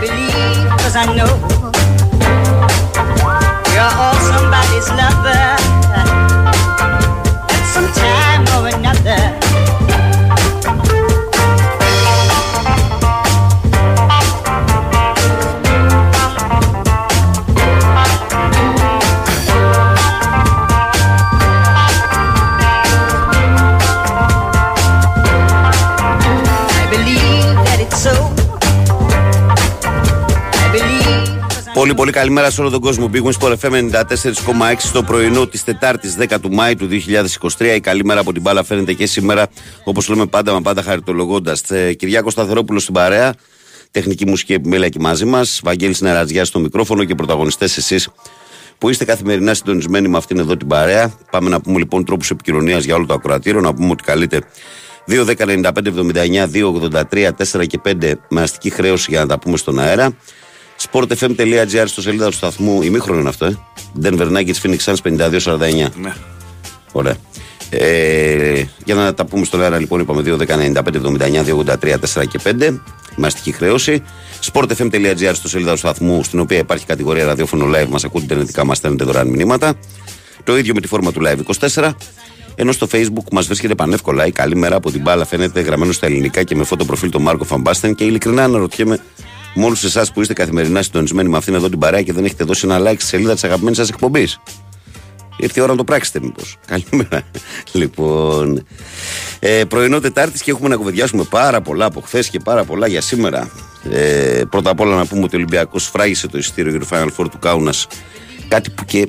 believe, cause I know you're all somebody's lover Πολύ πολύ καλημέρα σε όλο τον κόσμο. Big Wings Sport FM 94,6 το πρωινό της Τετάρτης 10 του Μάη του 2023. Η καλή μέρα από την μπάλα φαίνεται και σήμερα, όπως λέμε πάντα, μα πάντα χαριτολογώντας. Ε, Κυριάκος Σταθερόπουλος στην παρέα. Τεχνική μουσική επιμέλεια και μαζί μας. Βαγγέλης Νερατζιά στο μικρόφωνο και πρωταγωνιστές εσείς που είστε καθημερινά συντονισμένοι με αυτήν εδώ την παρέα. Πάμε να πούμε λοιπόν τρόπους επικοινωνίας για όλο το ακροατήριο. Να πούμε ότι καλείτε 2, 10, 95, 79, 2, 83, 4 και 5 με αστική χρέωση για να τα πούμε στον αέρα. sportfm.gr στο σελίδα του σταθμού. Ημίχρονο είναι αυτό, ε. Denver Nuggets Phoenix Suns 52-49. Ναι. Ωραία. Ε, για να τα πούμε στον αέρα, λοιπόν, είπαμε 2, 10, 95, 79, 2, 83, 4 και 5. Με αστική χρέωση. sportfm.gr στο σελίδα του σταθμού, στην οποία υπάρχει κατηγορία ραδιόφωνο live. Μας ακούτε ιντερνετικά, μας στέλνετε δωρεάν μηνύματα. Το ίδιο με τη φόρμα του Live 24. Ενώ στο Facebook μας βρίσκεται πανεύκολα η καλή μέρα από την μπάλα φαίνεται γραμμένο στα ελληνικά και με φώτο προφίλ του Μάρκο Φαμπάστεν. Και ειλικρινά αναρωτιέμαι με όλους εσάς που είστε καθημερινά συντονισμένοι με αυτήν εδώ την παρέα και δεν έχετε δώσει ένα like στη σελίδα της αγαπημένης σας εκπομπής. Ήρθε η ώρα να το πράξετε, μήπως. Καλημέρα. Λοιπόν. Ε, πρωινό Τετάρτης και έχουμε να κουβεντιάσουμε πάρα πολλά από χθες και πάρα πολλά για σήμερα. Ε, πρώτα απ' όλα να πούμε ότι ο Ολυμπιακός φράγησε το εισιτήριο για το Final Four του Κάουνας. Κάτι που και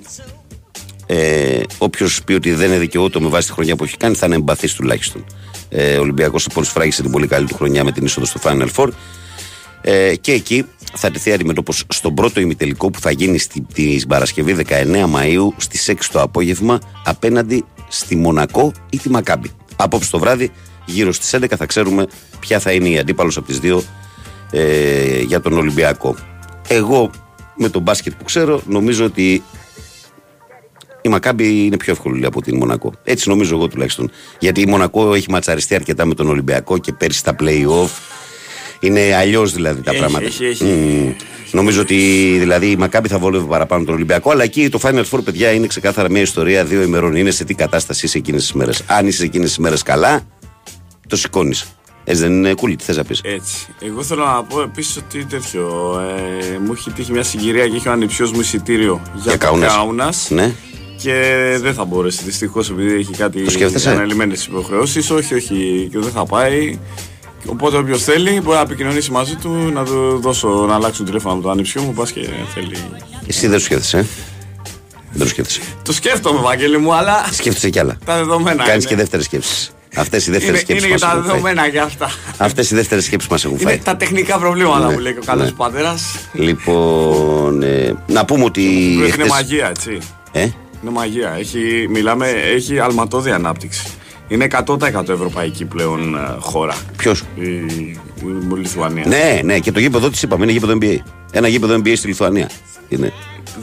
ε, όποιος πει ότι δεν είναι δικαιούτο με βάση τη χρονιά που έχει κάνει θα είναι εμπαθής τουλάχιστον. Ε, ο Ολυμπιακός λοιπόν φράγησε την πολύ καλή του χρονιά με την είσοδο στο Final Four. Ε, και εκεί θα τεθεί αντιμετώπω στον πρώτο ημιτελικό που θα γίνει στη, την Παρασκευή 19 Μαου στις 6 το απόγευμα απέναντι στη Μονακό ή τη Μακάμπη. Απόψε το βράδυ, γύρω στις 11 θα ξέρουμε ποια θα είναι η αντίπαλος από τις δύο ε, για τον Ολυμπιακό. Εγώ με τον μπάσκετ που ξέρω νομίζω ότι η Μακάμπη είναι πιο εύκολη από την Μονακό. Έτσι νομίζω εγώ τουλάχιστον. Γιατί η Μονακό έχει ματσαριστεί αρκετά με τον Ολυμπιακό και πέρυσι στα play-off. Είναι αλλιώς δηλαδή τα Έχει, πράγματα. έχει, έχει. Μμμ. Νομίζω ότι δηλαδή η Μακάμπη θα βόλευε παραπάνω τον Ολυμπιακό. Αλλά εκεί το Final Four, παιδιά, είναι ξεκάθαρα μια ιστορία δύο ημερών. Είναι σε τι κατάσταση είσαι εκείνες τις μέρες. Αν είσαι εκείνες τις μέρες καλά, το σηκώνεις. Έτσι δεν είναι κούλι, τι θες να πεις; Έτσι. Εγώ θέλω να πω επίσης ότι τέτοιο. Ε, μου έχει τύχει μια συγκυρία και έχει ο ανιψιό μου εισιτήριο για, Για το Κάουνας. Κάουνας Ναι. Και δεν θα μπορέσει δυστυχώς επειδή έχει κάτι Το σκέφτεσαι; αναλυμένες υποχρεώσεις. Όχι, όχι, και δεν θα πάει. Οπότε όποιος θέλει μπορεί να επικοινωνήσει μαζί του να του δώσω να αλλάξω τηλέφωνο από το ανιψιό μου. Πας και θέλει. Εσύ δεν το σκέφτεσαι. ε; Δεν το σκέφτεσαι. Το σκέφτομαι, Βαγγέλη μου, αλλά Σκέφτεσαι κι άλλα. τα δεδομένα. Κάνεις είναι. και δεύτερες σκέψεις. Αυτές οι δεύτερες Είναι, σκέψεις είναι μας για τα έχουν φάει. δεδομένα για αυτά. Αυτές οι δεύτερες σκέψεις μας έχουν Είναι φάει. τα τεχνικά προβλήματα Ναι, που λέει και ο καλός ναι. πατέρας. Λοιπόν, ε, να πούμε ότι. Είναι εχθές- μαγεία, έτσι. Ε, Είναι μαγεία. Έχει, μιλάμε, έχει αλματώδη ανάπτυξη. Είναι 100% ευρωπαϊκή πλέον ε, χώρα. Ποιος; Η, η Λιθουανία. Ναι, ναι, και το γήπεδο της είπαμε είναι γήπεδο NBA. Ένα γήπεδο NBA στη Λιθουανία. Είναι.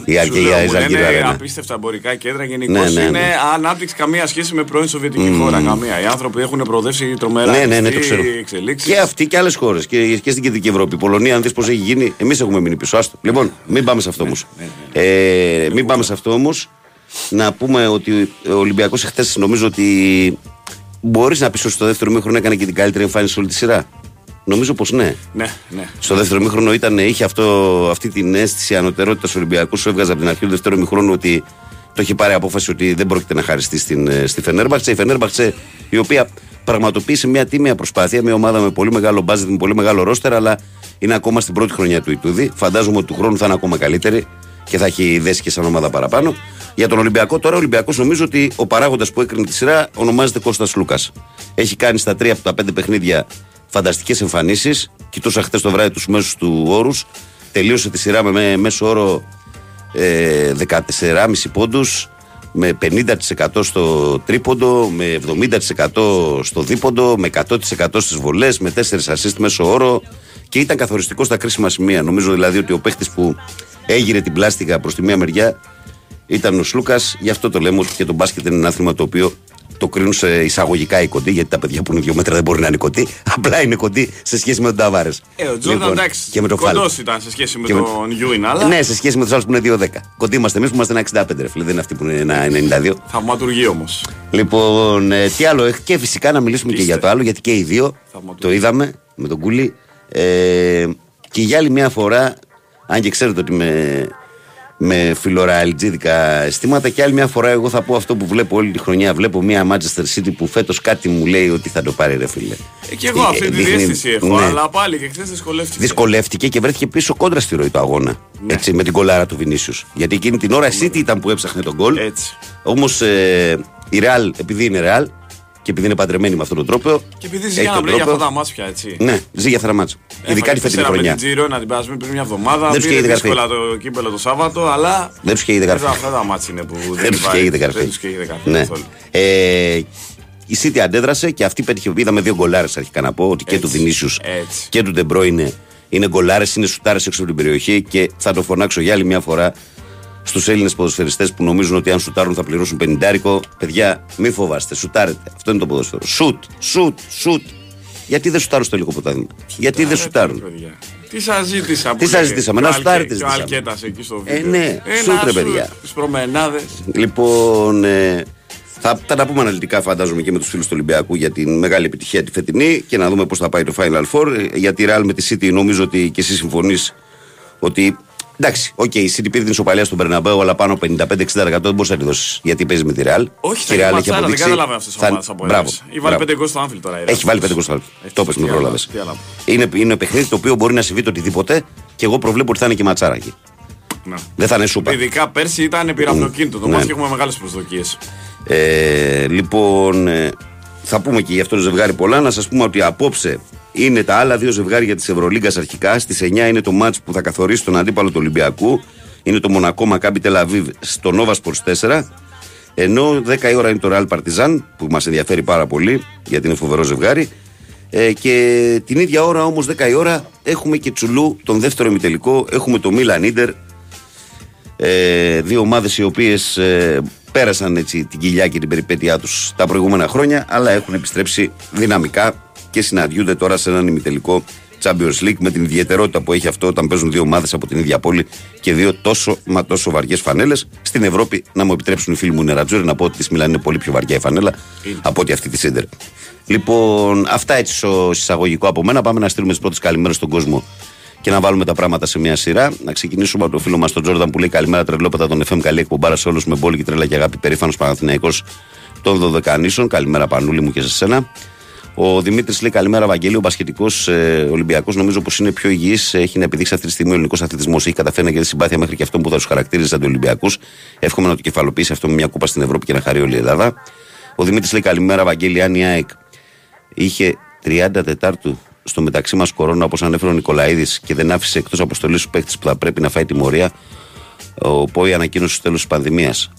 Η Σου Αρκεγία λέω, μου Ζαλγκύρη λένε Αρένα. απίστευτα εμπορικά κέντρα. Γενικώς Ναι, ναι, είναι ναι. ανάπτυξη καμία σχέση με πρώην Σοβιετική χώρα. Καμία. Οι άνθρωποι έχουν προοδεύσει τρομερά. Ναι, ναι, ναι, το Αυτοί ξέρω. οι εξελίξεις. Και αυτοί και άλλες χώρες. Και, και στην Κεντρική Ευρώπη. Η Πολωνία, αν δεις πώς έχει γίνει, εμείς έχουμε μείνει πίσω. Άστο. Λοιπόν, μην πάμε σε αυτό όμως. ναι, Ε, μην πάμε σε αυτό όμως. Να πούμε ότι ο Ολυμπιακός εχθές νομίζω ότι μπορείς να πεις ότι στο δεύτερο μήχρονο έκανε και την καλύτερη εμφάνιση σε όλη τη σειρά; Νομίζω πως ναι. Ναι, ναι. Στο δεύτερο μήχρονο ήταν, είχε αυτό, αυτή την αίσθηση ανωτερότητας Ολυμπιακού. Σου έβγαζε από την αρχή του δεύτερου μήχρονου ότι το έχει πάρει απόφαση ότι δεν πρόκειται να χαριστεί στην, ε, στη Φενέρμπαχτσε. Η Φενέρμπαχτσε, η οποία πραγματοποίησε μια τίμια προσπάθεια, μια ομάδα με πολύ μεγάλο μπάζετ, με πολύ μεγάλο ρόστερ, αλλά είναι ακόμα στην πρώτη χρονιά του Ιτούδη. Φαντάζομαι ότι του χρόνου θα είναι ακόμα καλύτερη και θα έχει δέσει και σαν ομάδα παραπάνω. Για τον Ολυμπιακό, τώρα ο Ολυμπιακός νομίζω ότι ο παράγοντας που έκρινε τη σειρά ονομάζεται Κώστας Λούκας. Έχει κάνει στα τρία από τα πέντε παιχνίδια φανταστικές εμφανίσεις. Κοιτούσα χθες το βράδυ τους μέσους του όρους. Τελείωσε τη σειρά με, με μέσο όρο ε, 14,5 πόντους, με 50% στο τρίποντο, με 70% στο δίποντο, με 100% στις βολές, με 4 assist μέσο όρο και ήταν καθοριστικό στα κρίσιμα σημεία. Νομίζω δηλαδή ότι ο παίχτης που έγειρε την πλάστιγγα προς τη μία μεριά ήταν ο Σλούκας. Γι' αυτό το λέμε ότι και το μπάσκετ είναι ένα άθλημα το οποίο το κρίνουν σε εισαγωγικά οι κοντοί, γιατί τα παιδιά που είναι δύο μέτρα δεν μπορεί να είναι κοντοί. Απλά είναι κοντοί σε σχέση με τον Ταβάρες. Ε, ο Τζόρνταν εντάξει. και με τον κοντός Φάλ. ήταν σε σχέση με Και με- τον Γιούιν, αλλά Ναι, σε σχέση με τους άλλους που είναι 2-10. Κοντοί είμαστε εμείς που είμαστε ένα 65, ρε φίλε. Δεν είναι αυτοί που είναι ένα 92. θαυματουργεί όμως. Λοιπόν, ε, τι άλλο, έχει και φυσικά να μιλήσουμε και Είστε. για το άλλο, γιατί και οι δύο Θαυματουργοί. το είδαμε με τον Κούλι. Ε, και για άλλη μια φορά, αν και ξέρετε ότι με, με φιλοραλτζίδικα αισθήματα, και άλλη μια φορά εγώ θα πω αυτό που βλέπω όλη τη χρονιά. Βλέπω μια Manchester City που φέτος κάτι μου λέει ότι θα το πάρει, ρε φίλε. Ε, και εγώ αυτή τη Δείχνει- διέστηση έχω, ναι. αλλά πάλι και χθες δυσκολεύτηκε. Δυσκολεύτηκε και βρέθηκε πίσω κόντρα στη ροή του αγώνα. Ναι. Έτσι, με την κολάρα του Βινίσιους. Γιατί εκείνη την ώρα η City ήταν που έψαχνε τον γκολ. Έτσι. Όμως ε, η Real, επειδή είναι Real και επειδή είναι παντρεμένη με αυτόν τον τρόπο. Και επειδή έχει ζει για να τον βρει για τρόπο- αυτά τα μάτια, έτσι. Ναι, ζει για θερά Ειδικά τη φετινή χρονιά. Με την Τζίρο να την περάσουμε πριν μια εβδομάδα. Δεν τους Πήρε καίγεται καρφί. δύσκολα το κύπελο το Σάββατο, αλλά. Δεν του καίγεται καρφί. Βέβαια, Αυτά τα μάτια είναι που Δεν του βάζει. καίγεται καρφί. Δεν του καίγεται καρφί. Ναι. καθόλου. Ε, η City αντέδρασε και αυτή πέτυχε. Είδαμε δύο γκολάρες αρχικά να πω ότι και Έτσι, του Βινίσιους έτσι. και του Ντε Μπρόινε, είναι γκολάρες, είναι σουτάρες έξω από την περιοχή και θα το φωνάξω για άλλη μια φορά στους Έλληνες ποδοσφαιριστές που νομίζουν ότι αν σουτάρουν θα πληρώσουν πενιντάρικο. Παιδιά, μη φοβάστε, σουτάρετε. Αυτό είναι το ποδόσφαιρο. Σουτ, σουτ, σουτ. Γιατί δεν σουτάρουν στο ελληνικό πρωτάθλημα. Γιατί δεν Άρα, σουτάρουν; παιδιά. Τι σας ζήτησα. Τι σας ζήτησαμε, να σουτάρετε Και ο ζητήσαμε. Αλκέτα εκεί στο Ε, βίντεο. ναι, σουτ, ρε, παιδιά. Στις προμενάδες. Λοιπόν, ε, θα, θα τα πούμε αναλυτικά φαντάζομαι και με τους φίλους του Ολυμπιακού για την μεγάλη επιτυχία τη φετινή και να δούμε πώς θα πάει το Final Four. Ε, Για τη Real με τη City νομίζω ότι και εσύ συμφωνείς ότι. Εντάξει, οκ, η City πήρε την ισοπαλία στον Μπερναμπέου, αλλά πάνω 55-60% δεν μπορεί να τη δώσει. Γιατί παίζει με τη Real. Όχι, Και θα η έχει Real ματσάρα, δεν αποδείξει- καταλαβαίνω αυτές τις θα- ομάδες από Μπράβο. Ή βάλει μπράβο. 5 γκολ στο Anfield τώρα. η Real. Έχει βάλει 5 γκολ στο Anfield. Έτσι, Το πες, τι με άλλο, πρόλαβε. τι άλλο. Είναι, είναι παιχνίδι το οποίο μπορεί να συμβεί το οτιδήποτε και εγώ προβλέπω ότι θα είναι και ματσάρα εκεί. Ναι. Δεν θα είναι σούπα. Ειδικά πέρσι ήταν πυραυνοκίνητο. Το Ναι. μάτς και έχουμε μεγάλες προσδοκίες. Ε, λοιπόν, ε, θα πούμε και για αυτό το ζευγάρι πολλά. Να σας πούμε ότι απόψε είναι τα άλλα δύο ζευγάρια της Ευρωλίγκας αρχικά. Στις 9 είναι το μάτς που θα καθορίσει τον αντίπαλο του Ολυμπιακού. Είναι το Μονακό Μακάμπι Τελαβίβ στο Nova Sports 4. Ενώ 10 η ώρα είναι το Real Partizan που μας ενδιαφέρει πάρα πολύ γιατί είναι φοβερό ζευγάρι. Ε, και την ίδια ώρα όμως 10 η ώρα έχουμε και Τσουλού τον δεύτερο ημιτελικό. Έχουμε το Milan Inter ε, δύο ομάδες οι οποίες ε, πέρασαν έτσι, την κοιλιά και την περιπέτειά τους τα προηγούμενα χρόνια, αλλά έχουν επιστρέψει δυναμικά και συναντιούνται τώρα σε έναν ημιτελικό Champions League με την ιδιαιτερότητα που έχει αυτό όταν παίζουν δύο ομάδες από την ίδια πόλη και δύο τόσο μα τόσο βαριές φανέλες. Στην Ευρώπη, να μου επιτρέψουν οι φίλοι μου Νερατζούρι να πω ότι της Μιλάν είναι πολύ πιο βαριά η φανέλα από ότι αυτή της Σίντερ. Λοιπόν, αυτά έτσι στο εισαγωγικό από μένα. Πάμε να στείλουμε τις πρώτες καλημέρες στον κόσμο και να βάλουμε τα πράγματα σε μια σειρά. Να ξεκινήσουμε από το φίλο μας τον Τζόρνταν που λέει Καλημέρα τρελόπατα τον FM. Καλή εκπομπάρα σε όλους με μπόλικη τρέλα και αγάπη. Περήφανος Παναθηναϊκός των Δωδεκανήσων. Καλημέρα Πανούλη μου και σε σένα. Ο Δημήτρης λέει Καλημέρα, Βαγγέλη. Ο Πασχετικό ε, Ολυμπιακός νομίζω πως είναι πιο υγιής. Έχει να επιδείξει αυτή τη στιγμή ο ελληνικός αθλητισμός. Έχει καταφέρει να κερδίσει συμπάθεια μέχρι και αυτό που θα τους χαρακτήριζε αντιολυμπιακού. Εύχομαι να το κεφαλοποιήσει αυτό με μια κούπα στην Ευρώπη και να χαρεί όλη η Ελλάδα. Ο Δημήτρης λέει Καλημέρα, Βαγγέλη. Αν η ΑΕΚ είχε 30 Τετάρτου στο μεταξύ μας κορώνα, όπως ανέφερε ο Νικολαίδης, και δεν άφησε εκτός αποστολής τους παίκτη που θα πρέπει να φάει τιμωρία, ο ΠΟΗ ανακοίνωσε στο τέλος της πανδημίας.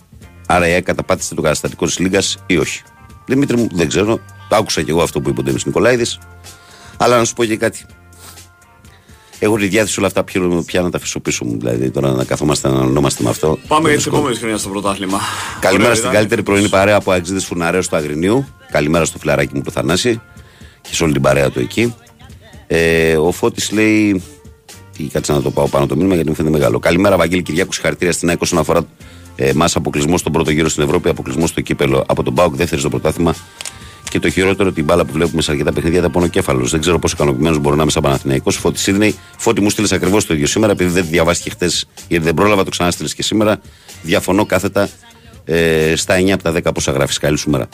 Άρα η ΑΕΚ καταπάτησε το καταστατικό της Λίγκας ή όχι. Δημήτρη μου, δεν ξέρω. Το άκουσα και εγώ αυτό που είπε ο Ντέμις Νικολαίδης. Αλλά να σου πω και κάτι. Έχω τη διάθεση όλα αυτά πια, πια να τα αφήσω πίσω μου. Δηλαδή τώρα να καθόμαστε να αναλυνόμαστε με αυτό. Πάμε για τι Δεν επόμενε χρονιά στο πρωτάθλημα. Καλημέρα Ωραία, στην ήταν. καλύτερη πρωινή παρέα από Αγγλίδες Φουναρέο του Αγρινίου. Καλημέρα στο φιλαράκι μου το Θανάση και σε όλη την παρέα του εκεί. Ε, ο Φώτης λέει. Τι, κάτσε να το πάω πάνω το μήνυμα γιατί μου φαίνεται μεγάλο. Καλημέρα, Βαγγέλη Κυριάκου. Συγχαρητήρια στην ΑΕΚ όσον αφορά ε, μας αποκλεισμό στον πρώτο γύρο στην Ευρώπη, αποκλεισμό στο κύπελο από τον Μπάουκ, δεύτερη στο πρωτάθλημα. Και το χειρότερο, την μπάλα που βλέπουμε σε αρκετά παιχνίδια ήταν πονοκέφαλο. Δεν ξέρω πόσο ικανοποιημένος μπορώ να είμαι σαν Παναθηναϊκός. Φώτης Σίδνεϊ. Φώτη μου στείλες ακριβώς το ίδιο σήμερα, επειδή δεν διαβάστηκε χτες, γιατί δεν πρόλαβα, το ξανά στείλες και σήμερα. Διαφωνώ κάθετα ε, στα 9 από τα 10 πόσα γράφεις. Καλή σου μέρα.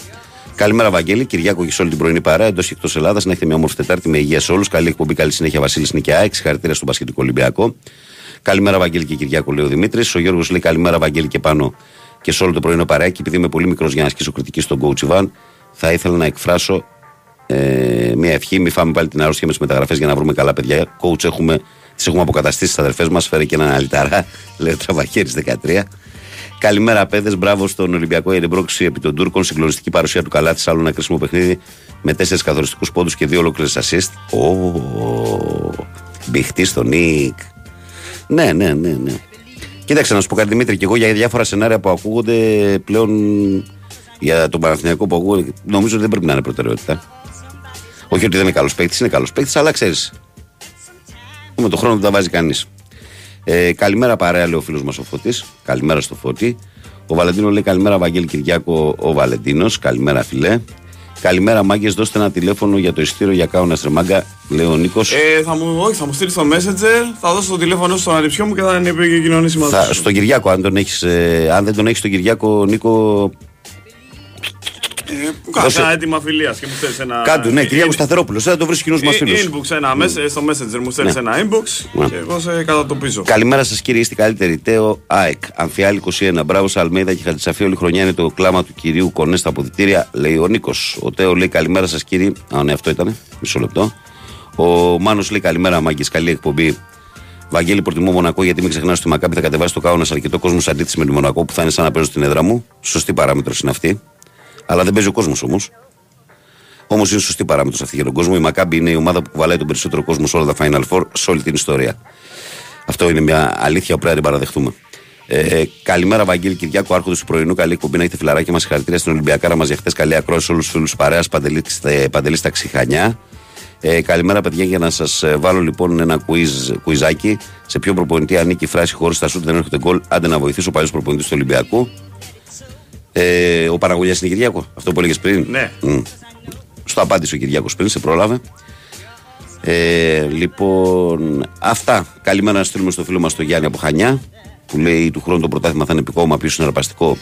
Καλημέρα, Βαγγέλη, Κυριάκο και σε όλη την πρωινή παρέα εντός και εκτός Ελλάδας. Να έχετε μια όμορφη Τετάρτη με υγεία σε όλους. Καλή εκπομπή, καλή συνέχεια, Βασίλης Νικιά. Συγχαρητήρια στον Πασχετικό Ολυμπιακό. Καλημέρα, Βαγγέλη και Κυριάκο, λέει ο Δημήτρης. Ο Γιώργος λέει καλημέρα, Βαγγέλη και πάνω και σε όλο το πρωινό παρέακι. Επειδή είμαι πολύ μικρός για να ασκήσω κριτική στον coach Ιβάν, θα ήθελα να εκφράσω ε, μια ευχή. Μην φάμε πάλι την αρρώστια με τις μεταγραφές για να βρούμε καλά παιδιά. Coach έχουμε, τις έχουμε αποκαταστήσει στι αδερφές μας. Φέρει και έναν αλυταρά, λέει ο Τραβαχέρης 13. Καλημέρα, παιδες. Μπράβο στον Ολυμπιακό για την πρόκληση επί των Τούρκων. Συγκλονιστική παρουσία του Καλάτη. Άλλο ένα κρίσιμο παιχνίδι με τέσσερις καθοριστικούς πόντους και δύο ολόκληρες assist. Ω, μπηχτή στο Νίκ. Ναι, ναι, ναι, ναι. Κοίταξε να σου πω κάτι Δημήτρη, και εγώ για διάφορα σενάρια που ακούγονται πλέον Για τον Παναθηναϊκό που εγώ νομίζω ότι δεν πρέπει να είναι προτεραιότητα. Όχι ότι δεν είναι καλός παίκτης, είναι καλός παίκτης, αλλά ξέρεις. Με τον χρόνο δεν τα βάζει κανείς. Ε, καλημέρα παρέα, λέει ο φίλος μας ο Φώτης. Καλημέρα στο Φώτη. Ο Βαλεντίνος λέει καλημέρα, Βαγγέλη Κυριάκο, ο Βαλεντίνος. Καλημέρα, φιλέ. Καλημέρα, μάγκες. Δώστε ένα τηλέφωνο για το ειστήριο για κάουνα Στρεμάγκα, λέει ο Νίκος. Ε, θα μου, όχι, θα μου στείλει το Messenger, θα δώσω το τηλέφωνο στον αριθμό μου και θα επικοινωνήσει μαζί σου. Στον Κυριάκο, αν, τον έχεις, ε, αν δεν τον έχεις τον Κυριάκο, Νίκο, Ε, Κάτσε ένα έτοιμα φιλίας και μου στέλνεις ένα. κάτω. Ναι, ε, Κυριάκο ε, Σταθερόπουλο. Δεν το βρεις κοινού μας ε, φίλου. Inbox ένα, μες- στο Messenger μου στέλνεις Ναι. ένα inbox Ναι. και εγώ σε κατατοπίζω. Καλημέρα σας κύριε, είστε καλύτεροι. Τέο ΑΕΚ, Αμφιάλ 21. Μπράβο σε Αλμέιδα και Χατζησαφή. Όλη χρονιά είναι το κλάμα του κυρίου Κονέ στα αποδητήρια, λέει ο Νίκος. Ο Τέο λέει καλημέρα σας κύριε. Α, ναι, αυτό ήταν. Μισό λεπτό. Ο Μάνος λέει καλημέρα, μάγκες. Καλή εκπομπή. Βαγγέλη Πορτιμό Μονακό, γιατί μην ξεχνάς ότι η Μακάπη θα κατεβάσει το κάουνας αρκετό κόσμος σε αντίθεση με τη Μονακό που θα είναι σαν να παίζω στην έδρα μου. Σωστή παράμετρος είναι αυτή. Αλλά δεν παίζει ο κόσμος όμως. Όμως είναι σωστή παράμετρο αυτή για τον κόσμο. Η Μακάμπη είναι η ομάδα που κουβαλάει τον περισσότερο κόσμο σε όλα τα Final Four, σε όλη την ιστορία. Αυτό είναι μια αλήθεια που πρέπει να την παραδεχτούμε. Ε, καλημέρα, Βαγγέλη Κυριάκο, άρχοντας του πρωινού. Καλή εκπομπή να έχετε φιλαράκι μας. Χαρακτήρια στην Ολυμπιακάρα μας για χθες. Καλή ακρόαση σε όλους τους φίλους παρέας. Παντελή, ε, Παντελή στα Ξηχανιά. Ε, καλημέρα, παιδιά, για να σας βάλω λοιπόν ένα quiz, κουιζάκι. Σε ποιο προπονητή ανήκει η φράση χωρίς τα σούτ δεν έρχεται γκολ. Άντε να βοηθήσω ο παλιός προπονητής του Ολυμπιακού. Ε, ο Παραγωγιά είναι Κυριάκο, αυτό που έλεγες πριν. Ναι. Μμ. Στο απάντησε ο Κυριάκος πριν, σε πρόλαβε. Ε, λοιπόν, αυτά. Καλημέρα να στείλουμε στο φίλο μας τον Γιάννη από Χανιά, που λέει του χρόνου το πρωτάθλημα θα είναι επικόμα πιο συναρπαστικό,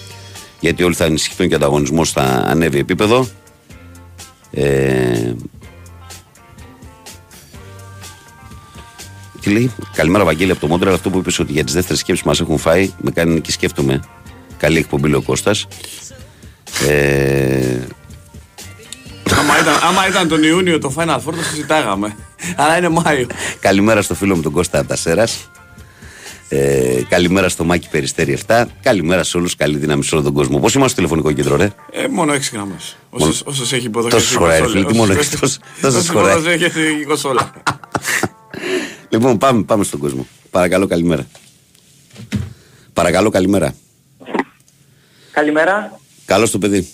γιατί όλοι θα ενισχυθούν και ο ανταγωνισμός θα ανέβει επίπεδο. Ε, τι λέει, Καλημέρα, Βαγγέλη από το Μόντρελ. Αυτό που είπες ότι για τις δεύτερες σκέψεις μας έχουν φάει, με κάνει και σκέφτομαι. Καλή εκπομπή, λέει ο Κώστας. Ε, άμα, ήταν, άμα ήταν τον Ιούνιο το Final Four το συζητάγαμε. Αλλά είναι Μάιο. Καλημέρα στο φίλο μου τον Κώστα Αντασέρας. Ε, καλημέρα στο Μάκη Περιστέρη 7. Καλημέρα σε όλους. Καλή δύναμη σε όλο τον κόσμο. Πώς είμαστε στο τηλεφωνικό κέντρο, ρε; Ε, μόνο 6 γραμμές. Όσε έχει υποδοχή. Τόσες χωράει, ρε φίλε, τι μόνο έχεις, τόσες- τόσες χωράει. Όσε έχει η κονσόλα. Λοιπόν, πάμε, πάμε στον κόσμο. Παρακαλώ, καλημέρα. Παρακαλώ, καλημέρα. Καλημέρα. Καλώς το παιδί.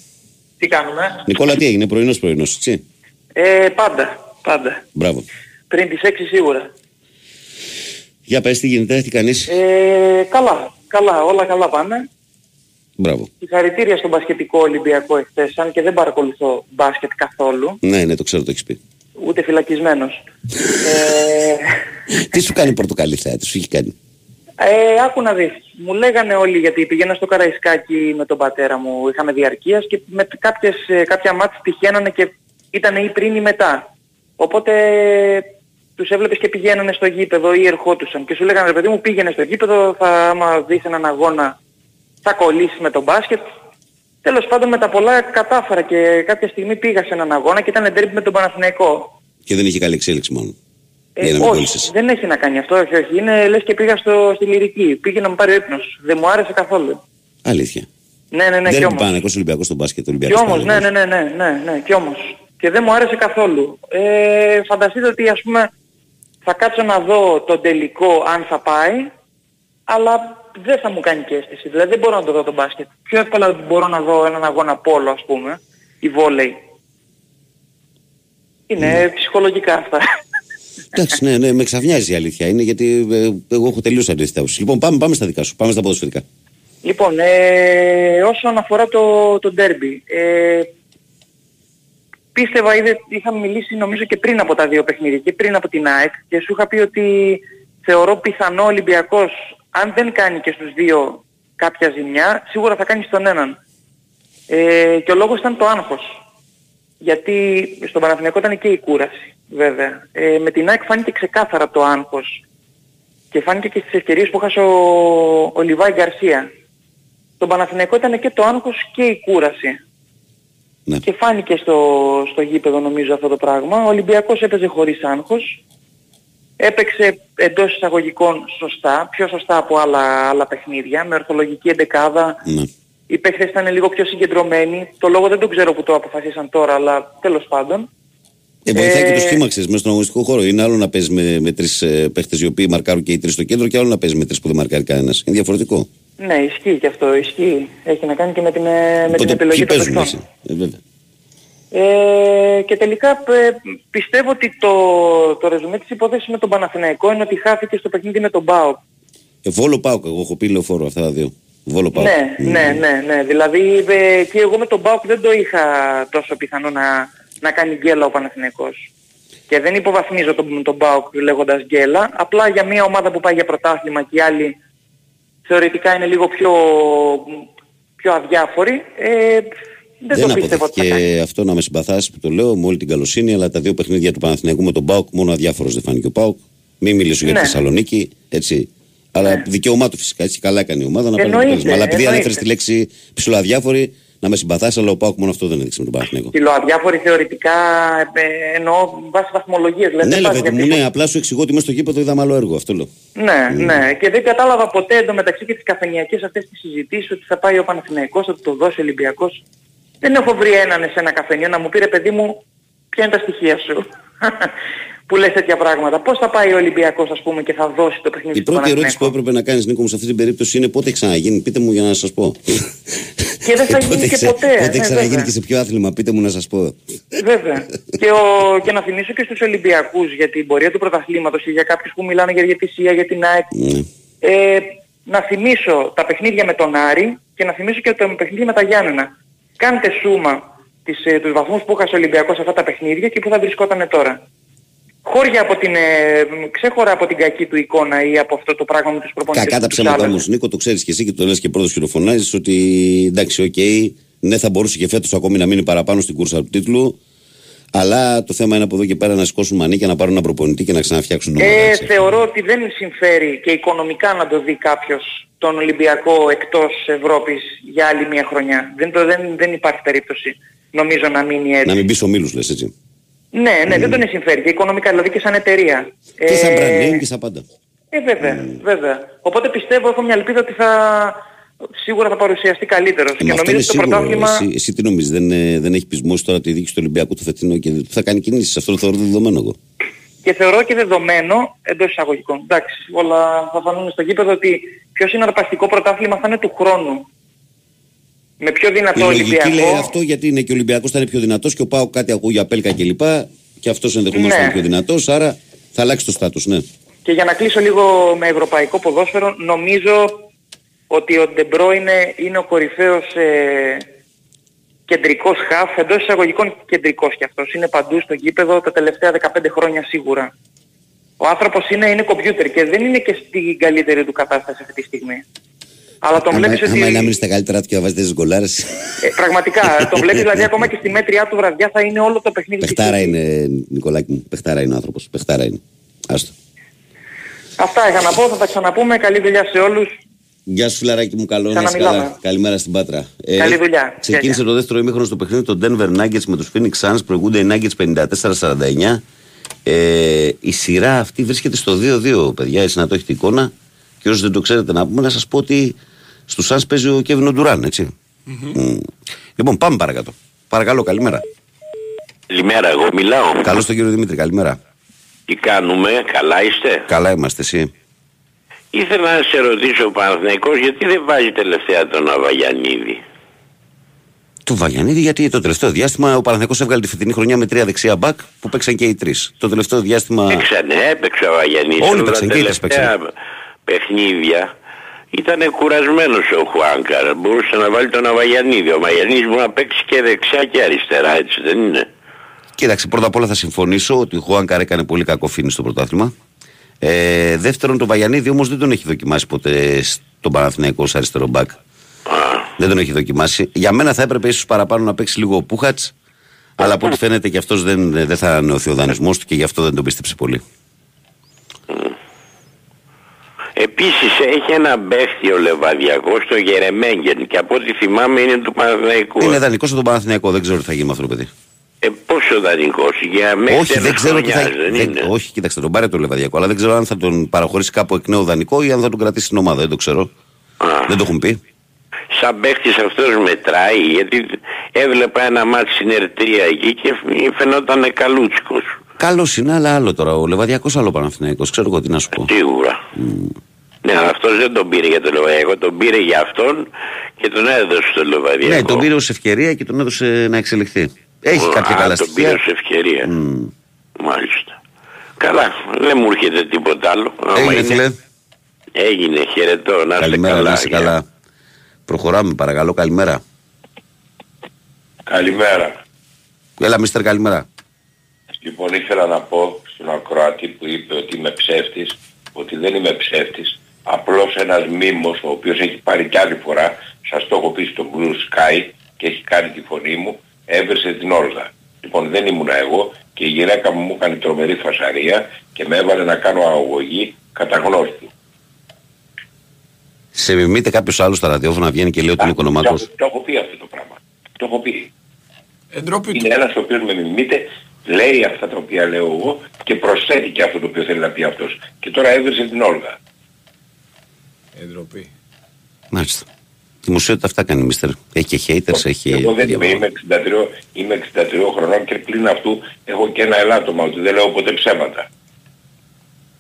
Τι κάνουμε; Νικόλα, τι έγινε, πρωινός πρωινός, έτσι; Ε, πάντα. Πάντα. Μπράβο. Πριν τις 6 σίγουρα. Για πες τι γίνεται, τι κάνεις; Ε, καλά. Καλά. Όλα καλά πάνε. Μπράβο. Συγχαρητήρια στον μπασκετικό Ολυμπιακό εχθές, αν και δεν παρακολουθώ μπάσκετ καθόλου. Ναι, ναι, το ξέρω, το έχεις πει. Ούτε φυλακισμένος. ε, τι σου κάνει η πορτοκαλί θέα, τι σου έχει κάνει; Ε, άκου να δεις. Μου λέγανε όλοι γιατί πήγαινα στο Καραϊσκάκι με τον πατέρα μου. Είχαμε διαρκείας και με κάποιες, ε, κάποια μάτια τυχαίνανε και ήταν ή πριν ή μετά. Οπότε τους έβλεπες και πηγαίνανε στο γήπεδο ή ερχόντουσαν και σου λέγανε ρε παιδί μου πήγαινε στο γήπεδο, θα άμα δεις έναν αγώνα θα κολλήσεις με τον μπάσκετ. Τέλος πάντων με τα πολλά κατάφερα και κάποια στιγμή πήγα σε έναν αγώνα και ήταν ντέρμπι με τον Παναθηναϊκό. Και δεν είχε καλή εξέλιξη μόνο. Ε, Για να μην όχι, κόλλησες. δεν έχει να κάνει αυτό, όχι, όχι. Είναι λες και πήγα στο, στη λυρική. Πήγε να μου πάρει ο ύπνος. Δεν μου άρεσε καθόλου. Αλήθεια. Ναι, ναι, ναι, δεν και είναι όμως. Παναγικός Ολυμπιακός στον μπάσκετ. Και Ολυμπιακός όμως, ναι, Παναγικός. ναι, ναι, ναι, ναι, ναι, και όμως. Και δεν μου άρεσε καθόλου. Ε, φανταστείτε ότι ας πούμε θα κάτσω να δω τον τελικό αν θα πάει, αλλά δεν θα μου κάνει και αίσθηση. Δηλαδή δεν μπορώ να το δω τον μπάσκετ. Πιο εύκολα μπορώ να δω έναν αγώνα πόλο ας πούμε, ή βόλεϊ. Είναι Ναι. ψυχολογικά αυτά. Εντάξει, ναι, ναι, με ξαφνιάζει η αλήθεια είναι γιατί ε, εγώ έχω τελείως αντίθετα. άποψη. Λοιπόν, πάμε, πάμε στα δικά σου. Πάμε στα ποδοσφαιρικά. Λοιπόν, ε, όσον αφορά το, το ντέρμπι, ε, πίστευα, είδε, είχαμε μιλήσει νομίζω και πριν από τα δύο παιχνίδια και πριν από την ΑΕΚ και σου είχα πει ότι θεωρώ πιθανό ο Ολυμπιακός, αν δεν κάνει και στους δύο κάποια ζημιά, σίγουρα θα κάνει στον έναν. Ε, και ο λόγος ήταν το άγχος. Γιατί στον Παναθηναϊκό ήταν και η κούραση, βέβαια. Ε, με την ΑΕΚ φάνηκε ξεκάθαρα το άγχος και φάνηκε και στις ευκαιρίες που χάσε ο, ο Λιβάη Γκαρσία. Στον Παναθηναϊκό ήταν και το άγχος και η κούραση. Ναι. Και φάνηκε στο, στο γήπεδο νομίζω αυτό το πράγμα. Ο Ολυμπιακός έπαιζε χωρίς άγχος. Έπαιξε εντός εισαγωγικών σωστά, πιο σωστά από άλλα, άλλα παιχνίδια, με ορθολογική εντεκάδα. Ναι. Οι παίχτες ήταν λίγο πιο συγκεντρωμένοι. Το λόγο δεν το ξέρω που το αποφασίσαν τώρα, αλλά τέλος πάντων. Ε, βοηθάει και Ε, το σχήμα, ξέρεις, μέσα στον αγωνιστικό χώρο. Είναι άλλο να παίζεις με, με τρεις ε, παίχτε οι οποίοι μαρκάρουν και οι τρεις στο κέντρο και άλλο να παίζεις με τρεις που δεν μαρκάρει κανένας. Είναι διαφορετικό. Ναι, ισχύει και αυτό, ισχύει. Έχει να κάνει και με την, ε, με την Οπότε επιλογή ποιοι των παίζουν παιχτών. έτσι. Ε, βέβαια. Ε, και τελικά ε, πιστεύω ότι το, το ρεζουμέ της υπόθεσης με τον Παναθηναϊκό είναι ότι χάθηκε στο παιχνίδι με τον ΠΑΟΚ. Ε, Βόλο Πάουκ, εγώ έχω πει λεωφόρο αυτά τα δύο. Βόλο Πάουκ. Ναι, ναι, ναι, ναι. Δηλαδή ε, και εγώ με τον ΠΑΟΚ δεν το είχα τόσο πιθανό να, να κάνει γκέλα ο Παναθηναϊκός. Και δεν υποβαθμίζω τον, τον ΠΑΟΚ λέγοντας γκέλα. Απλά για μια ομάδα που πάει για πρωτάθλημα και οι άλλοι θεωρητικά είναι λίγο πιο, πιο αδιάφοροι. Ε, δεν, Δεν το πίστευα ότι θα κάνει. αποδείχθηκε αυτό να με συμπαθάσει που το λέω με όλη την καλοσύνη, αλλά τα δύο παιχνίδια του Παναθηναϊκού με τον Πάουκ μόνο αδιάφορος δεν φάνηκε ο Πάουκ. Μην μιλήσω για τη Ναι. Θεσσαλονίκη, έτσι. Αλλά δικαίωμά του φυσικά, έτσι καλά έκανε η ομάδα να πάρει το Εννοείται, αποτέλεσμα. Αλλά επειδή εννοείται. ανέφερες τη λέξη ψηλοαδιάφορη, να με συμπαθάσει, αλλά ο Πάουκ μόνο αυτό δεν έδειξε με τον Παναθηναϊκό. Ψιλοαδιάφοροι θεωρητικά ε, εννοώ βάσει βαθμολογίες. Δηλαδή, Ναι, δεν ρε πας παιδί μου, για ναι, απλά σου εξηγώ ότι μέσα στο γήπεδο είδαμε άλλο έργο, αυτό λέω. Ναι, ναι. Και δεν κατάλαβα ποτέ εντωμεταξύ και τις καφενιακές αυτές τις συζητήσεις ότι θα πάει ο Παναθηναϊκός, ότι το δώσει ο Ολυμπιακός. Δεν έχω βρει έναν σε ένα καφενείο να μου πει ρε παιδί μου ποια είναι τα στοιχεία σου; που λες τέτοια πράγματα. Πώς θα πάει ο Ολυμπιακός ας πούμε και θα δώσει το παιχνίδι Η του πρώτη ερώτηση που Παναθηναϊκού. έπρεπε να κάνεις, Νίκο μου, σε αυτή την περίπτωση είναι πότε έχει ξαναγίνει. Πείτε μου για να σας πω. Και δεν θα Πότε γίνει και ξα- ποτέ. Πότε ναι, έχει ξαναγίνει βέβαια. και σε ποιο άθλημα, πείτε μου να σας πω. Βέβαια. και, ο, και να θυμίσω και στους Ολυμπιακούς για την πορεία του πρωταθλήματος και για κάποιους που μιλάνε για διαιτησία, για την ΑΕΚ. Ναι. Ε, να θυμίσω τα παιχνίδια με τον Άρη και να θυμίσω και τα παιχνίδια με τα Γιάννενα. Κάντε σούμα τις, ε, τους βαθμούς που είχα ο Ολυμπιακός σε αυτά τα παιχνίδια και που θα βρισκόταν τώρα. Χώρια από την, ε, ξέχωρα από την κακή του εικόνα ή από αυτό το πράγμα με τους προπονητές Κακά τα που τους ψέματα άλλαζε. όμως, Νίκο, το ξέρεις και εσύ και το λες και πρώτος και φωνάζεις ότι εντάξει, οκ, ναι, θα μπορούσε και φέτος ακόμη να μείνει παραπάνω στην κούρσα του τίτλου. Αλλά το θέμα είναι από εδώ και πέρα να σηκώσουν μανίκια, να πάρουν ένα προπονητή και να ξαναφτιάξουν το Ε, μαγαζί. θεωρώ ότι δεν συμφέρει και οικονομικά να το δει κάποιος τον Ολυμπιακό εκτός Ευρώπης για άλλη μια χρονιά. Δεν, το, δεν, δεν υπάρχει περίπτωση νομίζω να μείνει έτσι. Να μην μπει ο Μίλους, λες έτσι. Ναι, ναι, δεν τον συμφέρει και οικονομικά, δηλαδή και σαν εταιρεία. Και σαν Ε, brand name και σαν πάντα. Ε, βέβαια, βέβαια. Οπότε πιστεύω, έχω μια ελπίδα ότι θα σίγουρα θα παρουσιαστεί καλύτερος. Ε, και μα αυτό νομίζω είναι ότι το σίγουρο. πρωτάθλημα... Εσύ, εσύ τι νομίζεις, δεν, ε, δεν έχεις πεισμώσει τώρα τη διοίκηση του Ολυμπιακού του φετινού και θα κάνει κινήσεις. Αυτό το θεωρώ δεδομένο εγώ. Και θεωρώ και δεδομένο, εντός εισαγωγικών. Εντάξει, όλα θα φανούν στο γήπεδο ότι πιο συναρπαστικό πρωτάθλημα θα είναι του χρόνου. Με πιο Η δυνατό λογική Ολυμπιακό. λέει αυτό γιατί είναι και ο Ολυμπιακός θα είναι πιο δυνατός και ο Πάο κάτι ακούει για Πέλκα κλπ. Και αυτός ενδεχομένως Ναι. θα είναι πιο δυνατός, άρα θα αλλάξει το στάτους, ναι. Και για να κλείσω λίγο με ευρωπαϊκό ποδόσφαιρο, νομίζω ότι ο Ντε Μπρόινε, είναι ο κορυφαίος ε, κεντρικός χαφ, εντός εισαγωγικών κεντρικός κι αυτός. Είναι παντού στο γήπεδο τα τελευταία 15 χρόνια σίγουρα. Ο άνθρωπος είναι, είναι κομπιούτερ και δεν είναι και στην καλύτερη του κατάσταση αυτή τη στιγμή. Αλλά τον Άμα, βλέπεις ότι... άμα είναι να μείνεις στα καλύτερα του και να βάζεις τις γκολάρες. Ε, πραγματικά, τον βλέπεις δηλαδή ακόμα και στη μέτριά του βραδιά θα είναι όλο το παιχνίδι. της Πεχτάρα City. είναι, Νικολάκη μου. Πεχτάρα είναι ο άνθρωπος. Πεχτάρα είναι. Άστο. Αυτά είχα να πω, θα τα ξαναπούμε. Καλή δουλειά σε όλους. Γεια σου φιλαράκι μου, καλό να είσαι Ξαναμιλάμε. καλά. Καλημέρα στην Πάτρα. Ε, Καλή δουλειά. Ξεκίνησε Γεια, το δεύτερο ημίχρονο στο παιχνίδι των Denver Nuggets με τους Phoenix Suns. Προηγούνται οι Nuggets 54-49. Ε, η σειρά αυτή βρίσκεται στο 2-2, παιδιά. Εσύ να το έχετε εικόνα. Και όσοι δεν το ξέρετε να πούμε, να σας πω ότι στους Suns παίζει ο Kevin Durant, έτσι. Μμ. Λοιπόν, πάμε παρακάτω. Παρακαλώ, καλημέρα. Καλημέρα, εγώ μιλάω. Καλώς τον κύριο Δημήτρη, καλημέρα. Τι κάνουμε, καλά είστε; Καλά είμαστε, εσύ. Ήθελα να σε ρωτήσω ο Παναθηναϊκός γιατί δεν βάζει τελευταία τον Αβαγιανίδη; Το Βαγιανίδη, γιατί το τελευταίο διάστημα ο Παναθηναϊκός έβγαλε τη φετινή χρονιά με τρία δεξιά μπακ που παίξαν και οι τρεις. Το τελευταίο διάστημα. Έξανε, έπαιξε ο Αβαγιανίδης. Όλοι αλλά παίξαν τα και οι τρεις τελευταία παιχνίδια ήταν κουρασμένος ο Χουάνκαρ. Μπορούσε να βάλει τον Αβαγιανίδη. Ο Αβαγιανίδης μπορεί να παίξει και δεξιά και αριστερά, έτσι δεν είναι; Κοίταξε, πρώτα απ' όλα θα συμφωνήσω ότι ο Χουάνκαρ έκανε πολύ κακό φίνι στο πρωτάθλημα. Ε, δεύτερον, τον Βαγιανίδη όμως δεν τον έχει δοκιμάσει ποτέ στον Παναθηναϊκό ως αριστερό μπακ. Δεν τον έχει δοκιμάσει. Για μένα θα έπρεπε ίσως παραπάνω να παίξει λίγο ο Πούχατς. Αλλά από ό,τι φαίνεται και αυτός δεν, δεν θα ανανεωθεί ο δανεισμός του και γι' αυτό δεν τον πίστεψε πολύ. Επίσης έχει ένα παίχτη ο Λεβαδιακός στο Γερεμέγγεν και από ό,τι θυμάμαι είναι του Παναθηναϊκού. Είναι δανεικό από τον Παναθηναϊκό, δεν ξέρω τι θα γίνει με αυτό το παιδί. Ε, πόσο δανεικός, για μέχρι όχι, δεν τέλος ξέρω τι θα χρονιάς, δεν δεν- είναι. Όχι, κοίταξε, τον πάρε το Λεβαδιακό, αλλά δεν ξέρω αν θα τον παραχωρήσει κάπου εκ νέου δανεικό ή αν θα τον κρατήσει στην ομάδα. Δεν το ξέρω. Α. Δεν το έχουν πει. Σαν παίχτης αυτός μετράει γιατί έβλεπα ένα μάτι στην Ερτρία εκεί και φαινόταν καλούτσικος. Καλός είναι, αλλά άλλο τώρα. Ο Λεβαδιακός άλλο Παναθηναϊκός. Ξέρω εγώ τι να σου πω. Σίγουρα. Ναι, αλλά αυτός δεν τον πήρε για το Λεβαδιακό, τον πήρε για αυτόν και τον έδωσε στο Λεβαδιακό. Ναι, τον πήρε ως ευκαιρία και τον έδωσε να εξελιχθεί. Έχει Α, κάποια καλά τον πήρε στοιχεία. ως ευκαιρία. Μμ. Μάλιστα. Καλά, δεν μου έρχεται τίποτα άλλο. Άμα Έγινε, είναι- φίλε. Έγινε, χαιρετώ, να είστε Καλημέρα, καλά. να είσαι γεια. καλά. Προχωράμε, παρακαλώ. Καλημέρα. Καλημέρα. Έλα, μίστερ, καλημέρα. Λοιπόν, ήθελα να πω στον ακροατή που είπε ότι είμαι ψεύτης, ότι δεν είμαι ψεύτης. Απλώς ένας μήμος, ο οποίος έχει πάρει κι άλλη φορά, σας το έχω πει στο Blue Sky και έχει κάνει τη φωνή μου, έβρεσε την Όλγα. Λοιπόν, δεν ήμουνα εγώ και η γυναίκα μου μου έκανε τρομερή φασαρία και με έβαλε να κάνω αγωγή κατά γνώση του. Σε μιμείται κάποιος άλλος στα ραδιόφωνα, βγαίνει και λέει ότι είναι το, οικονομάκος; το έχω πει αυτό το πράγμα. Το έχω πει. Εντροπή του. Είναι ένας ο οποίος με μιμείται, λέει αυτά τα οποία λέω εγώ και προσθέτει και αυτό το οποίο θέλει να πει αυτός. Και τώρα έβρισε την Όλγα. Εντροπή. Μάλιστα. Δημοσιότητα αυτά κάνει, μίστερ. Έχει και haters, έχει. Εγώ δεν είμαι, είμαι 63, είμαι 63 χρονών και πλην αυτού έχω και ένα ελάττωμα ότι δεν λέω ποτέ ψέματα.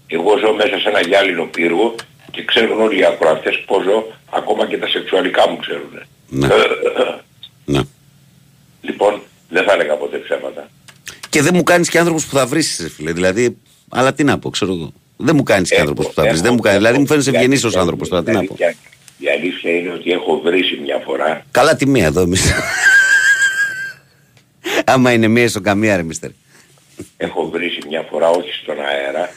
Εγώ ζω μέσα σε ένα γυάλινο πύργο και ξέρουν όλοι οι ακροατές πώς ζω, ακόμα και τα σεξουαλικά μου ξέρουν. Ναι. ναι. λοιπόν, δεν θα έλεγα ποτέ ψέματα. Και δεν μου κάνεις και άνθρωπος που θα βρει, φίλε. Δηλαδή, αλλά τι να πω, ξέρω εγώ. Δεν μου κάνεις και Έχω- άνθρωπος που θα βρεις. έχω- Δεν μου κάνεις. έχω- Δηλαδή, μου φαίνεσαι η ευγενής αλήθεια- ω άνθρωπος τώρα. Τι η να πω. αλήθεια- Η αλήθεια είναι ότι έχω βρήσει μια φορά Καλά τη μία εδώ εμείς. Άμα είναι μία στο καμία, ρε μίστερ. Έχω βρήσει μια φορά, όχι στον αέρα,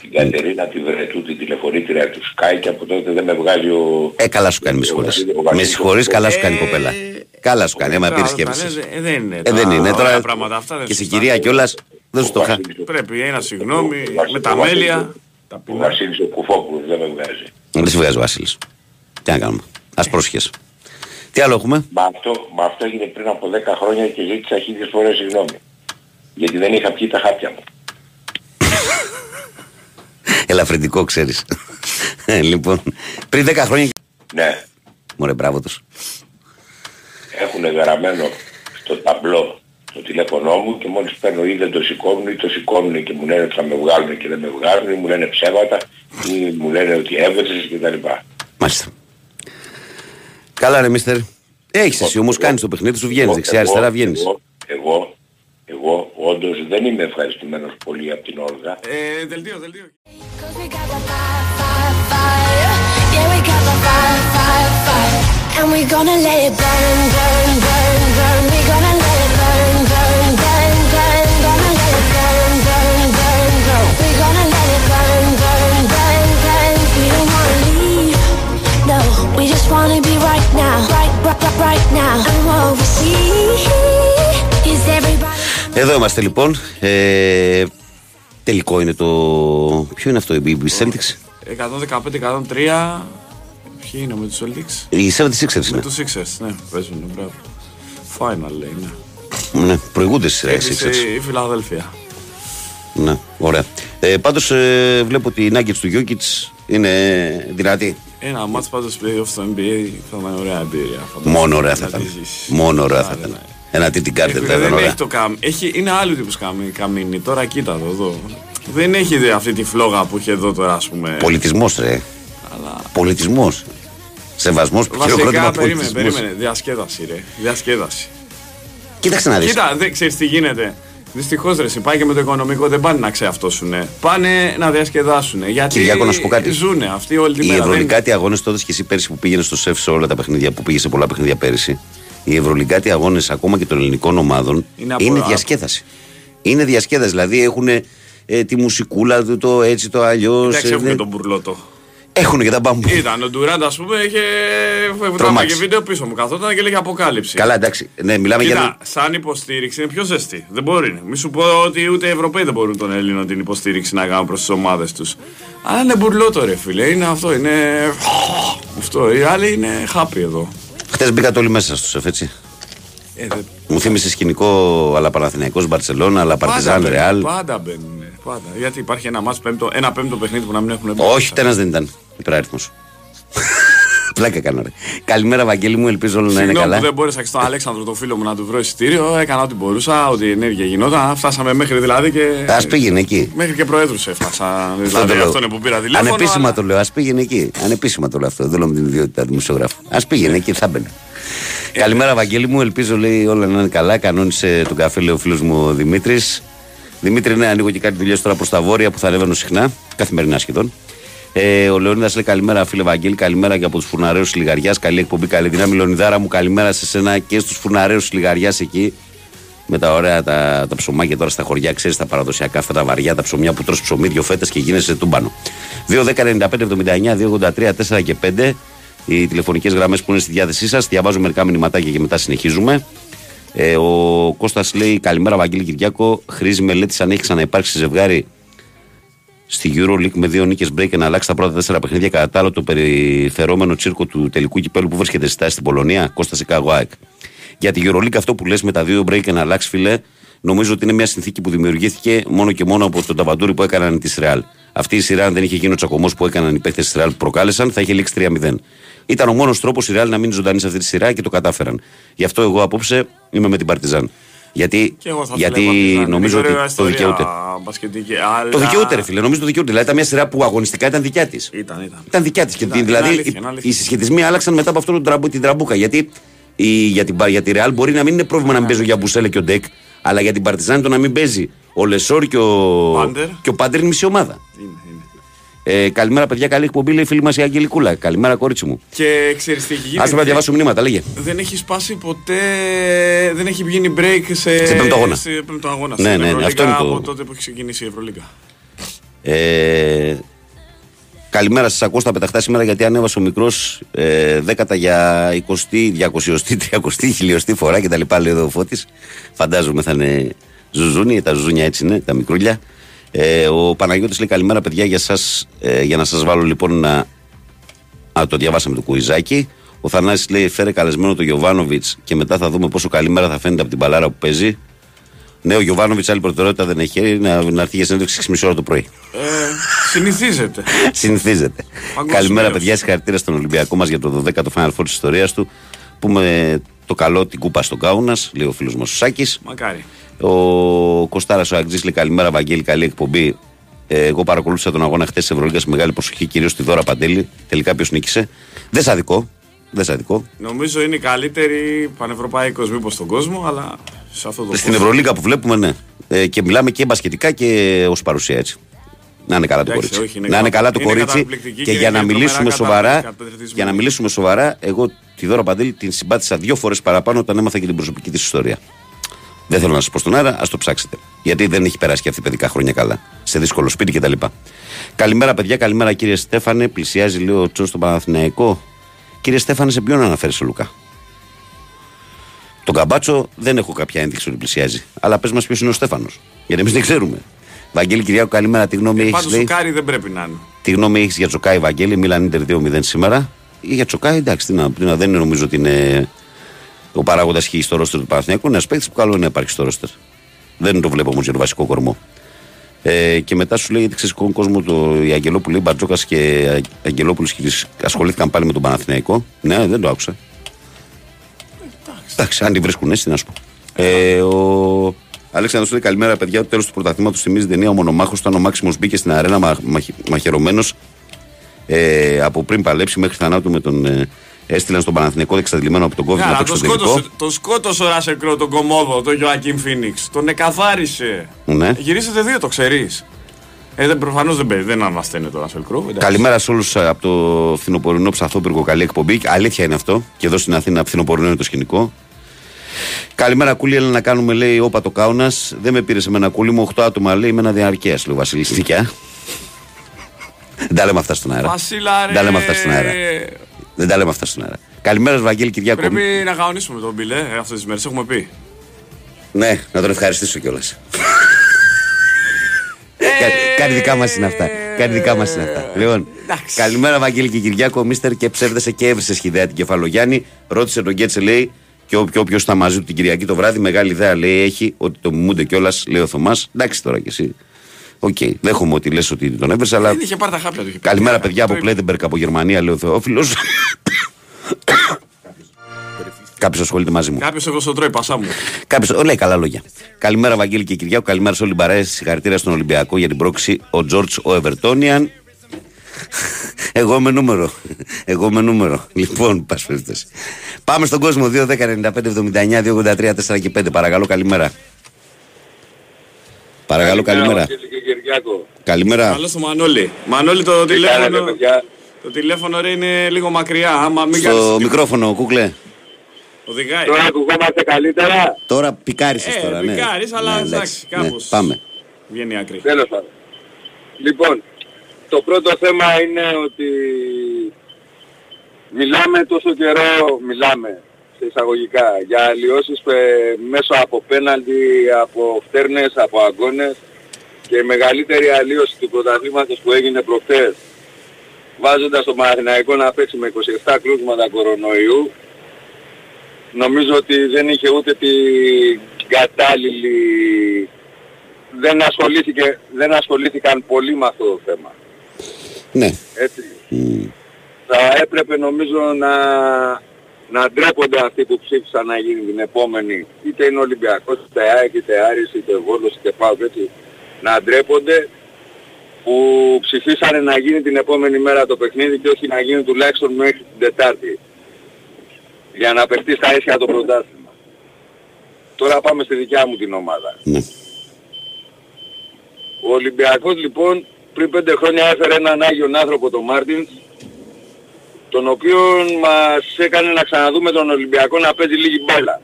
την Κατερίνα τη Βρετού, την τηλεφωνήτρια του Sky και από τότε δεν με βγάζει ο... Ε, καλά σου κάνει, με συγχωρείς. Με συγχωρείς, καλά σου κάνει η κοπέλα. Καλά σου κάνει, άμα πήρε Τώρα, σκέψη. τα λες, ε, δεν είναι. Ε, δεν είναι. Ωραία Τώρα πράγματα αυτά δεν και σε συζητάμε. κυρία κιόλας δεν σου το χα. Πρέπει ένα συγγνώμη Ο Βασίλης- με τα ο Βασίλης- μέλια. Τα Ο πεινά. Βασίλης ο Κουφόπουλος δεν με βγάζει. Δεν σε βγάζει ο Βασίλης. Τι να κάνουμε. Α πρόσχεσαι. Τι άλλο έχουμε; Μα αυτό, μα αυτό έγινε πριν από 10 χρόνια και ζήτησα χίλιες φορές συγγνώμη. Γιατί δεν είχα πιει τα χάπια μου. Ελαφρυντικό, ξέρεις. λοιπόν, πριν 10 χρόνια. Ναι, Μωρέ, μπράβο τους. έχουν γραμμένο στο ταμπλό το τηλέφωνό μου και μόλις παίρνω ή δεν το σηκώνουν ή το σηκώνουν και μου λένε ότι θα με βγάλουν και δεν με βγάλουν ή μου λένε ψέματα ή μου λένε ότι έβρεσες κτλ. Μάλιστα. Καλά, ρε μίστερ. Έχεις εσύ όμως κάνεις το παιχνίδι σου, βγαίνεις Εγώ- δεξιά-αριστερά, εγώ- βγαίνεις. Εγώ, εγώ, εγώ όντως δεν είμαι ευχαριστημένος πολύ από την Όλγα. Ε, Δελτίο, δελτίο. Cause we got the fire, fire, fire. Yeah, we got the fire, fire, fire. And we gonna let it burn, burn, burn, burn. We gonna let we just wanna be right now, right, right, right, right now. And what we see is everybody. Εδώ είμαστε λοιπόν. Ε, τελικό είναι το. Ποιο είναι αυτό, η η Celtics; 115-103. Ποιοι είναι με τους Celtics; Η 76ers Με είναι. τους Sixers, ναι, παίζουν, μπράβο. Final λέει, ναι. Ναι, προηγούνται στις Κέρδισε Sixers. η Φιλαδέλφια. Ναι, ωραία. Ε, Πάντως ε, βλέπω ότι οι Nuggets του Jokic είναι δυνατοί. Ένα μάτς πάντως playoff στο NBA θα ήταν ωραία εμπειρία. φαντάζομαι. Μόνο ωραία θα Να ήταν. τη ζήσεις. Μόνο ωραία θα Άρα, ήταν. ναι. Ένα τίτι κάρτερ Ε, θα ήταν δεν ωραία. έχει το καμ... έχει, είναι άλλου τύπους καμί, καμίνι. Τώρα κοίτα το εδώ. Δεν έχει δε αυτή τη φλόγα που έχει εδώ τώρα, ας πούμε. Πολιτισμός, ρε. Αλλά... Πολιτισμός. Σεβασμός, Βασικά, χειροκρότημα περίμενε, πολιτισμός. περίμενε. Διασκέδαση, ρε. Διασκέδαση. Κοίταξε να δεις. Κοίτα, δεν ξέρεις τι γίνεται. Δυστυχώς ρε, εσύ, πάει και με το οικονομικό δεν πάνε να ξεαυτόσουν. Πάνε να διασκεδάσουν. Γιατί Κυριάκο, να σου πω κάτι. ζουνε αυτοί όλη τη Οι μέρα. δεν- Ευρωλυκάτοι αγώνες τότε και εσύ πέρσι που πήγαινε στο σεφ σε όλα τα παιχνίδια που πήγε σε πολλά παιχνίδια πέρσι. Οι Ευρωλυκάτοι αγώνες ακόμα και των ελληνικών ομάδων Είναι είναι, από- διασκέδαση. Είναι διασκέδαση. Δηλαδή έχουν ε, τη μουσικούλα του, το έτσι, το αλλιώς. Εντάξει, έχουμε τον μπουρλότο. Έχουν και τα μπαμπού. Ήταν ο Ντουράντ, ας πούμε, είχε. Τρομάξει. Τρόμαξε βίντεο πίσω μου. Καθόταν και λέγε αποκάλυψη. Καλά, εντάξει. Ναι, μιλάμε Κοίτα, για. σαν υποστήριξη είναι πιο ζεστή. Δεν μπορεί. Μη σου πω ότι ούτε οι Ευρωπαίοι δεν μπορούν τον Έλληνο την υποστήριξη να κάνουν προς τις ομάδες τους. Αλλά είναι μπουρλότο, ρε φίλε. Είναι αυτό. Είναι. Αυτό. Οι άλλοι είναι happy εδώ. Χθε μπήκατε όλοι μέσα στο σεφ, έτσι. Ε, δε- Μου θύμισε σκηνικό αλλά Παναθηναϊκός Μπαρσελόνα, αλλά Παρτιζάν μπαίνουν, Ρεάλ. Πάντα μπαίνουν. Πάντα. Γιατί υπάρχει ένα, μάτς πέμπτο, ένα πέμπτο παιχνίδι που να μην έχουν μπει. Όχι, ούτε ένα δεν ήταν υπεράριθμος. Πλάκα κάνω. Ρε. Καλημέρα, Βαγγέλη μου, ελπίζω όλα να είναι Συγγνώμη που καλά. δεν μπόρεσα και στον Αλέξανδρο τον φίλο μου να του βρω εισιτήριο. Έκανα ό,τι μπορούσα, ό,τι ενέργεια γινόταν. Φτάσαμε μέχρι δηλαδή και. Α πήγαινε εκεί. Μέχρι και προέδρους έφτασα. Αυτό το Δηλαδή λέω. αυτό είναι που πήρα τηλέφωνο. Ανεπίσημα αλλά- το λέω, ας πήγαινε εκεί. Ανεπίσημα το λέω αυτό. Δεν λέω με την ιδιότητα του δημοσιογράφου. Α πήγαινε εκεί, θα μπαινε. Καλημέρα, Βαγγέλη μου. Ελπίζω λέει όλα να είναι καλά. Κανόνισε τον καφέ, λέει ο φίλος μου ο Δημήτρης. Δημήτρη, ναι, ανοίγω και κάτι δουλειές τώρα προς τα βόρεια που θα ανέβαινω συχνά, καθημερινά σχεδόν. Ε, ο Λεωνίδας λέει καλημέρα, φίλε Βαγγέλη, καλημέρα και από τους φουρναρέου της Λιγαριάς. Καλή εκπομπή, καλή δύναμη. Λεωνιδάρα μου, καλημέρα σε σένα και στους φουρναρέου της Λιγαριάς εκεί. Με τα ωραία τα, τα ψωμάκια τώρα στα χωριά, ξέρεις τα παραδοσιακά αυτά τα βαριά, τα ψωμιά που τρως ψωμί δύο φέτες και γίνεσαι τούμπανο. 2-10-95-79, 2-83, 4 και 5. Οι τηλεφωνικές γραμμές που είναι στη διάθεσή σας. Διαβάζω μερικά μηνυματάκια και μετά συνεχίζουμε. Ε, ο Κώστας λέει: Καλημέρα, Βαγγέλη Κυριάκο. Χρήζει μελέτης αν έχει ξαναυπάρξει ζευγάρι στη Euroleague με δύο νίκες break να αλλάξει τα πρώτα τέσσερα παιχνίδια κατά άλλο το περιφερόμενο τσίρκο του τελικού κυπέλου που βρίσκεται στη στάση στην Πολωνία. Κώστα Σικάγο ΑΕΚ. Για τη Euroleague αυτό που λες με τα δύο break να αλλάξει, φίλε, νομίζω ότι είναι μια συνθήκη που δημιουργήθηκε μόνο και μόνο από τον νταβαντούρι που έκαναν τη Ρεάλ. Αυτή η σειρά, αν δεν είχε γίνει ο τσακωμός που έκαναν οι παίχτες της Ρεάλ που προκάλεσαν, θα είχε λήξει 3-0. Ήταν ο μόνος τρόπος η Ρεάλ να μείνει ζωντανή σε αυτή τη σειρά και το κατάφεραν. Γι' αυτό εγώ απόψε είμαι με την Παρτιζάν. Γιατί, Και εγώ θα γιατί ήθελα να πω, νομίζω είναι ότι ωραία το ιστορία δικαιούται. μπασκετική, αλλά- Το δικαιούται, ρε φίλε. Νομίζω το δικαιούται. Δηλαδή ήταν μια σειρά που αγωνιστικά ήταν δικιά της. Ήταν, ήταν. Ήταν δικιά της. Ήταν, Δηλαδή είναι αλήθεια, οι- είναι αλήθεια. οι συσχετισμοί άλλαξαν μετά από αυτό το τραμπου, την τραμπούκα. Γιατί η, για, την, για τη Ρεάλ μπορεί να μην είναι πρόβλημα να μην παίζει ο Γιαμπουσέλε και ο Ντεκ, αλλά για την Παρτιζάν το να μην παίζει ο Λεσόρ και ο Πάντερ. και ο Πάντερ είναι μισή ομάδα. Είναι, είναι. Ε, καλημέρα, παιδιά. Καλή εκπομπή, λέει η φίλη μας η Αγγελικούλα. Καλημέρα, κορίτσι μου. Και ξέρεις τι έχει γίνει. Α να διαβάσω μηνύματα, λέγε. Δεν έχει σπάσει ποτέ. Δεν έχει γίνει break σε. Σε πέμπτο αγώνα. Σε πέμπτο αγώνα. Ναι, στην ναι, Ευρωλίγκα αυτό είναι το- Από τότε που έχει ξεκινήσει η Ευρωλίγκα. Ε, καλημέρα σας. Ακούω στα πεταχτά σήμερα γιατί ανέβασε ο μικρός ε, δέκατα για 20, 200, 30, χιλιοστή φορά κτλ. Λέει εδώ ο Φώτης. Φαντάζομαι θα είναι ζουζούνι, τα ζουζούνια έτσι είναι, τα μικρούλια. Ε, ο Παναγιώτης λέει καλημέρα παιδιά για σας, ε, για να σας βάλω λοιπόν να... Α, το διαβάσαμε το κουιζάκι. Ο Θανάσης λέει φέρε καλεσμένο το Γιωβάνοβιτς και μετά θα δούμε πόσο καλή μέρα θα φαίνεται από την παλάρα που παίζει. Ναι, ο Γιωβάνοβιτς άλλη προτεραιότητα δεν έχει να, να έρθει για συνέντευξη 6,5 ώρα το πρωί. Ε, συνηθίζεται. Συνηθίζεται. Παγκόσμιος. Καλημέρα, παιδιά. Συγχαρητήρια στον Ολυμπιακό μας για το 12ο Final Four της ιστορίας του. Που με το καλό την κούπα στον Κάουνας, λέει ο φίλος μας ο Σάκης. Μακάρι. Ο Κοστάρα ο Αγγζής λέει καλημέρα, Βαγγέλη, καλή εκπομπή. Ε, εγώ παρακολούθησα τον αγώνα χθες της Ευρωλίγα με μεγάλη προσοχή, κυρίως τη δώρα Παντέλη. Τελικά ποιος νίκησε. Δεν σ' αδικό. Δεν σ' αδικό. Νομίζω είναι η καλύτερη πανευρωπαϊκός μήπως στον κόσμο, αλλά σε αυτό το Στην κόσμο. Ευρωλίγα που βλέπουμε, ναι. Ε, και μιλάμε και μπασκετικά και ως παρουσία έτσι. Να είναι καλά το Εντάξει, κορίτσι. όχι, είναι να είναι κα- καλά το είναι κορίτσι. καταπληκτική Και, και για να είναι μιλήσουμε τρομερά σοβαρά, καταπληκτισμένη. για να μιλήσουμε σοβαρά, εγώ τη Δώρα Παντέλη την συμπάτησα δύο φορές παραπάνω όταν έμαθα και την προσωπική της ιστορία. Δεν θέλω να σας πω στον αέρα, ας το ψάξετε. Γιατί δεν έχει περάσει και αυτή παιδικά χρόνια καλά. Σε δύσκολο σπίτι κτλ. Καλημέρα, παιδιά, καλημέρα κύριε Στέφανε. Πλησιάζει, λέει ο Τσό στον Παναθηναϊκό. Κύριε Στέφανε, σε ποιον αναφέρει ο Λουκά. Τον Καμπάτσο δεν έχω κάποια ένδειξη ότι πλησιάζει. Αλλά πες μας ποιος είναι ο Στέφανος. Γιατί εμείς δεν ξέρουμε. Βαγγέλη Κυριάκου, καλημέρα. Τι γνώμη Ε, έχει, Πάντως λέει; ο Κάρι δεν πρέπει να είναι. Τι γνώμη έχεις για Τσοκάη, Βαγγέλη; Μίλαν Ιντερ 2-0 σήμερα. Ή για Τσοκάη, εντάξει, τι να, τι να, δεν είναι, νομίζω ότι είναι ο παράγοντας χ στο ρόστερ του Παναθηναϊκού. Είναι ένας παίκτης που καλό είναι να υπάρχει στο ρόστερ. Δεν το βλέπω όμως για το βασικό κορμό. Ε, και μετά σου λέει γιατί ξέρεις ο κόσμο το, η Αγγελόπουλη, Μπαρτζόκας και Αγγελόπουλος ασχολήθηκαν πάλι με τον Παναθηναϊκό. Ναι, δεν το άκουσα. Εντάξει, αν τη βρίσκουν έτσι, τι να σου πω. Ε, ο Αλέξανδρος λέει καλημέρα, παιδιά. Το τέλος του πρωταθλήματος θυμίζει την ταινία Ο Μονομάχος. Όταν ο Μάξιμος μπήκες στην αρένα μα, μαχ, μαχαιρωμένος ε, από πριν παλέψει μέχρι θανάτου με τον. Ε, έστειλαν στον Παναθηναϊκό εξαντλημένο από τον κόβι Ναι, να αλλά παίξει τον το τελικό. σκότωσε, τον σκότωσε ο Ράσελ Κρό, τον κομμόδο, τον Ιωακίμ Φίνιξ. Τον εκαθάρισε. Ναι. Γυρίσατε δύο, το ξέρεις. Ε, δεν, προφανώς δεν παίζει, δεν ανασταίνεται το Ράσελ Κρό. εντάξει. Καλημέρα σε όλους από το φθινοπορεινό ψαθόπυργο. Καλή εκπομπή. Αλήθεια είναι αυτό. Και εδώ στην Αθήνα φθινοπορεινό είναι το σκηνικό. Καλημέρα, κούλι. Έλα να κάνουμε, λέει, όπα το κάουνας. Δεν με πήρε σε μένα κούλι μου. 8 άτομα, λέει, με ένα διαρκεία, λέει ο Βασίλη Νικιά. Δεν τα λέμε αυτά στον αέρα. Βασίλα, ρε. Δεν τα λέμε αυτά στον αέρα. Δεν τα λέμε αυτά στον αέρα. Καλημέρα, Βαγγέλη Κυριάκο. Πρέπει να κανονίσουμε τον Μπιλέ ε, αυτές τις μέρες, έχουμε πει. Ναι, να τον ευχαριστήσω κιόλας. Κάτι δικά μας είναι αυτά. Κάτι δικά μας είναι αυτά. Λοιπόν, εντάξει. καλημέρα, Βαγγέλη και Κυριάκο. Ο Μίστερ και ψεύδεσαι και έβρισε σχηδέα την κεφαλογιάννη. Ρώτησε τον Γκέτσε, λέει, και όποιο όποιος ήταν μαζί του την Κυριακή το βράδυ, μεγάλη ιδέα λέει έχει ότι το μιμούνται κιόλας, λέει ο Θωμάς. Εντάξει τώρα κι εσύ. Οκ, δέχομαι ότι λες ότι τον έβρισε, αλλά. Δεν είχε πάρει τα χάπια του. είχε πει. Καλημέρα, παιδιά Το από είπε. Κλέντεμπερκ από Γερμανία, λέει ο Θεόφιλος. Κάποιος ασχολείται μαζί μου. Κάποιος εγώ στο τρώει, πασά μου. Κάποιος λέει καλά λόγια. Καλημέρα, Βαγγέλη και Κυριάκο. Καλημέρα σε όλη την παρέα. Συγχαρητήρια στον Ολυμπιακό για την πρόξη. Ο Τζόρτζ ο Ευερτόνιαν. Εγώ με νούμερο. Εγώ με νούμερο. Λοιπόν, πας περιπτώσει. Πάμε στον κόσμο 2, 10, 95, 79, 283, 4 και 5. Παρακαλώ, καλημέρα. Παρακαλώ, καλημέρα. Καλημέρα. Καλό στο Μανώλη. Μανώλη το τηλέφωνο. Το τηλέφωνο ρε είναι λίγο μακριά. Άμα μην Στο κάνεις... μικρόφωνο, κούκλε. Οδηγάει. Τώρα ακουγόμαστε καλύτερα. Τώρα πικάρισες Ε, τώρα, ναι. πικάρεις, αλλά Ναι, εντάξει, ναι, κάπως. πάμε. Βγαίνει άκρη. Τέλος πάντων. Λοιπόν, το πρώτο θέμα είναι ότι μιλάμε τόσο καιρό, μιλάμε σε εισαγωγικά, για αλλοιώσεις ε, μέσω από πέναλτι, από φτέρνες, από αγώνες και η μεγαλύτερη αλλίωση του πρωταθλήματος που έγινε προχθές βάζοντας το Παναθηναϊκό να παίξει με 27 κρούσματα κορονοϊού νομίζω ότι δεν είχε ούτε την κατάλληλη δεν, ασχολήθηκε, δεν ασχολήθηκαν πολύ με αυτό το θέμα. Ναι. Έτσι. Μμ. Θα έπρεπε νομίζω να, να ντρέπονται αυτοί που ψήφισαν να γίνει την επόμενη, είτε είναι Ολυμπιακός, είτε ΑΕΚ, είτε Άρης, είτε Βόλος, είτε ΠΑΟΚ, έτσι. Να ντρέπονται που ψηφίσανε να γίνει την επόμενη μέρα το παιχνίδι και όχι να γίνει τουλάχιστον μέχρι την Τετάρτη. Για να παιχτεί στα ίσια το πρωτάθλημα. Τώρα πάμε στη δικιά μου την ομάδα. ναι. Ο Ολυμπιακός λοιπόν πριν πέντε χρόνια έφερε έναν Άγιον άνθρωπο τον Μάρτινς τον οποίο μας έκανε να ξαναδούμε τον Ολυμπιακό να παίζει λίγη μπάλα.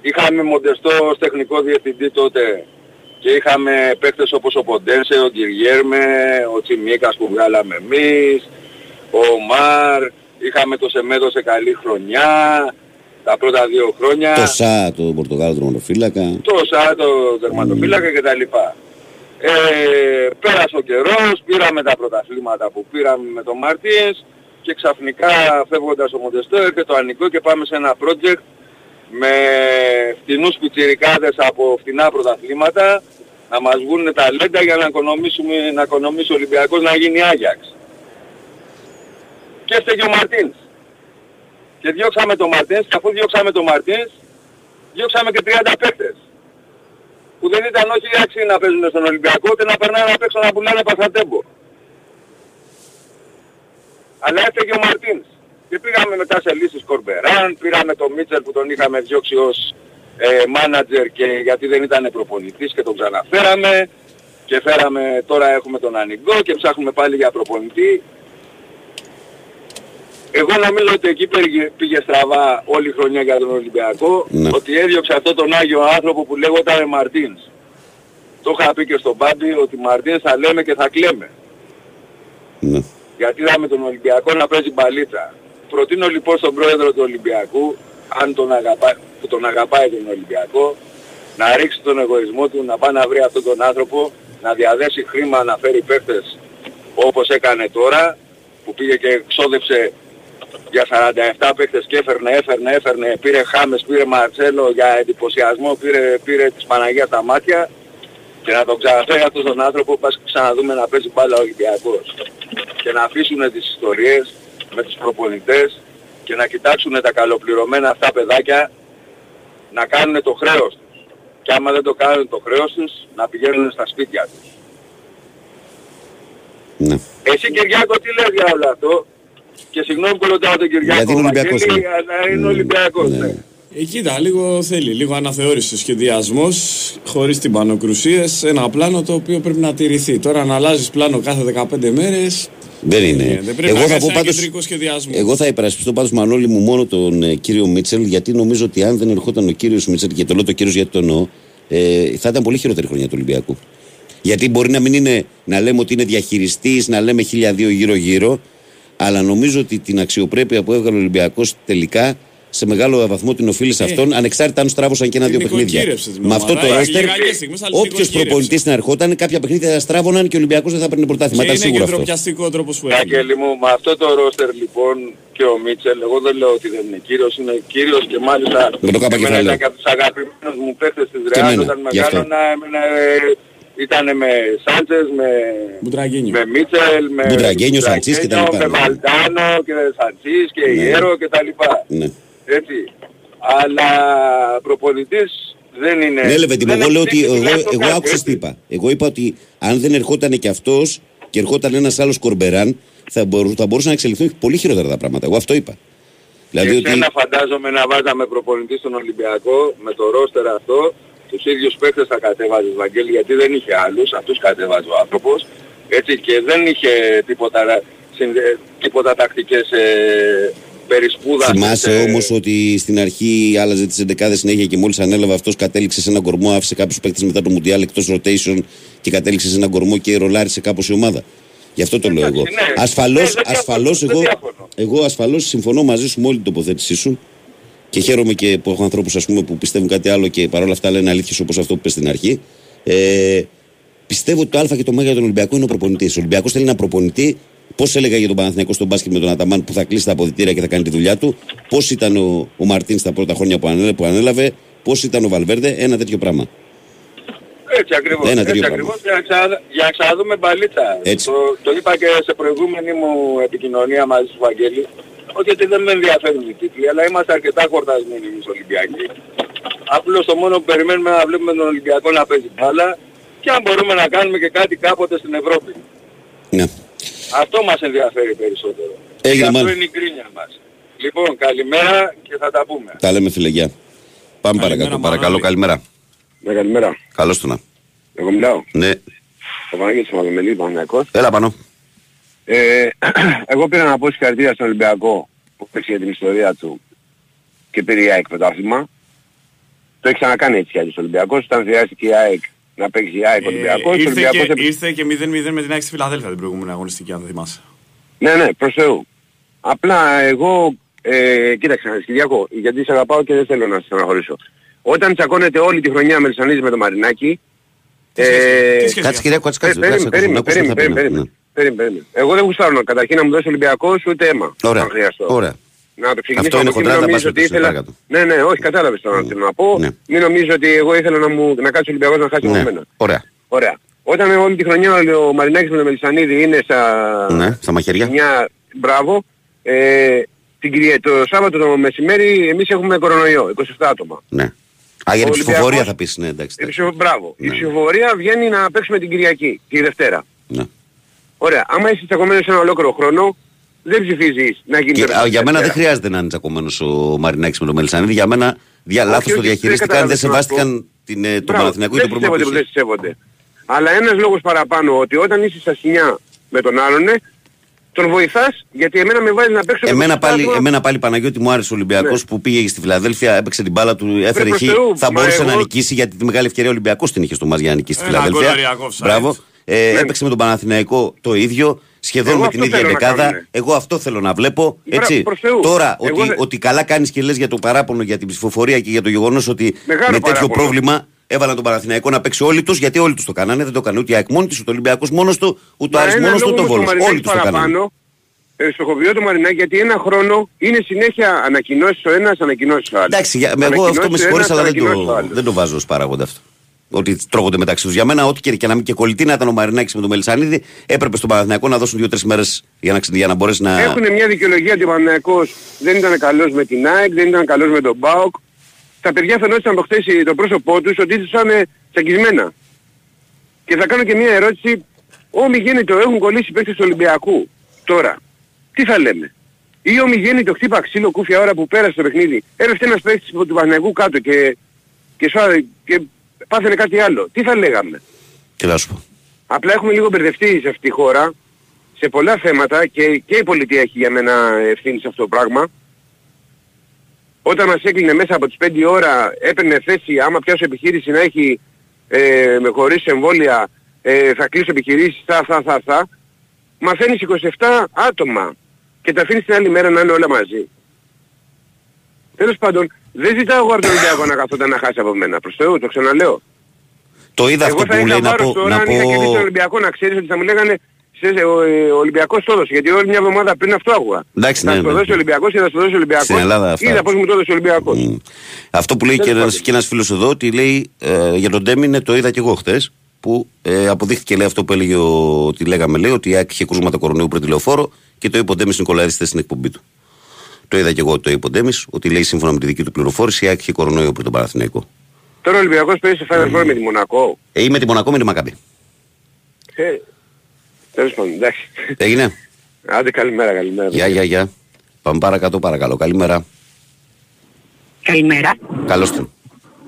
Είχαμε μοντεστό ως τεχνικό διευθυντή τότε και είχαμε παίκτες όπως ο Ποντένσε, ο Γκυριέρμε, ο Τσιμίκας που βγάλαμε εμείς, ο Μαρ, είχαμε το Σεμέδο σε καλή χρονιά, τα πρώτα δύο χρόνια Το ΣΑ, το Πορτογάλο τροματοφύλακα. το σαν το τερματοφύλακα και τα λοιπά. Ε, πέρασε ο καιρός, πήραμε τα πρωταθλήματα που πήραμε με τον Μαρτίνς και ξαφνικά φεύγοντας ο Μοντεστό έρχεται το Ανικό και πάμε σε ένα project με φτηνούς πιτσιρικάδες από φτηνά πρωταθλήματα να μας βγουν ταλέντα για να οικονομήσουμε, να οικονομήσει ο Ολυμπιακός να γίνει Άγιαξ. Και έφταιγε ο Μαρτίνς. Και διώξαμε τον Μαρτίνς και αφού διώξαμε τον Μαρτίνς διώξαμε και 30 παίκτες. Που δεν ήταν όχι άξιοι να παίζουν στον Ολυμπιακό, ούτε να περνάνε να παίξουν να πουλάνε πασατέμπο. Αλλά έφταιγε ο Μαρτίνς. Και πήγαμε μετά σε λύσεις Κορμπεράν, πήραμε τον Μίτσελ που τον είχαμε διώξει ως ε, μάνατζερ και γιατί δεν ήταν προπονητής και τον ξαναφέραμε. Και φέραμε, τώρα έχουμε τον Ανιγκό και ψάχνουμε πάλι για προπονητή. Εγώ νομίζω ότι εκεί πήγε, πήγε στραβά όλη η χρονιά για τον Ολυμπιακό, Ναι. ότι έδιωξε αυτό τον Άγιο άνθρωπο που λέγονταν Μαρτίνς. Το είχα πει και στον Πάντη ότι Μαρτίνς θα λέμε και θα κλαίμε. Ναι. Γιατί είδαμε τον Ολυμπιακό να παίζει μπαλίτσα. Προτείνω λοιπόν στον πρόεδρο του Ολυμπιακού, αν τον αγαπά, που τον αγαπάει τον Ολυμπιακό, να ρίξει τον εγωισμό του, να πάει να βρει αυτόν τον άνθρωπο, να διαδέσει χρήμα, να φέρει παίχτες όπως έκανε τώρα, που πήγε και εξόδεψε για 47 παίχτες και έφερνε, έφερνε, έφερνε, πήρε Χάμες, πήρε Μαρτσέλο για εντυπωσιασμό, πήρε, πήρε της Παναγίας τα μάτια. Και να τον ξαναφέρει αυτόν τον άνθρωπο πας ξαναδούμε να παίζει μπάλα ο Ολυμπιακός. Και να αφήσουν τις ιστορίες με τους προπονητές και να κοιτάξουν τα καλοπληρωμένα αυτά παιδάκια να κάνουν το χρέος τους. Και άμα δεν το κάνουν το χρέος τους, να πηγαίνουν στα σπίτια τους. ναι. Εσύ Κυριάκο τι λες για όλο αυτό; Και συγγνώμη που ρωτάω τον Κυριάκο Γιατί είναι Ολυμπιακός, Βαγγέλη, ναι. αλλά είναι Ναι, Ολυμπιακός. ναι. ναι. Ε, κοίτα, λίγο θέλει, λίγο αναθεώρηση ο σχεδιασμός, χωρίς τυμπανοκρουσίες, ένα πλάνο το οποίο πρέπει να τηρηθεί. Τώρα να αλλάζεις πλάνο κάθε 15 μέρες, Δεν είναι. ε, δεν πρέπει εγώ, να θα κάνεις πω ένα πάντως, κεντρικό σχεδιασμό. εγώ θα υπερασπιστώ πάντως Μανώλη μου μόνο τον ε, κύριο Μίτσελ γιατί νομίζω ότι αν δεν ερχόταν ο κύριος Μίτσελ και το λέω το κύριος γιατί το εννοώ ε, θα ήταν πολύ χειρότερη χρονιά του Ολυμπιακού. Γιατί μπορεί να μην είναι να λέμε ότι είναι διαχειριστής, να λέμε χίλια-δύο γύρω-γύρω, αλλά νομίζω ότι την αξιοπρέπεια που έβγαλε ο Ολυμπιακός τελικά σε μεγάλο βαθμό την οφείλει σε αυτόν, ανεξάρτητα αν στράβωσαν και ένα-δύο Την παιχνίδια. νοικοκύρεψε την Με αυτό ομάδα. το Ε, ρόστερ, λιγάκι στιγμές, αλλά την όποιος νοικοκύρεψε. προπονητής να ερχόταν, κάποια παιχνίδια θα στράβωναν και ο Ολυμπιακός δεν θα παίρνει πρωτάθλημα. και Ήταν είναι σίγουρο αυτό. κεντροπιαστικό ο τρόπος που έχει. Αγγέλη μου, με αυτό το ρόστερ λοιπόν και ο Μίτσελ, εγώ δεν λέω ότι δεν είναι κύριος, είναι κύριος και μάλιστα Με το κάπα εμένα κεφάλαιο. ήταν και από τους αγαπημένους μου παίχτες της Και Ρεάλ εμένα, όταν γι' αυτό. μεγάλωνα, εμένα, ε, Ήταν με Σάντσες, με, Μπουτραγκίνιο. με Μίτσελ, με Μπουτραγκίνιο, Σαντσής και τα λοιπά, με ναι. Βαλτάνο και Σαντσής και Ναι. Ιέρο και τα λοιπά. Ναι. Έτσι. Αλλά προπονητής δεν είναι... Ναι, Λεβέντη, μου, δεν εγώ λέω έχει ότι. τύχει Εγώ, τουλάχιστον εγώ κάτι, άκουσα έτσι. τι είπα. Εγώ είπα ότι αν δεν ερχόταν και αυτός και ερχόταν ένας άλλος κορμπεράν, θα, μπορού, θα μπορούσαν να εξελιχθούν πολύ χειρότερα τα πράγματα. Εγώ αυτό είπα. Δηλαδή και ότι. εσένα φαντάζομαι να βάζαμε προπονητή στον Ολυμπιακό με το ρόστερ αυτό, τους ίδιους παίκτες θα κατέβαζες Βαγγέλη γιατί δεν είχε άλλους, αυτούς κατέβαζε ο άνθρωπος, έτσι και δεν είχε τίποτα, συνδε- τίποτα τακτικές ε, περισπούδας. Θυμάσαι ε, όμως ότι στην αρχή άλλαζε τις 11 συνέχεια και μόλις ανέλαβε αυτός κατέληξε σε έναν κορμό, άφησε κάποιους παίκτες μετά το Μουντιάλ εκτός rotation και κατέληξε σε έναν κορμό και ρολάρισε κάπως η ομάδα. Γι' αυτό το λέω εγώ. Εντάξει, ναι. Ασφαλώς, Ναι, δεν διαφωνώ, ασφαλώς δεν εγώ, διαφωνώ. εγώ ασφαλώς συμφωνώ μαζί σου με όλη την τοποθέτησή σου και χαίρομαι και που έχω ανθρώπους που πιστεύουν κάτι άλλο και παρόλα αυτά λένε αλήθειες όπως αυτό που είπες στην αρχή. Ε, πιστεύω ότι το Α και το Μ για τον Ολυμπιακό είναι ο προπονητής. Ο Ολυμπιακός θέλει ένα προπονητή. Πώς έλεγα για τον Παναθηναϊκό στον μπάσκετ με τον Αταμάν που θα κλείσει τα αποδητήρια και θα κάνει τη δουλειά του. Πώς ήταν ο, ο Μαρτίν στα πρώτα χρόνια που ανέλαβε. Που ανέλαβε Πώς ήταν ο Βαλβέρντε. Ένα τέτοιο πράγμα. Έτσι ακριβώς. Ένα έτσι τέτοιο ακριβώς για, να ξανα- για να ξαναδούμε μπαλίτσα. Έτσι. Το, το είπα και σε προηγούμενη μου επικοινωνία μαζί σου Βαγγέλη. Όχι ότι δεν με ενδιαφέρουν οι τίτλοι, αλλά είμαστε αρκετά χορτασμένοι εμείς Ολυμπιακοί. Απλώς το μόνο που περιμένουμε είναι να βλέπουμε τον Ολυμπιακό να παίζει μπάλα και αν μπορούμε να κάνουμε και κάτι κάποτε στην Ευρώπη. Ναι. Αυτό μας ενδιαφέρει περισσότερο. Έγινε, και αυτό μάλλον. είναι η γκρίνια μας. Λοιπόν, καλημέρα και θα τα πούμε. Τα λέμε φιλεγιά. Πάμε Καλημέρα, παρακάτω. Παρακαλώ, Μανώλη. καλημέρα. Ναι, καλημέρα. Καλώς το να. Εγώ μιλάω. Ναι. Ο Βαγγέλης Μαδομελή, Παναγιακός. Έλα πάνω. Ε, εγώ πήρα να πω συγχαρητήρια στον Ολυμπιακό που παίξει για την ιστορία του και πήρε η ΑΕΚ πρωτάθλημα. Το έχει ξανακάνει έτσι κι άλλος ο Ολυμπιακός. Όταν χρειάστηκε η ΑΕΚ να παίξει η ΑΕΚ Ε, Ολυμπιακός, ο ήρθε, Ολυμπιακός... και, έπαιξε- ήρθε και 0-0 με την ΑΕΚ στη Φιλαδέλφια την προηγούμενη αγωνιστική, αν δεν θυμάσαι. Ναι, ναι, προς Θεού. Απλά εγώ, ε, κοίταξε να δεις, Κυριακό, γιατί σε αγαπάω και δεν θέλω να σε στεναχωρήσω. Όταν τσακώνεται όλη τη χρονιά με Λισανίδη με το Μαρινάκι, Τι σχέση- τι σχέση Κάτσε κυρία Κάτσε, Ε, κάτσε. Περίμενε, κάτσε, να περίμενε, ακούσουμε περίμενε, τι θα πει, περίμενε, ναι. περίμενε, περίμενε. Εγώ δεν γουστάρω καταρχήν να μου δώσει Ολυμπιακός ούτε αίμα. Ωραία. Αν χρειαστώ. Ωραία. Να το ξεκινήσω Αυτό είναι από εκεί, χοντρά, μην τα νομίζω πας ότι στο ήθελα... παρακάτω. Ναι, ναι, όχι, κατάλαβες τώρα τι θέλω να πω. Ναι. Μην νομίζω ότι εγώ ήθελα να, μου, να κάτσει ο Ολυμπιακός να χάσει Ναι. από μένα. Ωραία. Ωραία. Όταν όλη τη χρονιά ο Μαρινάκης με τον Μελισανίδη είναι στα... Ναι, στα μαχαιριά. Μια... Μπράβο. Ε, την Κυρια... Το Σάββατο το μεσημέρι εμείς έχουμε κορονοϊό, 27 άτομα. Ναι. Α, για την Ο ψηφοφορία Ολυμπιακός- θα πεις, ναι, εντάξει. Η εντάξει. ψηφο... Μπράβο. Ναι. Η ψηφοφορία βγαίνει να παίξουμε την Κυριακή, τη Δευτέρα. Ναι. Ωραία. Άμα είσαι τσακωμένος ένα ολόκληρο χρόνο, δεν ψηφίζεις να γίνει Και, το α, για μένα δεν Δευτέρα. χρειάζεται να είναι τσακωμένος ο Μαρινάκης με τον Μελισανίδη. Για μένα δια Όχι, λάθος το όχι, δεν διαχειρίστηκαν, δεν καταλαβαίνω να σεβάστηκαν την, ε, τον Μπράβο, Παναθηναϊκό ή δεν τον σέβονται πρόβλημα που δεν σέβονται. Αλλά ένας λόγος παραπάνω ότι όταν είσαι στα σινιά με τον άλλον, ε, τον βοηθάς γιατί εμένα με βάζει να παίξω Εμένα το πάλι, πρωτάθλημα. εμένα πάλι Παναγιώτη μου άρεσε ο Ολυμπιακός Ναι. που πήγε στη Φιλαδέλφια, έπαιξε την μπάλα του, έφερε προς χ. Θεού, Θα μα μπορούσε να εγώ- νικήσει γιατί τη μεγάλη ευκαιρία ο Ολυμπιακός την είχε στο Μάζ για να νικήσει στη Ένα Φιλαδέλφια. γκολ offside. Μπράβο. Ε, Ναι. Έπαιξε με τον Παναθηναϊκό το ίδιο, σχεδόν Εγώ με την αυτό ίδια θέλω να δεκάδα. κάνουνε. Εγώ αυτό θέλω να βλέπω. Μπρα- Έτσι. προς Θεούς. Τώρα, Εγώ ότι, δεν- ότι καλά κάνεις και λες για το παράπονο για την ψηφοφορία και για το γεγονός ότι Μεγάλο με τέτοιο παράπονο. πρόβλημα έβαλαν τον Παναθηναϊκό να παίξει όλοι τους, γιατί όλοι τους το κάνανε. Δεν το έκανε ούτε η ΑΕΚ μόνη της, ούτε ο Ολυμπιακός μόνος του, ούτε ο Μα Άρης ένα μόνος του, λόγο ούτε ο με το Βόλος. Μαρινάκη Όλοι τους το κάνανε. παραπάνω, ε, στοχοποιώ το Μαρινάκη γιατί ένα χρόνο είναι συνέχεια ανακοινώσεις ο ένας, ανακοινώσεις ο άλλος. Εντάξει, για, εγώ αυτό με Ανακοινώσεις ο συγχωρείς, ένας, αλλά δεν ανακοινώσεις ο το, άλλος. δεν το βάζω ως παράγοντα αυτό. Ότι τρώγονται μεταξύ τους. Για μένα, ό,τι και, και να μην και κολλητή να ήταν ο Μαρινάκης με τον Μελισανίδη, έπρεπε στον Παναθηναϊκό να δώσουν δύο-τρεις μέρες για να, ξε- για να μπορέσει να. Έχουν μια δικαιολογία ότι ο Παναθηναϊκός δεν ήταν καλός με την ΑΕΚ, δεν ήταν καλός με τον ΠΑΟΚ. Τα παιδιά φαινόταν από χθες το πρόσωπό τους ότι ήσαν ε, τσακισμένα. Και θα κάνω και μια ερώτηση. Ομιγέννητο έχουν κολλήσει παίκτες του Ολυμπιακού. Τώρα, τι θα λέμε; Ή ομιγέννητο χτύπα ξύλο κούφια ώρα που πέρασε το παιχνίδι. Έρευτε ένας παίκτης του Παναθηναϊκού κάτω και, και, σώα- και πάθαινε κάτι άλλο. Τι θα λέγαμε; Τι να σου πω. Απλά έχουμε λίγο μπερδευτεί σε αυτή τη χώρα σε πολλά θέματα και, και η πολιτεία έχει για μένα ευθύνη σε αυτό το πράγμα. Όταν μας έκλεινε μέσα από τις 5 ώρα έπαιρνε θέση άμα πιάσω επιχείρηση να έχει ε, με χωρίς εμβόλια ε, θα κλείσω επιχειρήσεις θα θα θα θα μαθαίνεις 27 άτομα και τα αφήνεις την άλλη μέρα να είναι όλα μαζί. Τέλος πάντων, δεν ζητάω εγώ από τον Ολυμπιακό να καθόταν να χάσει από μένα. Προς Θεού, το ξαναλέω. Το είδα Εγώ αυτό θα που είχα λέει να βάρος πω. τώρα Να αν είχα κερδίσει τον πω... Ολυμπιακό να ξέρεις ότι θα μου λέγανε «Ξέρεις, ο, ε, ο Ολυμπιακός το έδωσε. Γιατί όλη μια εβδομάδα πριν αυτό άκουγα. Εντάξει, θα ναι, σου το ναι. δώσει ο Ολυμπιακός ή θα σου το δώσει ο Ολυμπιακός. Στην Ελλάδα αυτά. Είδα πώς μου το έδωσε ο Ολυμπιακός. Μμ. Αυτό που λέει και Τέλος ένας, πάντων. και ένας φίλος εδώ, ότι λέει ε, για τον Ντέμι είναι το είδα και εγώ χτες, που ε, αποδείχθηκε λέει αυτό που έλεγε ο, ότι λέγαμε λέει ότι η ΑΕΚ είχε κρούσματα κορονοϊού πριν τη λεωφόρο και το είπε ο Ντέμις Νικολαίδης στην εκπομπή του. Το είδα και εγώ το είπε ο Ντέμις, ότι λέει σύμφωνα με τη δική του πληροφόρηση η ΑΕΚ είχε κορονοϊό πριν τον Παναθηναϊκό. Τώρα ο Ολυμπιακός παίζει σε Final Four με τη Μονακό. Ε, ή με τη Μονακό με τη Μακάμπη. Ε, τέλος πάντων, εντάξει. Έγινε. Άντε καλημέρα, καλημέρα. Γεια, γεια, γεια. Πάμε παρακάτω, παρακαλώ. Καλημέρα. Καλημέρα. Καλώς την.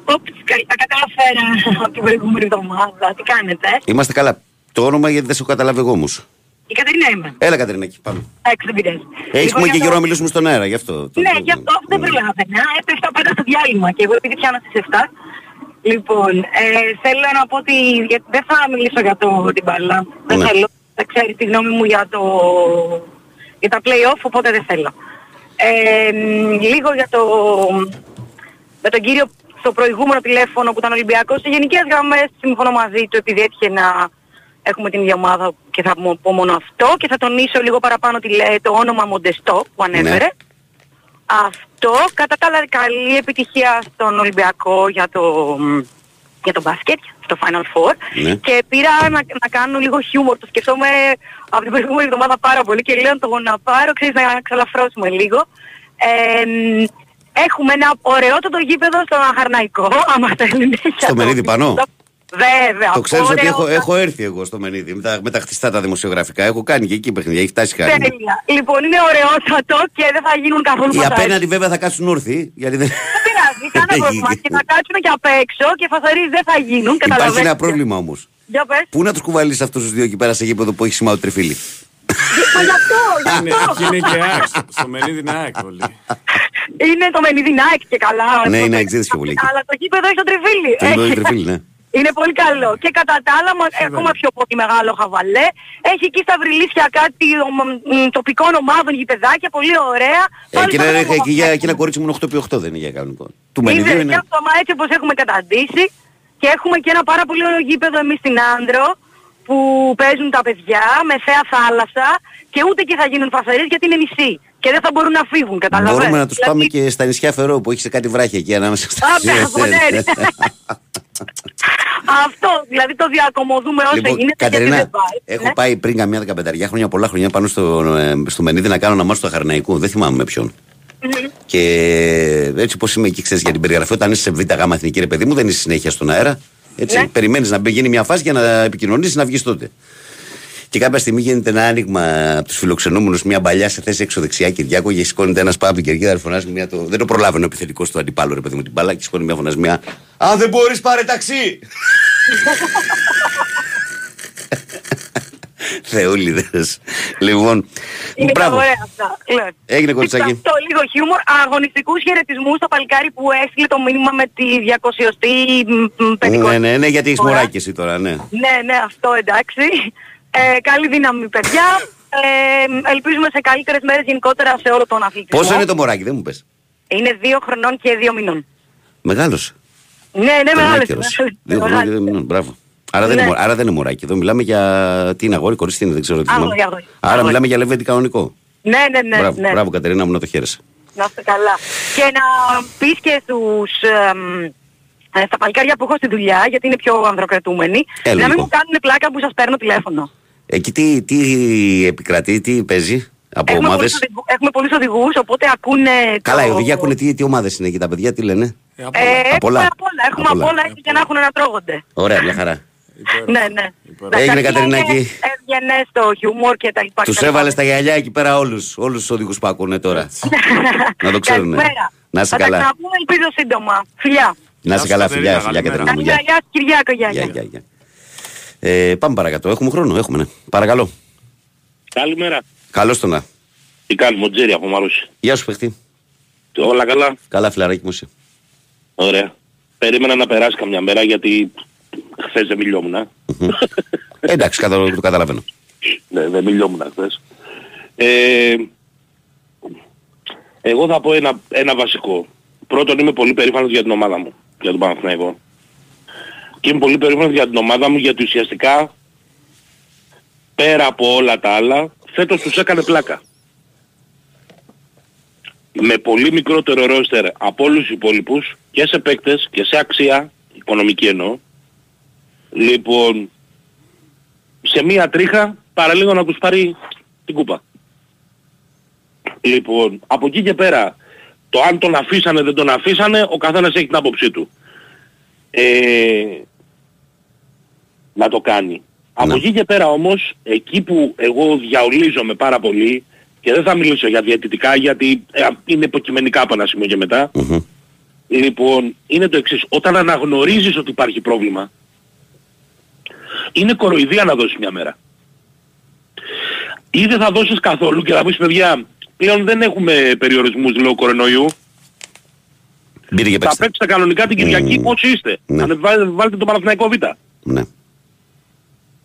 Όπς, καλ- τα κατάφερα από την προηγούμενη εβδομάδα. Τι κάνετε; Είμαστε καλά. Το όνομα γιατί δεν σε έχω καταλάβει εγώ όμως. Η Κατερίνα είμαι. Έλα Κατρινάκη, πάμε. Εντάξει, δεν πειράζει. Έχεις Λοιπόν, πούμε και για καιρό το- να μιλήσουμε στον αέρα, γι' αυτό. το- Ναι, το- γι' αυτό δεν προλάβαινα. Έπεφτα πάντα στο διάλειμμα και εγώ επειδή πιάνω στις 7. Λοιπόν, ε, θέλω να πω ότι για- δεν θα μιλήσω για το, την μπάλα. Δεν Ναι. θέλω. Δεν ξέρεις τη γνώμη μου για, το, για τα play-off, οπότε δεν θέλω. Ε, μ, λίγο για το, με τον κύριο στο προηγούμενο τηλέφωνο που ήταν Ολυμπιακός. Σε γενικές γραμμές συμφωνώ μαζί του επειδή έτυχε να έχουμε την ίδια ομάδα και θα μου πω μόνο αυτό και θα τονίσω λίγο παραπάνω τη, λέ- το όνομα Μοντεστό που ανέφερε. Αυτό. Κατά τα άλλα καλή επιτυχία στον Ολυμπιακό για το, για το μπάσκετ, στο Final Four. Ναι. Και πήρα να, να κάνω λίγο χιούμορ. Το σκεφτόμαι από την προηγούμενη εβδομάδα πάρα πολύ και λέω το να πάρω, ξέρεις, να ξαλαφρώσουμε λίγο. Ε, μ, έχουμε ένα ωραιότατο γήπεδο στο Αχαρναϊκό, άμα θέλουν. Στο Μενίδη πάνω; Βέβαια. Το ξέρεις ότι έχω, ωραίο. έχω έρθει εγώ στο Μενίδη με τα, με τα χτιστά τα δημοσιογραφικά. Έχω κάνει και εκεί παιχνίδια, έχει φτάσει χάρη. Τέλεια. Λοιπόν, είναι ωραιότατο και δεν θα γίνουν καθόλου Οι φασαρίες. απέναντι βέβαια θα κάτσουν όρθιοι, γιατί δεν... Δεν πειράζει, κανένα πρόβλημα. Και θα κάτσουν και απ' έξω και φασαρίες δεν θα γίνουν. Υπάρχει καταλαβαίνετε. ένα πρόβλημα όμως. Για πες. Πού να τους κουβαλείς αυτούς τους δύο εκεί πέρα σε γήπεδο που έχει σημάδι τριφύλι. Μα γι' αυτό, γι' Είναι, αυτό. και είναι και ΑΕΚ. στο- Στο μερίδι είναι ΑΕΚ όλοι. Είναι το Μενιδινάκι και καλά. Ναι, είναι εξήδες πιο πολύ εκεί. Αλλά το γήπεδο έχει το τριφύλι. Το γήπεδο Έχει. έχει τριφύλι, ναι. Είναι πολύ καλό. Και κατά τα άλλα, μα- ακόμα πιο πολύ μεγάλο χαβαλέ. Έχει εκεί στα βρυλίσια κάτι ομ, μ, τοπικών ομάδων, γηπεδάκια, πολύ ωραία. Ε, Πάλι Εκεί θα είναι- έχουμε εκεί για, ακόμα. εκεί ένα κορίτσι μου είναι 8x8 δεν είναι για κανονικό. Του Είδες, Μενιδίου και είναι. αυτό, μα έτσι όπως έχουμε καταντήσει. Και έχουμε και ένα πάρα πολύ ωραίο γήπεδο εμείς στην Άντρο που παίζουν τα παιδιά με θέα θάλασσα και ούτε και θα γίνουν φασαρίες γιατί είναι νησί. Και δεν θα μπορούν να φύγουν, καταλαβαίνεις. Μπορούμε να τους Δηλαδή, πάμε και στα νησιά Φερό που έχει σε κάτι βράχια εκεί ανάμεσα στα Α, μπράβο, ναι, ναι. Αυτό, δηλαδή το διακομωδούμε όσο Λοιπόν, γίνεται γιατί Κατερίνα, δεν πάει. έχω Ναι. πάει πριν καμιά δεκαπενταριά χρόνια, πολλά χρόνια πάνω στο, ε, στο Μενίδη να κάνω ένα μάτσο του Αχαρναϊκού. Δεν θυμάμαι με ποιον. Και έτσι πως είμαι εκεί, ξέρεις, για την περιγραφή, όταν είσαι σε β' γάμα εθνική ρε παιδί μου, δεν είσαι συνέχεια στον αέρα. Έτσι, Ναι. περιμένεις να μπει- γίνει μια φάση για να επικοινωνήσεις να βγεις τότε. Και κάποια στιγμή γίνεται ένα άνοιγμα από τους φιλοξενούμενους, μια παλιά σε θέση έξω-δεξιά Κυριάκο και σηκώνεται ένας πάνω από την κερκίδα και φωνάζει μια. Το... Δεν το προλάβαινε ο επιθετικός του αντιπάλου, ρε παιδί μου, την μπάλα και σηκώνει μια φωνασμιά. Αν δεν μπορείς, πάρε ταξί! Θεούλιδες. Λοιπόν, Είναι μπράβο. ωραία αυτά. Λοιπόν. Έγινε, κοριτσάκι. Αυτό λίγο χιούμορ. Αγωνιστικούς χαιρετισμούς στο παλικάρι που έστειλε το μήνυμα με τη 200η μ, πεντηκοστή Ναι, ναι, ναι, γιατί έχει φορά. μωράκι εσύ τώρα, ναι. Ναι, ναι, αυτό εντάξει. Ε, καλή δύναμη, παιδιά. Ε, ελπίζουμε σε καλύτερες μέρες γενικότερα σε όλο τον αθλητισμό. Πόσο είναι το μωράκι, δεν μου πες. Είναι δύο χρονών και δύο μηνών. Μεγάλωσε. Ναι, ναι, μεγάλες. Τρομάκερος. μεγάλες. Δύο χρόνια και δύο μηνών. Μπράβο. Άρα δεν, Ναι. είναι, μω- άρα δεν είναι μωράκι. Εδώ μιλάμε για. Τι είναι αγόρι, κορίτσι, τι είναι, δεν ξέρω τι Αγόρι, θυμάμαι. αγόρι. Άρα Αγόρι. μιλάμε για λεβέντι κανονικό. Ναι, ναι, ναι. μπράβο, ναι. μπράβο, Κατερίνα μου, να το χαίρεσαι. Να είστε καλά. Και να πεις και στους, εμ, ε, στα παλικάρια που έχω στη δουλειά, γιατί είναι πιο ανδροκρατούμενοι, Ε, να μην λογικό. μου κάνουν πλάκα που σας παίρνω τηλέφωνο. Εκεί τι, τι επικρατεί, τι παίζει από Έχουμε ομάδες; πολλούς, οδηγού- έχουμε πολλούς οδηγούς, οπότε ακούνε... Καλά, το- οι οδηγοί ακούνε τι, τι ομάδες είναι εκεί τα παιδιά, τι λένε; Ε, απ' Ε, όλα. έχουμε Απ' όλα. απ' όλα, έχουμε Απ' απ' όλα. όλα έτσι για να έχουν να τρώγονται. Ωραία, μια χαρά. Υπέροχο. Ναι, ναι. Υπέροχο. Έγινε, Εντάξει, Κατερινάκη. είναι Έβγαινε στο χιούμορ και τα λοιπά. Τους και τα λοιπά. έβαλε στα γυαλιά εκεί πέρα όλους όλους τους οδηγούς που ακούνε τώρα. να το ξέρουν. Καλημέρα. Να είσαι Θα τα καλά. ξαναπούμε ελπίζω σύντομα. Φιλιά. Να είσαι Γεια καλά, σου, φιλιά, Κατερίνα, φιλιά, καλημέρα. Κατερίνα μου. Καλημέρα, Γεια. γεια σας Κυριάκο, γεια, Γεια, γεια. γεια, γεια. Ε, πάμε παρακάτω. Έχουμε χρόνο, έχουμε, ναι. Παρακαλώ. Καλημέρα. Καλώς το να. Τι κάνουμε, ο Τζέρι από Μαρούση. Γεια σου, παιχτή. Όλα καλά; Καλά, φιλαράκι μου είσαι. Ωραία. Περίμενα να περάσει καμιά μέρα γιατί χθες δεν μιλιόμουν. ε. Ε, εντάξει, κατα- το καταλαβαίνω. ναι, δεν μιλιόμουν χθες. Ε, εγώ θα πω ένα, ένα βασικό. Πρώτον είμαι πολύ περήφανος για την ομάδα μου, για τον Παναθηναϊκό. Και είμαι πολύ περήφανος για την ομάδα μου γιατί ουσιαστικά πέρα από όλα τα άλλα φέτος τους έκανε πλάκα. Με πολύ μικρότερο ρόστερ από όλους τους υπόλοιπους και σε παίκτες και σε αξία, οικονομική εννοώ, Λοιπόν, σε μία τρίχα παραλίγο να τους πάρει την κούπα. Λοιπόν, από εκεί και πέρα, το αν τον αφήσανε δεν τον αφήσανε, ο καθένας έχει την άποψή του. Ε, να το κάνει. Από εκεί και πέρα όμως, εκεί που εγώ διαολίζομαι πάρα πολύ, και δεν θα μιλήσω για διαιτητικά γιατί ε, είναι υποκειμενικά από ένα σημείο και μετά, λοιπόν, είναι το εξής. Όταν αναγνωρίζεις ότι υπάρχει πρόβλημα, είναι κοροϊδία να δώσεις μια μέρα. Ή δεν θα δώσεις καθόλου και θα πεις παιδιά, πλέον δεν έχουμε περιορισμούς λόγω κορονοϊού. Μπείτε και Θα παίξτε. παίξετε κανονικά την Κυριακή Μμμ. πόσοι είστε. Ναι. Να βάλετε, βάλετε το Παναθηναϊκό Β. Ναι.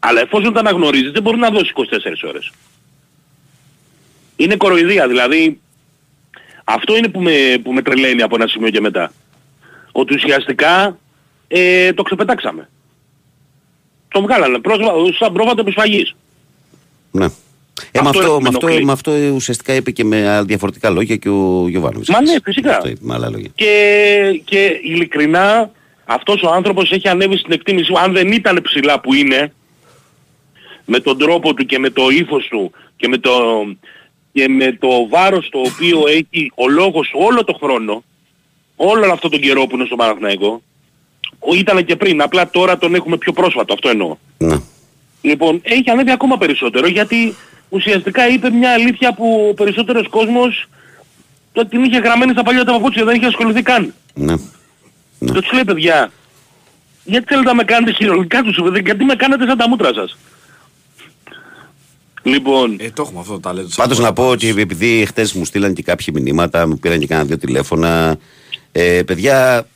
Αλλά εφόσον τα αναγνωρίζεις δεν μπορεί να δώσεις 24 ώρες. Είναι κοροϊδία δηλαδή. Αυτό είναι που με, που με τρελαίνει από ένα σημείο και μετά. Ότι ουσιαστικά ε, το ξεπετάξαμε. Το βγάλανε πρόσβα, σαν πρόβατο επισφαγής. ναι. Ε, με Αυτό αυτό, με με, αυτό, ενοχλεί. με αυτό ουσιαστικά είπε και με α, διαφορετικά λόγια και ο Γιωβάνοβιτς. Μα ναι, φυσικά. Αυτό είπε με άλλα λόγια. Και, και ειλικρινά αυτός ο άνθρωπος έχει ανέβει στην εκτίμηση. Αν δεν ήταν ψηλά που είναι, με τον τρόπο του και με το ύφος του και με το, και με το βάρος το οποίο έχει ο λόγος του όλο το χρόνο, όλο αυτό τον καιρό που είναι στο Παναθηναϊκό, ο- ήταν και πριν, απλά τώρα τον έχουμε πιο πρόσφατο, αυτό εννοώ. Ναι. Λοιπόν, έχει ανέβει ακόμα περισσότερο γιατί ουσιαστικά είπε μια αλήθεια που ο περισσότερος κόσμος το την είχε γραμμένη στα παλιά τα παπούτσια, δεν είχε ασχοληθεί καν. Ναι. Και τους λέει παιδιά, γιατί θέλετε να με κάνετε χειρολογικά τους, παιδιά, γιατί με κάνετε σαν τα μούτρα σας. Λοιπόν, Ε, το έχουμε αυτό το ταλέντο. της Πάντως να πω απορρόφησης. ότι επειδή χτες μου στείλαν και κάποια μηνύματα, μου πήραν και κάνα δύο τηλέφωνα, ε, παιδιά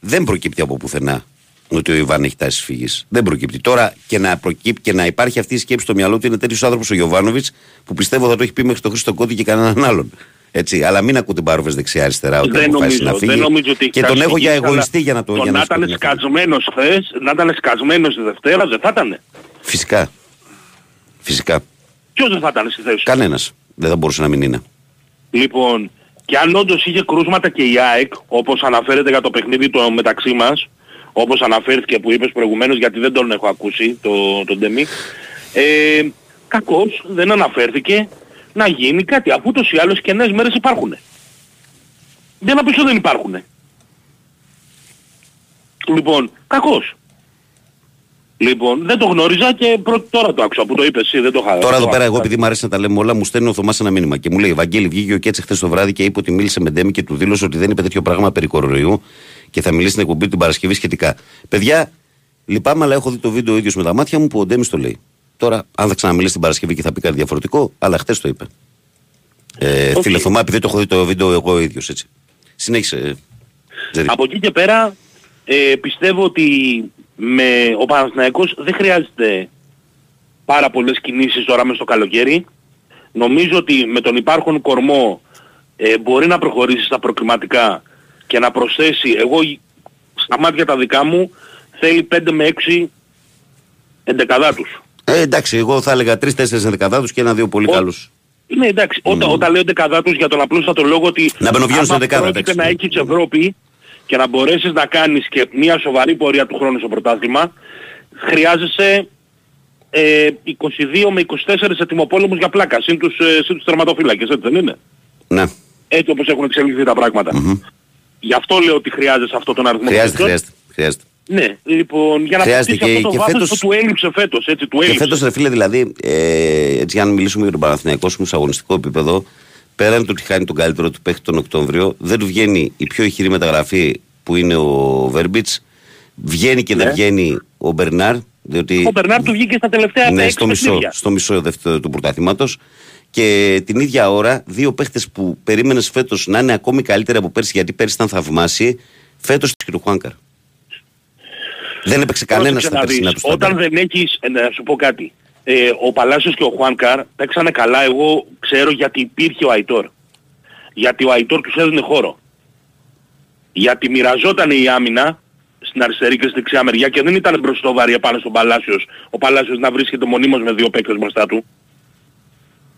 δεν προκύπτει από πουθενά ότι ο Ιβάν έχει τάσεις φύγης. Δεν προκύπτει. Τώρα και να προκύπτει και να υπάρχει αυτή η σκέψη στο μυαλό του είναι τέτοιος άνθρωπος ο Γιωβάνοβιτς που πιστεύω θα το έχει πει μέχρι τον Χρήστο Κώτη και κανέναν άλλον. Έτσι, αλλά μην ακούτε μπάροβες δεξιά-αριστερά όταν δεν αποφάσισε νομίζω, να φύγει. δεν νομίζω ότι έχει και τον τάση έχω για φυγής, εγωιστή αλλά για να το Το για να να σου πω ήταν την αλήθεια. σκασμένος χθες, να ήταν σκασμένος τη Δευτέρα, δεν θα ήταν. Φυσικά. Φυσικά. Ποιος δεν θα ήταν στη θέση; Του. Κανένας δεν θα μπορούσε να μην είναι. Λοιπόν, και αν όντως είχε κρούσματα και η ΑΕΚ, όπως αναφέρεται για το παιχνίδι το μεταξύ μας, όπως αναφέρθηκε που είπες προηγουμένως γιατί δεν τον έχω ακούσει, το, τον Ντεμί, ε, κακώς δεν αναφέρθηκε να γίνει κάτι, αφού ούτως ή άλλως και νέες μέρες υπάρχουν. Δεν να πεις ότι δεν υπάρχουν. Λοιπόν, κακώς. Λοιπόν, δεν το γνώριζα και πρώτη τώρα το άκουσα που το είπες εσύ, δεν το είχα Τώρα εδώ το πέρα, εγώ άκουσα. επειδή μου αρέσει να τα λέμε όλα, μου στέλνει ο Θωμάς ένα μήνυμα και μου λέει: Βαγγέλη, βγήκε ο Κέτσε χθες το βράδυ και είπε ότι μίλησε με Ντέμι και του δήλωσε ότι δεν είπε τέτοιο πράγμα περί κορονοϊού και θα μιλήσει στην εκπομπή του την Παρασκευή σχετικά. Παιδιά, λυπάμαι, αλλά έχω δει το βίντεο ο ίδιος με τα μάτια μου που ο Ντέμις το λέει. Τώρα, αν θα ξαναμιλήσει την Παρασκευή και θα πει κάτι διαφορετικό, αλλά χθες το είπε. Ε, Οκ. Φίλε Θωμά, επειδή το έχω δει το βίντεο εγώ ο ίδιος έτσι. Συνέχισε. ε, Τζερή. Από εκεί και πέρα ε, πιστεύω ότι με ο Παναθηναϊκός δεν χρειάζεται πάρα πολλές κινήσεις τώρα μες στο καλοκαίρι. Νομίζω ότι με τον υπάρχον κορμό ε, μπορεί να προχωρήσει στα προκριματικά και να προσθέσει, εγώ στα μάτια τα δικά μου θέλει 5 με 6 εντεκαδάτους. Ε, εντάξει, εγώ θα έλεγα τρει-τέσσερι ενδεκαδάτου και ένα-δύο πολύ Ο- καλούς. Ναι εντάξει, όταν, όταν λέω εντεκαδάτους για τον απλούστατο λόγο ότι Να μπαινοβγαίνουν στην άμα εντεκάδα, πρόκειται εντάξει. να έχεις Ευρώπη και να μπορέσεις να κάνεις και μια σοβαρή πορεία του χρόνου στο πρωτάθλημα χρειάζεσαι ε, 22 με 24 ετοιμοπόλεμους για πλάκα συν τους, ε, συν τους τερματοφύλακες, έτσι δεν είναι; Ναι, Έτσι όπως έχουν εξελιχθεί τα πράγματα. Γι' αυτό λέω ότι χρειάζεσαι αυτό τον αριθμό χρειάζεται, παικτών. χρειάζεται. χρειάζεται. Ναι, λοιπόν, για να Χρειάζεται αποκτήσει και- αυτό το και βάθος φέτος- που του έλειψε φέτος, έτσι, του Και έλειψε. φέτος, ρε φίλε, δηλαδή, ε, έτσι για να μιλήσουμε για τον Παναθηναϊκό σου σε αγωνιστικό επίπεδο, πέραν του ότι χάνει τον καλύτερο του παίχτη τον Οκτώβριο, δεν του βγαίνει η πιο ηχηρή μεταγραφή που είναι ο Βέρμπιτς. Βγαίνει και δεν Ναι. βγαίνει ο Μπερνάρ. Διότι Ο Μπερνάρ του βγήκε στα τελευταία ναι, έξι στο μισό, παιχνίδια. στο μισό δεύτερο του πρωταθλήματος. Και την ίδια ώρα, δύο παίχτε που περίμενες φέτος να είναι ακόμη καλύτεροι από πέρσι, γιατί πέρσι ήταν θαυμάσιοι, φέτος και του Χουάνκαρ. Δεν έπαιξε κανένας Πρόσεξε στα να περσινά δεις, του Όταν στάνταρ. δεν έχεις, ε, να σου πω κάτι, ε, ο Παλάσιος και ο Χουάνκαρ παίξανε καλά, εγώ ξέρω γιατί υπήρχε ο Αϊτόρ. Γιατί ο Αϊτόρ τους έδινε χώρο. Γιατί μοιραζόταν η άμυνα στην αριστερή και στη δεξιά μεριά και δεν ήταν μπροστό βαρύ πάνω στον Παλάσιος. Ο Παλάσιος να βρίσκεται μονίμως με δύο παίκτες μπροστά του.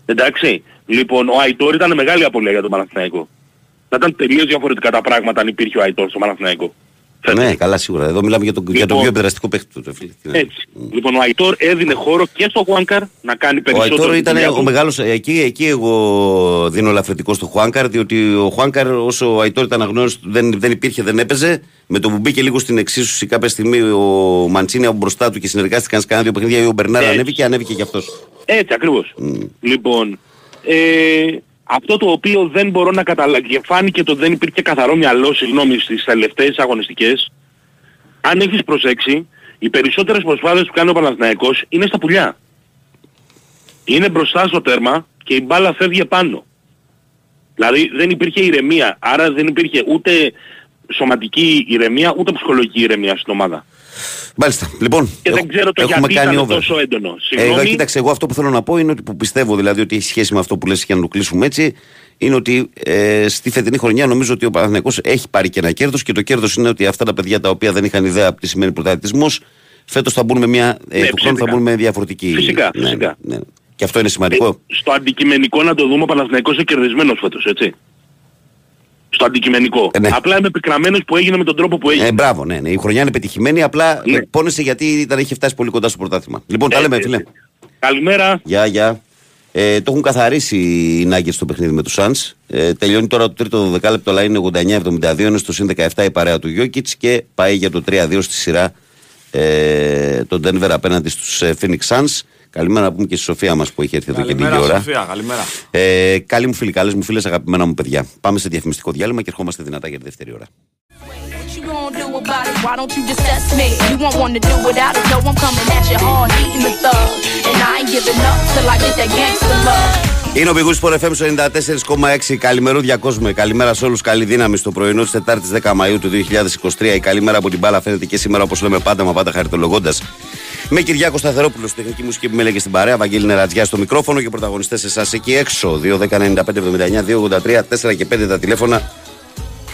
Εντάξει. Λοιπόν, ο Αϊτόρ ήταν μεγάλη απολύτω για τον Παναθηναϊκό. Θα ήταν τελείως διαφορετικά τα πράγματα αν υπήρχε ο Αϊτόρ στο Παναθηναϊκό. Ναι, καλά σίγουρα. Εδώ μιλάμε για τον, για τον Λοιπόν, πιο επιδραστικό παίχτη του. ρε φίλε. Τι να- Έτσι. Λοιπόν, ο Αϊτόρ έδινε χώρο και στο Χουάνκαρ να κάνει Ο περισσότερο. Αϊτόρ τη ήταν δουλειά ο του. μεγάλο. Εκεί, εκεί εγώ δίνω ελαφρυντικό στο Χουάνκαρ, διότι ο Χουάνκαρ, όσο ο Αϊτόρ ήταν αγνώριστο, δεν, δεν υπήρχε, δεν έπαιζε. Με το που μπήκε λίγο στην εξίσωση κάποια στιγμή ο Μαντσίνη από μπροστά του και συνεργάστηκαν σε κανένα δύο παιχνίδια, ο Μπερνάρ Έτσι. ανέβηκε, ανέβηκε και αυτός. Έτσι ακριβώς. Λοιπόν, ε, αυτό το οποίο δεν μπορώ να καταλάβω και φάνηκε το δεν υπήρχε καθαρό μυαλό, συγγνώμη, στις τελευταίες αγωνιστικές. Αν έχεις προσέξει, οι περισσότερες προσπάθειες που κάνει ο Παναθηναϊκός είναι στα πουλιά. Είναι μπροστά στο τέρμα και η μπάλα φεύγει πάνω. Δηλαδή δεν υπήρχε ηρεμία, άρα δεν υπήρχε ούτε σωματική ηρεμία, ούτε ψυχολογική ηρεμία στην ομάδα. Μάλιστα. Λοιπόν, Και δεν έχ- ξέρω το έχουμε γιατί κάνει ήταν over. τόσο έντονο. Ε, Συγγνώμη. κοίταξε, εγώ αυτό που θέλω να πω είναι ότι που πιστεύω δηλαδή ότι έχει σχέση με αυτό που λες για να το κλείσουμε έτσι. Είναι ότι ε, στη φετινή χρονιά νομίζω ότι ο Παναθηναϊκός έχει πάρει και ένα κέρδος και το κέρδος είναι ότι αυτά τα παιδιά τα οποία δεν είχαν ιδέα από τι σημαίνει πρωταθλητισμός, φέτος θα μπουν με μια. Ε, Ναι, του χρόνου θα φυσικά. μπουν με διαφορετική. Φυσικά, ναι, φυσικά. ναι. Και αυτό είναι σημαντικό. στο αντικειμενικό να το δούμε ο Παναθηναϊκός είναι κερδισμένος φέτος, έτσι. Στο αντικειμενικό. Ε, ναι. Απλά είμαι πικραμένος που έγινε με τον τρόπο που έγινε. Ε, μπράβο, ναι, ναι. Η χρονιά είναι πετυχημένη. Απλά Ναι. ε, πόνεσε γιατί ήταν, είχε φτάσει πολύ κοντά στο πρωτάθλημα. Λοιπόν, τα Έτσι, λέμε, έτσι. φίλε. Καλημέρα. Γεια, γεια. Ε, το έχουν καθαρίσει οι Νάγκετ στο παιχνίδι με τους Suns. Ε, τελειώνει τώρα το τρίτο 12 λεπτό, αλλά είναι 89-72. Είναι στο συν 17 η παρέα του Γιώκητς και πάει για το 3-2 στη σειρά ε, τον Denver απέναντι στους ε, Phoenix Suns. Καλημέρα να πούμε και στη Σοφία μας που έχει έρθει εδώ και Καλημέρα, λίγη ώρα. Σοφία, καλημέρα. Ε, καλή μου φίλη, καλές μου φίλες, αγαπημένα μου παιδιά. Πάμε σε διαφημιστικό διάλειμμα και ερχόμαστε δυνατά για τη δεύτερη ώρα. What you gonna do about it? Why don't you just test me? You won't want to do without it. Know I'm coming at you hard, eating the thug. And I ain't giving up till I get that gangster love. Είναι ο Πηγούς Sport FM στο 94,6. Καλημερούδια κόσμο. Καλημέρα σε όλους. Καλή δύναμη στο πρωινό της Τετάρτης 10 Μαου του 2023. Η καλή μέρα από την μπάλα φαίνεται και σήμερα όπως λέμε πάντα, μα πάντα χαριτολογώντας. Με Κυριάκο Σταθερόπουλο στη τεχνική μουσική που με λέγε στην παρέα. Βαγγέλη Νερατζιά στο μικρόφωνο και πρωταγωνιστές εσάς εκεί έξω. 2.10.95.79, 2.83, 4 και 5 τα τηλέφωνα.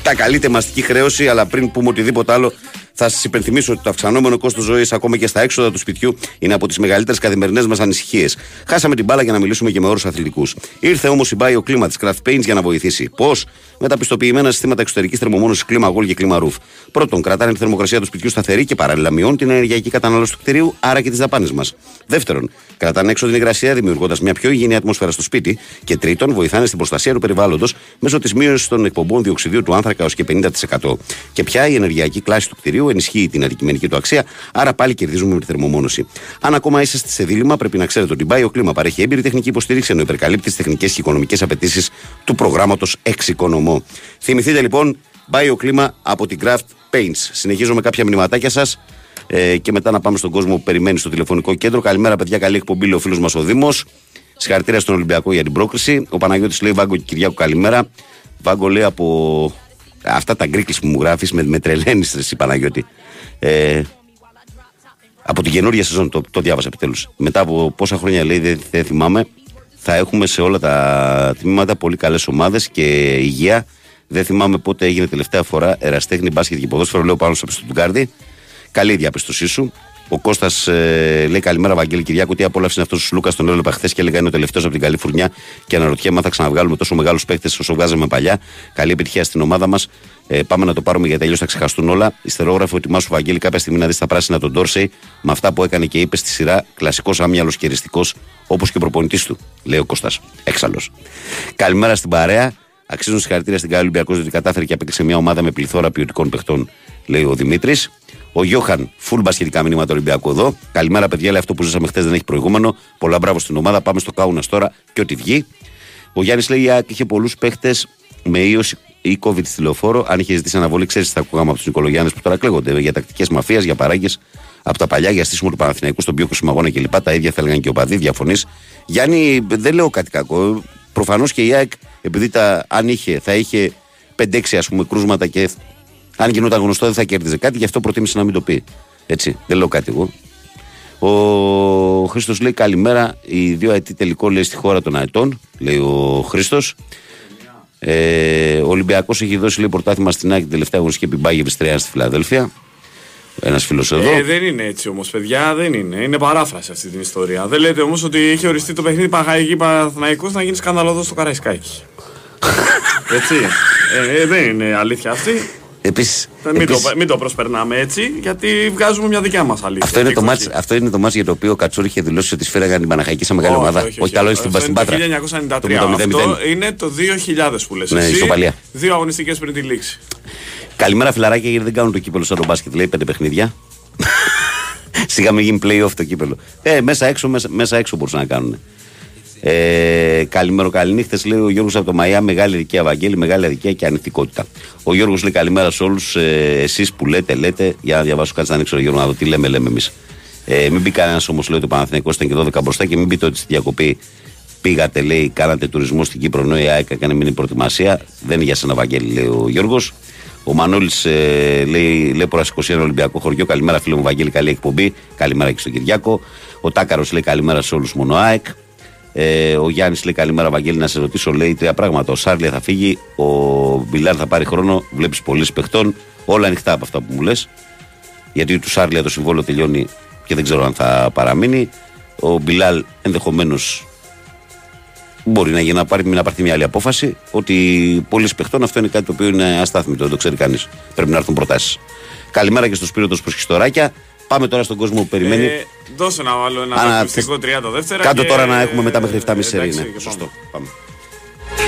Τα καλείτε μαστική χρέωση, αλλά πριν πούμε οτιδήποτε άλλο, θα σας υπενθυμίσω ότι το αυξανόμενο κόστος ζωής, ακόμα και στα έξοδα του σπιτιού, είναι από τις μεγαλύτερες καθημερινές μας ανησυχίες. Χάσαμε την μπάλα για να μιλήσουμε και με όρους αθλητικούς. Ήρθε όμως η Bio Κλίμα τη Craft Paints για να βοηθήσει. Πώς; Με τα πιστοποιημένα συστήματα εξωτερικής θερμομόνωσης κλίμα Gold και κλίμα Roof. Πρώτον, κρατάνε τη θερμοκρασία του σπιτιού σταθερή και παράλληλα μειώνουν την ενεργειακή κατανάλωση του κτηρίου, άρα και τις δαπάνες μας. Δεύτερον, κρατάνε έξω την υγρασία δημιουργώντας μια πιο υγιεινή ατμόσφαιρα στο σπίτι. Και τρίτον, βοηθάνε στην προστασία του περιβάλλοντος μέσω της μείωσης των εκπομπών διοξιδίου του άνθρακα ω και 50%. Και πια η ενεργειακή κλάση του κτηρίου ενισχύει την αντικειμενική του αξία, άρα πάλι κερδίζουμε με τη θερμομόνωση. Αν ακόμα είσαστε σε δίλημα, πρέπει να ξέρετε ότι η Bioklima παρέχει έμπειρη τεχνική υποστήριξη ενώ υπερκαλύπτει τις τεχνικές και οικονομικές απαιτήσεις του προγράμματος Εξοικονομώ. Θυμηθείτε λοιπόν Bioklima από την Craft Paints. Συνεχίζω με κάποια μηνυματάκια σας ε, και μετά να πάμε στον κόσμο που περιμένει στο τηλεφωνικό κέντρο. Καλημέρα, παιδιά. Καλή εκπομπή, λέει ο φίλος μας ο Δήμος. Συγχαρητήρια στον Ολυμπιακό για την πρόκριση. Ο Παναγιώτης λέει Βάγκο και Κυριάκο, καλημέρα. Βάγκο λέει από αυτά τα γκρίκλι που μου γράφεις με, με τρελαίνεις, εσύ Παναγιώτη. Ε, από την καινούργια σεζόν, το, το διάβασα επιτέλους. Μετά από πόσα χρόνια λέει, δεν, δεν θυμάμαι, θα έχουμε σε όλα τα τμήματα πολύ καλές ομάδες και υγεία. Δεν θυμάμαι πότε έγινε τελευταία φορά εραστέχνη μπάσκετ και ποδόσφαιρο, λέω πάνω στο Στουτγκάρδι. Καλή η διαπίστωσή σου. Ο Κώστας ε, λέει καλημέρα, Βαγγέλη Κυριάκου. Τι απόλαυση είναι αυτός ο Λούκα. Τον έλεγα χθες και έλεγα είναι ο τελευταίος από την καλή φουρνιά. Και αναρωτιέμαι αν θα ξαναβγάλουμε τόσο μεγάλους παίκτες όσο βγάζαμε παλιά. Καλή επιτυχία στην ομάδα μας. Ε, πάμε να το πάρουμε γιατί αλλιώς θα ξεχαστούν όλα. Ιστερόγραφο ετοιμάσου Βαγγέλη κάποια στιγμή να δεις τα πράσινα τον Ντόρσεϊ με αυτά που έκανε και είπες στη σειρά. Κλασικός άμυαλος και εριστικός όπως και ο προπονητής του, λέει ο Κώστας. Έξαλλος. Καλημέρα στην παρέα. Αξίζουν συγχαρητήρια στην Κάλη Ολυμπιακός διότι κατάφερε και απέκτησε μια ομάδα με πληθώρα ποιοτικών παιχτών, λέει ο Δημήτρης. Ο Γιώχαν, φουλ μπασχετικά μηνύματα του Ολυμπιακού εδώ. Καλημέρα, παιδιά, λέει αυτό που ζήσαμε χθες δεν έχει προηγούμενο. Πολλά μπράβο στην ομάδα. Πάμε στο Κάουνας τώρα και ό,τι βγει. Ο Γιάννης λέει: Η ΑΕΚ είχε πολλούς παίχτες με ίωση ή COVID στη λεωφόρο. Αν είχε ζητήσει αναβολή, ξέρεις τι θα ακούγαμε από τους Νικολογιάννε που τώρα κλαίγονται για τακτικές μαφίας, για παράγκες από τα παλιά, για στήσιμο του Παναθηναϊκού στον πιο κρίσιμο αγώνα κλπ. Τα ίδια θα έλεγαν και ο Παδί, διαφωνείς. Γιάννη, δεν λέω κάτι κακό. Προφανώς και η ΑΕΚ, επειδή τα, αν είχε, θα είχε 5-6 ας πούμε κρούσματα και αν γινόταν γνωστό δεν θα κέρδιζε κάτι, γι' αυτό προτίμησε να μην το πει. Έτσι, δεν λέω κάτι εγώ. Ο Χρήστος λέει καλημέρα. Οι δύο αετή τελικό λέει στη χώρα των αετών, λέει ο Χρήστος. Ε, ο Ολυμπιακός έχει δώσει λέει πρωτάθλημα στην Άκη την τελευταία αγωνιστική επιμπάγη Βιστρέα στη Φιλαδέλφια. Ένας φίλος εδώ. Ε, δεν είναι έτσι όμως, παιδιά, δεν είναι. Είναι παράφραση αυτή την ιστορία. Δεν λέτε όμως ότι είχε οριστεί το παιχνίδι Παχαϊκή Παναθηναϊκός να γίνει σκανδαλώδο στο Καραϊσκάκι. έτσι. Ε, ε, δεν είναι αλήθεια αυτή. Επίσης, Ε, Μην, επίσης, το, μην το προσπερνάμε έτσι, γιατί βγάζουμε μια δικιά μας αλήθεια. αυτό, είναι Και το εκδοχή. μάτς, αυτό είναι το μάτς για το οποίο ο Κατσούρη είχε δηλώσει ότι σφύραγαν την Παναχαϊκή σε μεγάλη Όχι, ομάδα. όχι, Όχι, όχι. καλό είναι στην, Αυτό στην είναι Πάτρα. Το 1993. Το 0-0. Αυτό είναι το 2000 που λες Ναι, εσύ. ισοπαλία. Δύο αγωνιστικές πριν τη λήξη. Καλημέρα φιλαράκια γιατί δεν κάνουν το κύπελο σαν το μπάσκετ. Λέει πέντε παιχνίδια. Σιγά μην γίνει play-off το κύπελο. Ε, μέσα έξω, μέσα, μέσα έξω μπορούσαν να κάνουν. Ε, καλημέρα, καληνύχτες. Λέει ο Γιώργος από το Μαϊά. Μεγάλη ηλικία, Βαγγέλη, μεγάλη ηλικία και ανηθικότητα. Ο Γιώργος λέει καλημέρα σε όλους. Ε, Εσείς που λέτε, λέτε. Για να διαβάσω κάτι να ανοίξω, Γιώργο, να δω τι λέμε, λέμε εμείς. Ε, μην μπει κανένας όμως, λέει ότι ο Παναθηναϊκός ήταν και 12 μπροστά και μην πείτε ότι στη διακοπή πήγατε, λέει, κάνατε τουρισμό στην Κύπρο. Ενώ η ΑΕΚ έκανε μήνυ προετοιμασία. Δεν είναι για σένα, Βαγγέλη, λέει ο Γιώργος. Ο Μανώλης ε, λέει: Λέπορα 21 Ολυμπιακό χωριό. Καλημέρα, φίλο μου Βαγγέλη, καλή εκπομπή. Καλημέρα και στον Κυριάκο. Ο Τάκαρος λέει: Καλημέρα σε όλους μόνο ΑΕΚ. Ε, ο Γιάννης λέει: Καλημέρα, Βαγγέλη, να σε ρωτήσω. Λέει τρία πράγματα. Ο Σάρλια θα φύγει. Ο Μπιλάρ θα πάρει χρόνο. Βλέπεις πολλοί παιχτών. Όλα ανοιχτά από αυτά που μου λες. Γιατί του Σάρλια το συμβόλαιο τελειώνει και δεν ξέρω αν θα παραμείνει. Ο Μπιλάλ ενδεχομένως μπορεί να, γίνει, να, πάρει, να πάρει μια άλλη απόφαση ότι πολλοί παιχτών αυτό είναι κάτι το οποίο είναι αστάθμιτο, δεν το ξέρει κανείς. Πρέπει να έρθουν προτάσεις. Καλημέρα και στο Σπύρο του Προσχιστοράκια. Πάμε τώρα στον κόσμο που περιμένει. Ε, δώσε να βάλω ένα Άνα, ακουστικό 30 δεύτερα. Κάτω και- τώρα να έχουμε μετά μέχρι 7.30 σερί. εντάξει, Ναι, και πάμε. σωστό. Πάμε.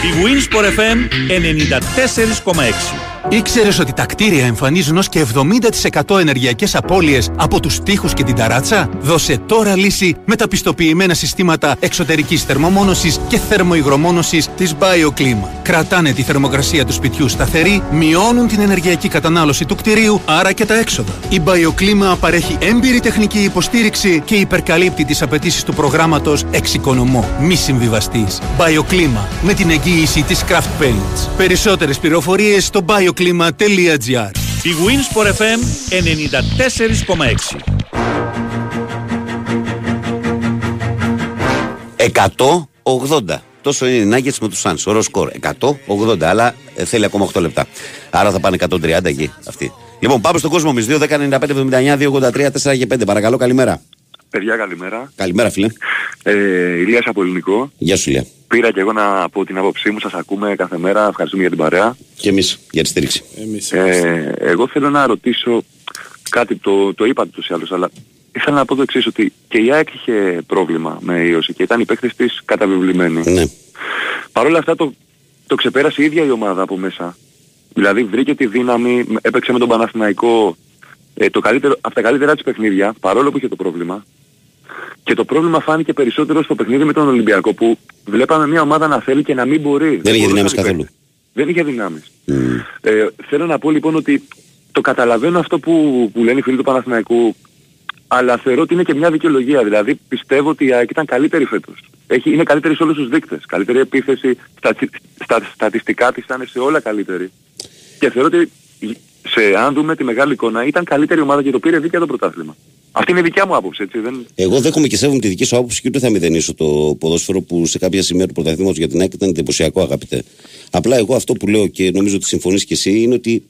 Η Winsport FM 94,6. Ήξερες ότι τα κτίρια εμφανίζουν ως και 70% ενεργειακές απώλειες από τους τοίχους και την ταράτσα; Δώσε τώρα λύση με τα πιστοποιημένα συστήματα εξωτερικής θερμομόνωσης και θερμοϊγρομόνωσης της BioClima. Κρατάνε τη θερμοκρασία του σπιτιού σταθερή, μειώνουν την ενεργειακή κατανάλωση του κτηρίου, άρα και τα έξοδα. Η BioClima παρέχει έμπειρη τεχνική υποστήριξη και υπερκαλύπτει τις απαιτήσεις του προγράμματος Εξοικονομώ. Μη συμβιβαστείς. BioClima με την εγγύηση της Craft Paints. Περισσότερες πληροφορίες στο bioclima.gr Η Winsport FM 94,6. 180. Τόσο είναι οι Nuggets με τους Suns. Ωραίο σκορ. 180, αλλά ε, θέλει ακόμα 8 λεπτά. Άρα θα πάνε 130 εκεί αυτοί. Λοιπόν, πάμε στον κόσμο εμεί. 2, 10, 95, 79, 2, 83, 4 και 5. Παρακαλώ, καλημέρα. Παιδιά καλημέρα. Καλημέρα, φίλε. Ε, Ηλίας από Ελληνικό. Γεια σου, Λία. Πήρα και εγώ να πω την άποψή μου, σας ακούμε κάθε μέρα, ευχαριστούμε για την παρέα. Και εμείς για τη στήριξη. Εμείς Ε, εγώ θέλω να ρωτήσω κάτι, το, το είπατε τους ή άλλους, αλλά ήθελα να πω το εξής, ότι και η ΑΕΚ είχε πρόβλημα με ίωση και ήταν οι παίκτες της καταβιβλημένοι. Ναι. Παρ' όλα αυτά το, το ξεπέρασε η ίδια η ομάδα από μέσα. Δηλαδή βρήκε τη δύναμη, έπαιξε με τον Παναθηναϊκό ε, το καλύτερο, από τα καλύτερα της παιχνίδια, παρόλο που είχε το πρόβλημα. Και το πρόβλημα φάνηκε περισσότερο στο παιχνίδι με τον Ολυμπιακό που βλέπαμε μια ομάδα να θέλει και να μην μπορεί. Δεν είχε μπορούσαν δυνάμεις οι καθόλου. παίκτες. Δεν είχε δυνάμεις. Ε, θέλω να πω λοιπόν ότι το καταλαβαίνω αυτό που, που λένε οι φίλοι του Παναθηναϊκού αλλά θεωρώ ότι είναι και μια δικαιολογία. Δηλαδή πιστεύω ότι η ΑΕΚ ήταν καλύτερη φέτος. Έχει, είναι καλύτερη σε όλους τους δείκτες. Καλύτερη επίθεση, στα, στα στατιστικά της ήταν σε όλα καλύτερη. Και θεωρώ ότι σε, αν δούμε τη μεγάλη εικόνα ήταν καλύτερη ομάδα και το πήρε δίκαια το πρωτάθλημα. Αυτή είναι η δικιά μου άποψη, έτσι. Δεν... Εγώ δέχομαι και σέβομαι τη δική σου άποψη και ούτε θα μηδενίσω το ποδόσφαιρο που σε κάποια σημεία του πρωταθλήματος για την ΑΕΚ ήταν εντυπωσιακό, αγαπητέ. Απλά εγώ αυτό που λέω και νομίζω ότι συμφωνείς και εσύ είναι ότι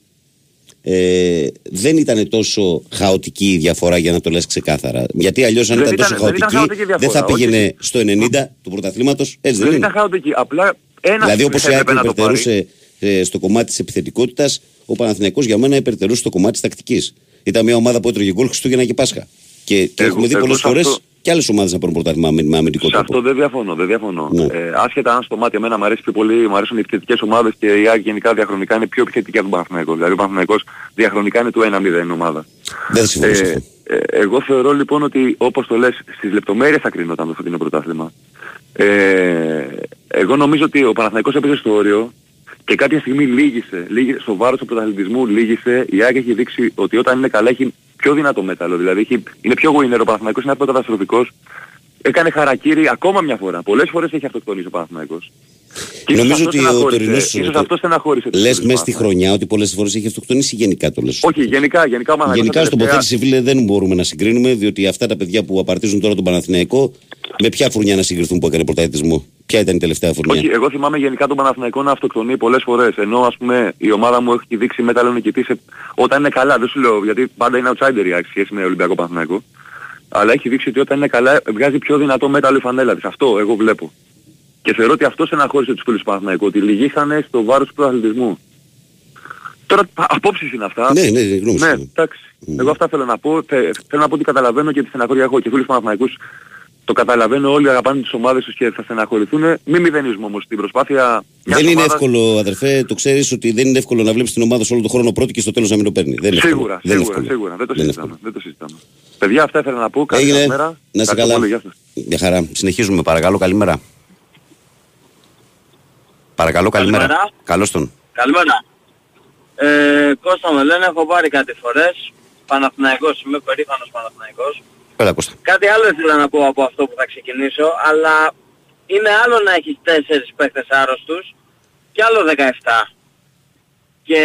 ε, δεν ήταν τόσο χαοτική η διαφορά για να το λες ξεκάθαρα. Γιατί αλλιώς αν Δεν ήταν, ήταν- τόσο δεν ήταν χαοτική, χαοτική δεν θα διαφορά, πήγαινε όχι. στο 90 του πρωταθλήματος. Έτσι δεν, δεν είναι. ήταν χαοτική. Απλά ένα Δηλαδή όπως η ΑΕΚ έπρεπε να το πάρει. υπερτερούσε ε, στο κομμάτι της επιθετικότητας, ο Παναθηναϊκός για μένα υπερτερούσε στο κομμάτι της τακτικής. Ήταν μια ομάδα που έτρωγε γκολ Χριστούγεννα και Πάσχα. Και, και Εγώ- έχουμε δει εγώ πολλές σε φορές αυτό- και άλλες ομάδες να πάρουν πρωτάθλημα με, με αμυντικό Σε τρόπο. αυτό δεν διαφωνώ, δεν διαφωνώ. Ναι. Ε, άσχετα αν στο μάτι εμένα μου αρέσει πιο πολύ, μου αρέσουν οι επιθετικές ομάδες και η ΑΕΚ γενικά διαχρονικά είναι πιο επιθετική από τον Παναθηναϊκό. Δηλαδή ο Παναθηναϊκός διαχρονικά είναι του 1-0 η ομάδα. Δεν συμφωνώ σε Ε, αυτό. ε, εγώ θεωρώ λοιπόν ότι όπως το λες στις λεπτομέρειες θα κρίνονταν το φετινό πρωτάθλημα. Ε, εγώ νομίζω ότι ο Παναθηναϊκός έπαιζε στο όριο και κάποια στιγμή λύγησε, λύγησε στο βάρος του πρωταθλητισμού λύγησε. Η ΑΕΚ έχει δείξει ότι όταν είναι καλά έχει πιο δυνατό μέταλλο. Δηλαδή έχει, είναι πιο winner ο Παναθηναϊκός, είναι αυτό καταστροφικός. Έκανε χαρακτήρι ακόμα μια φορά. Πολλές φορές έχει αυτοκτονήσει ο Παναθηναϊκός. Και ίσως Νομίζω αυτό ότι ο στεναχώρησε- τωρινό. Ίσως αυτό στεναχώρησε τους Λες φίλους του μέσα στη Παναθηναϊκού. χρονιά ότι πολλές φορές έχει αυτοκτονήσει ή γενικά το λες. Όχι, γενικά, γενικά ο Παναθηναϊκός Γενικά τα στον τελευταία- τοποθέτηση, φίλε, δεν μπορούμε να συγκρίνουμε, διότι αυτά τα παιδιά που απαρτίζουν τώρα τον Παναθηναϊκό, με ποια φουρνιά να συγκριθούν που έκανε πρωταθλητισμό. Ποια ήταν η τελευταία φουρνιά; Όχι, εγώ θυμάμαι γενικά τον Παναθηναϊκό να αυτοκτονεί πολλές φορές. Ενώ ας πούμε η ομάδα μου έχει δείξει μέταλλο νικητής σε... όταν είναι καλά. Δεν σου λέω γιατί πάντα είναι outsider η ΑΕΚ σχέση με Ολυμπιακό Παναθηναϊκό. Αλλά έχει δείξει ότι όταν είναι καλά βγάζει πιο δυνατό μέταλλο η φανέλα της. Αυτό εγώ βλέπω. Και θεωρώ ότι αυτό στεναχώρησε τους φίλους του Παναθηναϊκού. Ότι λυγίσανε στο βάρος του πρωταθλητισμού. Τώρα α- απόψεις είναι αυτά. Ναι, ναι, ναι, γνώμη σου. Ναι, εντάξει. Εγώ αυτά θέλω να πω. Θε- Θέλω να πω ότι καταλαβαίνω και τη στεναχώρια έχω και φίλους Παναθηναϊκούς. Το καταλαβαίνω όλοι αγαπάνε τις ομάδες τους και θα στεναχωρηθούν. Μην μηδενίζουμε όμως την προσπάθεια. μιας Δεν είναι ομάδας. εύκολο, αδερφέ, το ξέρεις ότι δεν είναι εύκολο να βλέπεις την ομάδα σε όλο τον χρόνο πρώτη και στο τέλος να μην το παίρνει. Δεν είναι εύκολο. Σίγουρα, Δεν είναι σίγουρα, εύκολο. σίγουρα. Δεν το Δεν είναι συζητάμε. Δεν το συζητάμε. Παιδιά, αυτά ήθελα να πω. Καλή Έγινε. σας μέρα. Να σε Κακό καλά. πολύ, γεια σας. Μια χαρά. Συνεχίζουμε, παρακαλώ, καλημέρα. Παρακαλώ, καλημέρα. Καλημέρα. Καλώς τον. Καλημέρα. Ε, Κώστα με λένε, έχω πάρει κάτι φορές. Παναθηναϊκός, είμαι περήφανος Παναθηναϊκός. Έλα, Κώστα. Κάτι άλλο ήθελα να πω από αυτό που θα ξεκινήσω, αλλά είναι άλλο να έχεις τέσσερις παίχτες άρρωστους και άλλο 17. Και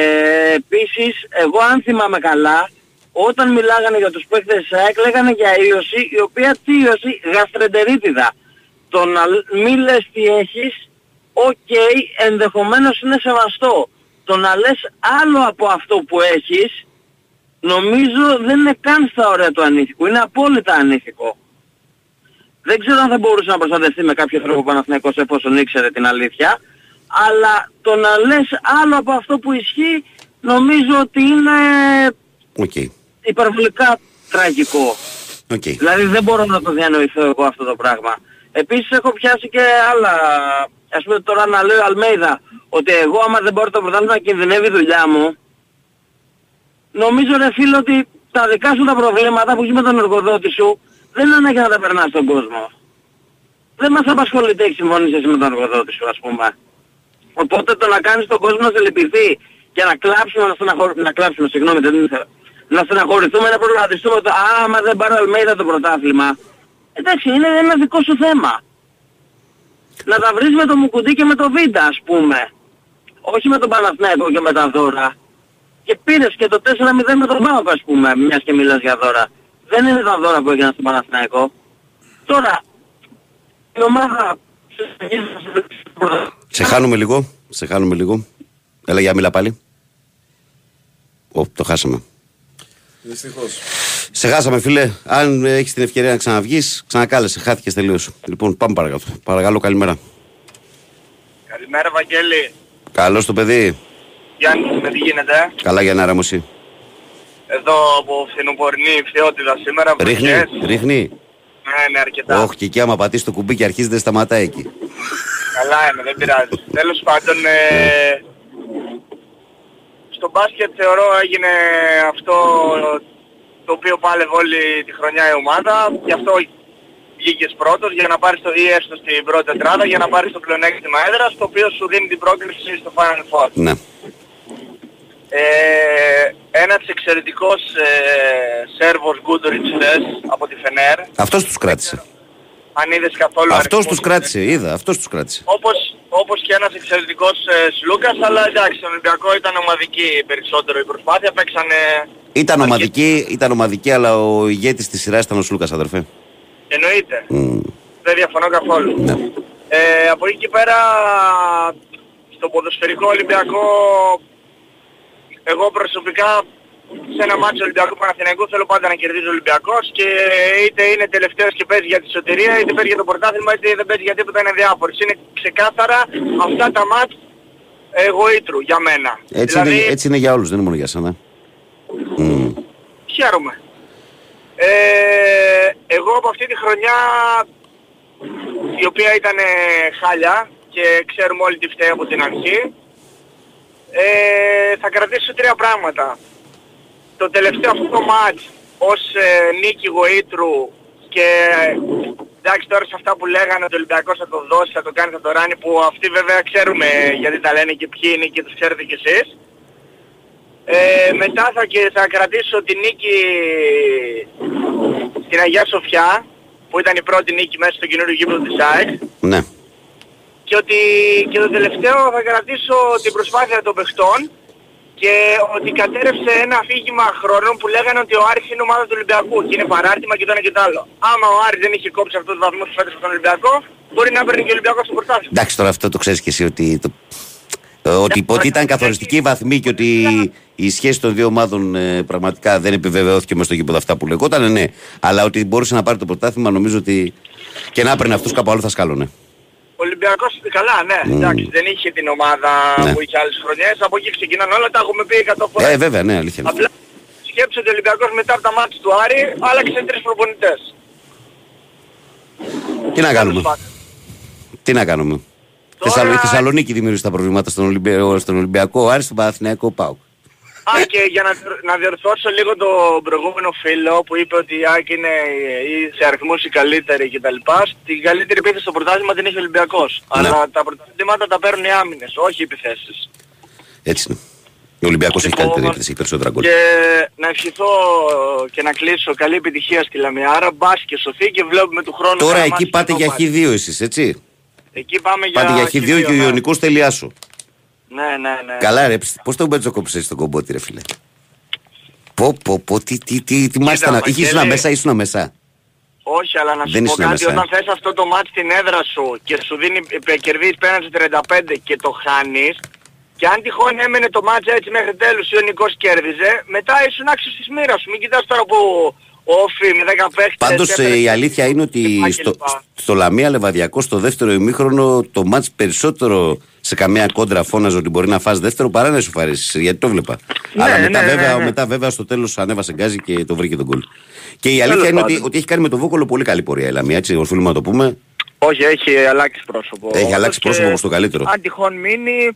επίσης, εγώ αν θυμάμαι καλά, όταν μιλάγανε για τους παίχτες της ΑΕΚ, λέγανε για ίωση, η οποία τι ίωση, γαστρεντερίτιδα. Το να μη λες τι έχεις, οκ, ενδεχομένως είναι σεβαστό. Το να λες άλλο από αυτό που έχεις, νομίζω δεν είναι καν στα όρια του ανήθικου. Είναι απόλυτα ανήθικο. Δεν ξέρω αν θα μπορούσε να προστατευτεί με κάποιο τρόπο ο Παναθηναϊκός εφόσον ήξερε την αλήθεια. Αλλά το να λες άλλο από αυτό που ισχύει νομίζω ότι είναι Οκ. υπερβολικά τραγικό. Οκ. Δηλαδή δεν μπορώ να το διανοηθώ εγώ αυτό το πράγμα. Επίσης έχω πιάσει και άλλα, ας πούμε τώρα να λέει ο Αλμέιδα, ότι εγώ άμα δεν πάρω το πρωτάθλημα κινδυνεύει η δουλειά μου, νομίζω ρε φίλε ότι τα δικά σου τα προβλήματα που έχεις με τον εργοδότη σου δεν είναι ανάγκη να τα περνάς στον κόσμο. Δεν μας απασχολεί τι έχεις συμφωνήσει εσύ με τον εργοδότη σου ας πούμε. Οπότε το να κάνεις τον κόσμο να σε λυπηθεί και να κλάψουμε, να, στεναχω... να κλάψουμε, συγγνώμη δεν ήθελα. Να στεναχωρηθούμε, να προγραμματιστούμε το «Α, άμα δεν πάρω Αλμέιδα το πρωτάθλημα». Εντάξει, είναι ένα δικό σου θέμα. Να τα βρεις με το Μουκουντή και με το Βίντα ας πούμε. Όχι με τον Παναθηναϊκό και με τα δώρα. Και πήρες και το 4-0 με τον Πάοκ ας πούμε, μιας και μιλάς για δώρα. Δεν είναι τα δώρα που έγιναν στον Παναθηναϊκό. Τώρα, η ομάδα... Σε χάνουμε λίγο. Σε χάνουμε λίγο. Έλα, για μίλα πάλι. Ω, το χάσαμε. Δυστυχώς. Σε χάσαμε, φίλε. Αν έχεις την ευκαιρία να ξαναβγείς, ξανακάλεσε. Χάθηκε τελείως. Λοιπόν, πάμε παρακάτω. Παρακαλώ, καλημέρα. Καλημέρα Βαγγέλη. Καλώς το παιδί. Γιάννη, με τι γίνεται; Καλά για να ραμωσεί. Εδώ από φθινοπορεινή ηφαιότητα σήμερα. Ρίχνει, βροχές. ρίχνει. Ναι, ναι, αρκετά. Όχι, και εκεί άμα πατήσεις το κουμπί και αρχίζει δεν σταματάει εκεί. Καλά είμαι, δεν πειράζει. Τέλος πάντων, ε, στο μπάσκετ θεωρώ έγινε αυτό το οποίο πάλευε όλη τη χρονιά η ομάδα. Γι' αυτό βγήκες πρώτος για να πάρεις το ή έστω στην πρώτη τετράδα για να πάρεις το πλεονέκτημα έδρας το οποίο σου δίνει την πρόκληση στο Final Four. Ναι. Ε, ένας εξαιρετικός ε, Σέρβος Γκούντοριτς χθες από τη Φενέρ. Αυτός τους κράτησε. Αν είδες καθόλου Αυτός αριθμούς, του κράτησε, είδα. Αυτός τους κράτησε. όπως, όπως και ένας εξαιρετικός ε, Σλούκας, αλλά εντάξει, στον Ολυμπιακό ήταν ομαδική περισσότερο η προσπάθεια, παίξανε Ήταν ομαδική, ήταν ομαδική, αλλά ο ηγέτης της σειράς ήταν ο Σλούκα, αδερφέ. εννοείται. Μμ, Δεν διαφωνώ καθόλου. ναι. Ε, από εκεί και πέρα, στο ποδοσφαιρικό Ολυμπιακό, εγώ προσωπικά σε ένα μάτσο Ολυμπιακού Παναθηναϊκού θέλω πάντα να κερδίζει ο Ολυμπιακός και είτε είναι τελευταίος και παίζει για τη σωτηρία, είτε παίζει για το πρωτάθλημα, είτε δεν παίζει για τίποτα είναι διάφορος. Είναι ξεκάθαρα αυτά τα μάτς εγωήτρου για μένα. Έτσι, δηλαδή, είναι, έτσι είναι για όλους, δεν είναι μόνο για σένα. Μμ. Χαίρομαι. Ε, εγώ από αυτή τη χρονιά, η οποία ήταν ε, χάλια και ξέρουμε όλοι τι φταίει από την αρχή, ε, θα κρατήσω τρία πράγματα. Το τελευταίο αυτό μάτς ως ε, νίκη γοήτρου και εντάξει τώρα σε αυτά που λέγανε ότι ο Ολυμπιακός θα το δώσει, θα το κάνει, θα το ράνει που αυτοί βέβαια ξέρουμε γιατί τα λένε και ποιοι είναι και τους ξέρετε κι εσείς. Ε, μετά θα, και θα κρατήσω τη νίκη στην Αγία Σοφιά που ήταν η πρώτη νίκη μέσα στο καινούριο γήπεδο της ΑΕΚ Ναι. και ότι και το τελευταίο θα κρατήσω την προσπάθεια των παιχτών και ότι κατέρευσε ένα αφήγημα χρόνων που λέγανε ότι ο Άρης είναι ομάδα του Ολυμπιακού και είναι παράρτημα και το ένα και το άλλο. Άμα ο Άρης δεν είχε κόψει αυτούς τους βαθμούς που φέτος από τον Ολυμπιακό, μπορεί να παίρνει και ο Ολυμπιακός στο πρωτάθλημα. Εντάξει, τώρα αυτό το ξέρεις και εσύ ότι. Το... ε, Ότι, ότι ήταν καθοριστική η βαθμή και ότι η σχέση των δύο ομάδων ε, πραγματικά δεν επιβεβαιώθηκε μες στο γήπεδο αυτά που λεγόταν, ναι. Αλλά ότι μπορούσε να πάρει το πρωτάθλημα νομίζω ότι και να έπαιρνε αυτούς κάπου άλλο θα σκάλωνε. Ο Ολυμπιακός, καλά ναι, Μμμ. εντάξει, δεν είχε την ομάδα Ναι. που είχε άλλες χρονιές, από εκεί ξεκινάνε όλα, τα έχουμε πει 100 φορές. Ε, βέβαια, ναι, αλήθεια. είναι. Απλά σκέψου ότι ο Ολυμπιακός μετά από τα μάτια του Άρη άλλαξε τρεις προπονητές. Τι να κάνουμε; Τι να κάνουμε; Θεσσαλο- Η Θεσσαλονίκη δημιούργησε τα προβλήματα στον, Ολυμπιακό, στον Ολυμπιακό, ο Άρης στον Παναθηναϊκό Πάου. Α, και για να, να διορθώσω λίγο τον προηγούμενο φίλο που είπε ότι η ΑΕΚ είναι η, σε αριθμούς η καλύτερη κτλ. Την καλύτερη επίθεση στο πρωτάθλημα την έχει ο Ολυμπιακός. Ναι. Αλλά τα πρωταθλήματα τα παίρνουν οι άμυνες, όχι οι επιθέσεις. Έτσι είναι. Ο Ολυμπιακός έχει Λοιπόν, καλύτερη επίθεση, έχει περισσότερα γκολ. Και να ευχηθώ και να κλείσω καλή επιτυχία στη Λαμιάρα, μπας και σωθεί και βλέπουμε του χρόνου. Τώρα Καραμάνης εκεί και πάτε το για πάρει. Χ2 εσείς, έτσι. Εκεί πάμε για Πάτε για Χ2 και ο ναι. Ιωνικός τελειάσω. Ναι, ναι, ναι. Καλά ρε, πώς τον μπέτζο στον κομπότη ρε φίλε; Πω πω πω, τι, τι, τι, τι μάλιστα να... Βαγγέλη. Ήσουν μέσα, ήσουν μέσα. Όχι, αλλά να σου Δεν πω ήσουν κάτι, μέσα, όταν ε. θες αυτό το μάτς στην έδρα σου και σου δίνει, ε, κερδίζεις πέναντι 35 και το χάνεις, και αν τυχόν έμενε το μάτς έτσι μέχρι τέλους ή ο Νικός κέρδιζε, μετά ήσουν άξιος της μοίρας σου. Μην κοιτάς τώρα που ο Όφη με 10 παίχτες... Πάντως έφερε- ε, η αλήθεια είναι ότι στο, στο Λαμία Λεβαδιακό στο δεύτερο ημίχρονο το μάτς περισσότερο σε καμία κόντρα φώναζε ότι μπορεί να φας δεύτερο παρά να σου φαρέσεις. Γιατί το βλέπα. Ναι, Αλλά ναι, μετά, ναι, βέβαια, ναι. μετά βέβαια στο τέλος ανέβασε γκάζι και το βρήκε τον γκολ. Και η αλήθεια Τέλος είναι ότι, πάντων. ότι έχει κάνει με τον Βόκολο πολύ καλή πορεία η Λαμία. Έτσι, οφείλουμε να το πούμε. Όχι, έχει αλλάξει πρόσωπο. Έχει αλλάξει Και πρόσωπο προς το καλύτερο. Αν τυχόν μείνει,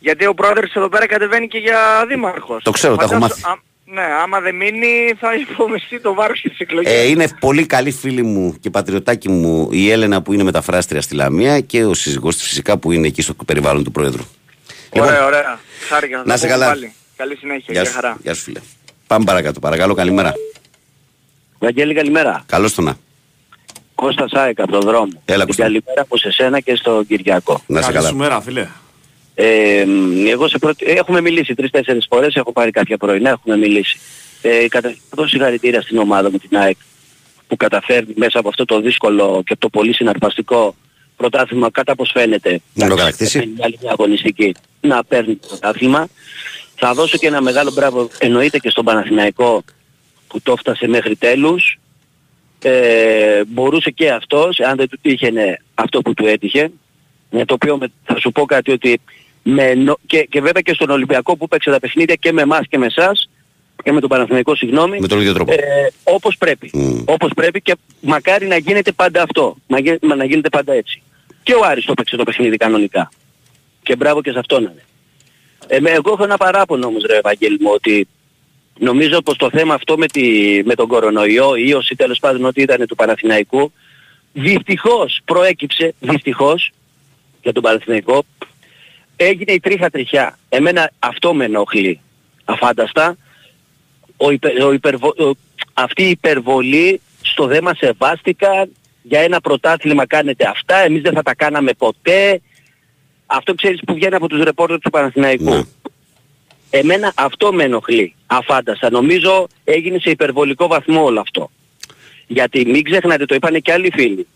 γιατί ο πρόεδρος εδώ πέρα κατεβαίνει και για δήμαρχος. Το ξέρω, τα έχω Φαντάσου- μάθει. α- ναι, άμα δεν μείνει θα υπομειστεί το βάρος και τις εκλογές. Ε, είναι πολύ καλή φίλη μου και πατριωτάκι μου η Έλενα που είναι μεταφράστρια στη Λαμία και ο σύζυγός της φυσικά που είναι εκεί στο περιβάλλον του Πρόεδρου. Ωραία, ωραία. Χάρηκα. θα να τα σε πούμε καλά. πάλι. Καλή συνέχεια. Γεια Γεια σου, χαρά. γεια σου φίλε. Πάμε παρακάτω. Παρακαλώ, καλημέρα. Βαγγέλη καλημέρα. Καλώς το να. Κώστας ΑΕΚ από τον δρόμο. Έλα, Την Κώστα. καλημέρα από σε σένα και στον Κυριακό. Να σε Καλή καλά. σου μέρα, φίλε. Ε, εγώ σε πρώτη... Έχουμε μιλήσει τρεις-τέσσερις φορές, έχω πάρει κάποια πρωινά, έχουμε μιλήσει. Ε, καταρχήν να δώσω συγχαρητήρια στην ομάδα μου την ΑΕΚ που καταφέρνει μέσα από αυτό το δύσκολο και το πολύ συναρπαστικό πρωτάθλημα κατά πως φαίνεται Να το κατακτήσει. με μια άλλη μια αγωνιστική να παίρνει το πρωτάθλημα. Θα δώσω και ένα μεγάλο μπράβο εννοείται και στον Παναθηναϊκό που το έφτασε μέχρι τέλους. Ε, μπορούσε και αυτός, αν δεν του τύχαινε αυτό που του έτυχε, με το οποίο με- θα σου πω κάτι ότι με, νο- και, και βέβαια και στον Ολυμπιακό που παίξε τα παιχνίδια και με εμάς και με εσάς και με τον Παναθηναϊκό συγγνώμη Με τον ίδιο τρόπο. ε, όπως πρέπει. Όπως πρέπει και μακάρι να γίνεται πάντα αυτό. Να, γι- να γίνεται πάντα έτσι. Και ο Άρης το παίξε το παιχνίδι κανονικά. Και μπράβο και σε αυτόν. είναι. Ε, με- εγώ έχω ένα παράπονο όμως ρε Ευαγγέλη μου ότι νομίζω πως το θέμα αυτό με, τη, με τον κορονοϊό ή όσοι τέλος πάντων ότι ήταν του Παναθηναϊκού δυστυχώς προέκυψε, δυστυχώς για τον Παναθηναϊκό έγινε η τρίχα τριχιά. Εμένα αυτό με ενοχλεί αφάνταστα. Ο υπε- ο υπερβο- ο- αυτή η υπερβολή στο δέμα σεβάστηκαν για ένα πρωτάθλημα κάνετε αυτά, εμείς δεν θα τα κάναμε ποτέ. Αυτό ξέρεις που βγαίνει από τους ρεπόρτερ του Παναθηναϊκού. Εμένα αυτό με ενοχλεί. Αφάνταστα. Νομίζω έγινε σε υπερβολικό βαθμό όλο αυτό. Γιατί μην ξεχνάτε, το είπανε και άλλοι φίλοι.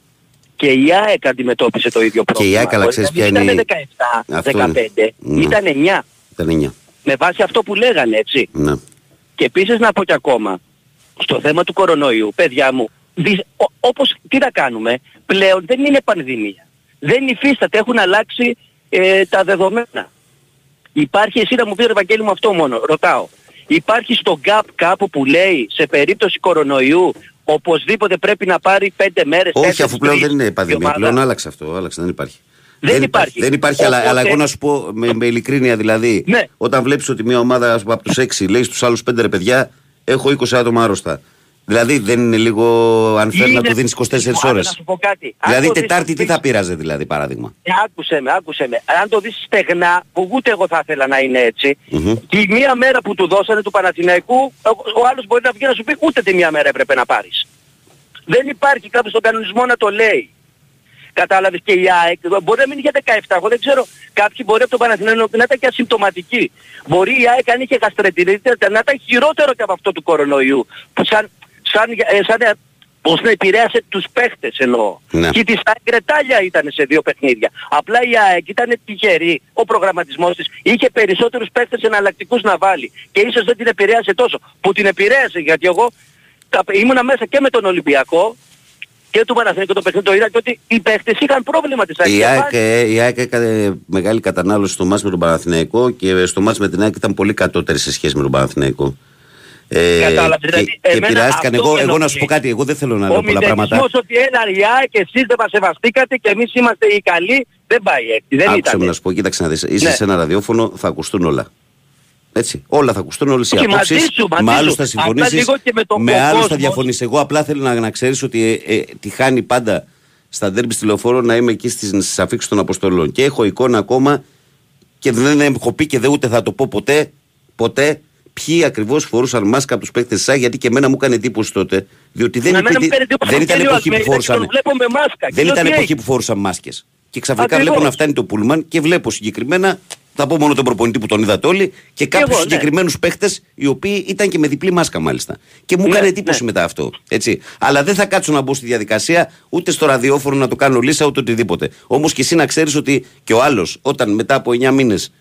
Και η ΑΕΚ αντιμετώπισε το ίδιο Και πρόβλημα. η ΑΕΚ, αλλά ξέρεις ποια Ήταν είναι η- 17, Αυτό 15, είναι. Ναι. ήταν 9. Ήταν 9. Με βάση αυτό που λέγανε, έτσι. Ναι. Και επίσης να πω κι ακόμα, στο θέμα του κορονοϊού, παιδιά μου, δι- ο- όπως τι να κάνουμε, πλέον δεν είναι πανδημία. Δεν υφίσταται, έχουν αλλάξει ε, τα δεδομένα. Υπάρχει, εσύ να μου πεις ρε Βαγγέλη μου αυτό μόνο, ρωτάω. Υπάρχει στο GAP κάπου που λέει σε περίπτωση κορονοϊού οπωσδήποτε πρέπει να πάρει πέντε μέρες. Όχι, τέσσερις, αφού πλέον τρεις, δεν είναι η πανδημία. ομάδα. Πλέον άλλαξε αυτό. Άλλαξε, δεν υπάρχει. Δεν υπάρχει. Δεν υπάρχει, αλλά, Οπότε- αλλά εγώ να σου πω με, με ειλικρίνεια δηλαδή. Ναι. Όταν βλέπεις ότι μια ομάδα ας πούμε, από τους 6 λέει στου άλλους 5 ρε παιδιά, έχω 20 άτομα άρρωστα. Δηλαδή δεν είναι λίγο unfair να Είναι- του δίνεις 24 Άκου ώρες. Να σου πω κάτι. Αν Δηλαδή το δεις Τετάρτη στο τι θα πείραζε δηλαδή παράδειγμα; Ε, άκουσε με, άκουσε με. Αν το δεις στεγνά, που ούτε εγώ θα ήθελα να είναι έτσι, Μμμ. και η μία μέρα που του δώσανε του Παναθηναϊκού, ο, ο άλλος μπορεί να βγει να σου πει ούτε τη μία μέρα έπρεπε να πάρεις. Δεν υπάρχει κάποιος στον κανονισμό να το λέει. Κατάλαβες και η ΑΕΚ, μπορεί να μείνει για 17, εγώ δεν ξέρω, κάποιοι μπορεί από τον Παναθηναϊκό να ήταν και ασυμπτωματικοί. Μπορεί η ΑΕΚ αν είχε γαστρετηρίτητα να ήταν χειρότερο και από αυτό του κορονοϊού, που σαν, σαν, ε, σαν, ε, πώς να επηρέασε τους παίχτες εννοώ. Ναι. Και της Αγκρετάλια ήταν σε δύο παιχνίδια. Απλά η ΑΕΚ ήταν τυχερή, ο προγραμματισμός της είχε περισσότερους παίχτες εναλλακτικούς να βάλει. Και ίσως δεν την επηρέασε τόσο. Που την επηρέασε γιατί εγώ τα, ήμουνα μέσα και με τον Ολυμπιακό και του Παναθηναϊκού το παιχνίδι το είδα και ότι οι παίχτες είχαν πρόβλημα της Η ΑΕΚ. ΑΕΚ, ε, η ΑΕΚ έκανε μεγάλη κατανάλωση στο μάτς με τον Παναθηναϊκό και στο μάτς με την ΑΕΚ ήταν πολύ κατώτερη σε σχέση με τον Παναθηναϊκό. Ε, Κατάλαβες, και, δηλαδή, και εμένα επηρεάστηκαν. αυτό Εγώ, με εγώ να σου ενοχλεί. πω κάτι, εγώ δεν θέλω να Ο λέω πολλά πράγματα. μηδενισμός ότι έλα η ΑΕΚ, εσείς δεν μας σεβαστήκατε και εμείς είμαστε οι καλοί, δεν πάει έτσι. Δεν Άκουσε ήταν. με να σου πω, κοίταξε να δεις, είσαι Ναι. σε ένα ραδιόφωνο, θα ακουστούν όλα. Έτσι, όλα θα ακουστούν, όλες οι Όχι, μαζί απόψεις, σου, μαζί με άλλους σου. θα Απλά συμφωνήσεις, λίγο και με τον με άλλους θα κόσμος. διαφωνήσεις. Εγώ απλά θέλω να, να ξέρεις ότι ε, ε, τη χάνει πάντα στα ντέρμπι στη λεωφόρο να είμαι εκεί στις, στις αφήξεις των αποστολών. Και έχω εικόνα ακόμα και δεν έχω πει και δεν ούτε θα το πω ποτέ, ποτέ, ποιοι ακριβώς φορούσαν μάσκα από τους παίκτες τη γιατί και εμένα μου έκανε εντύπωση τότε. Διότι δεν, Εμένα μου υπήρχε- έκανε εντύπωση δεν ο ήταν Κέλιο εποχή που Αλμέιδα και φορούσαν. τον βλέπω με μάσκα. Και Δεν λέω, ήταν τι εποχή έχει. που φορούσαν μάσκες. Και ξαφνικά Ακριβώς. βλέπω να φτάνει το πούλμαν και βλέπω συγκεκριμένα, θα πω μόνο τον προπονητή που τον είδατε όλοι, και κάποιους εγώ, ναι. συγκεκριμένους παίχτε οι οποίοι ήταν και με διπλή μάσκα μάλιστα. Και μου Ναι, έκανε εντύπωση ναι. μετά αυτό. Έτσι. Αλλά δεν θα κάτσω να μπω στη διαδικασία ούτε στο ραδιόφωνο να το κάνω λύσα ούτε οτιδήποτε. Όμως και εσύ να ξέρεις ότι και ο άλλος όταν μετά από 9 μήνες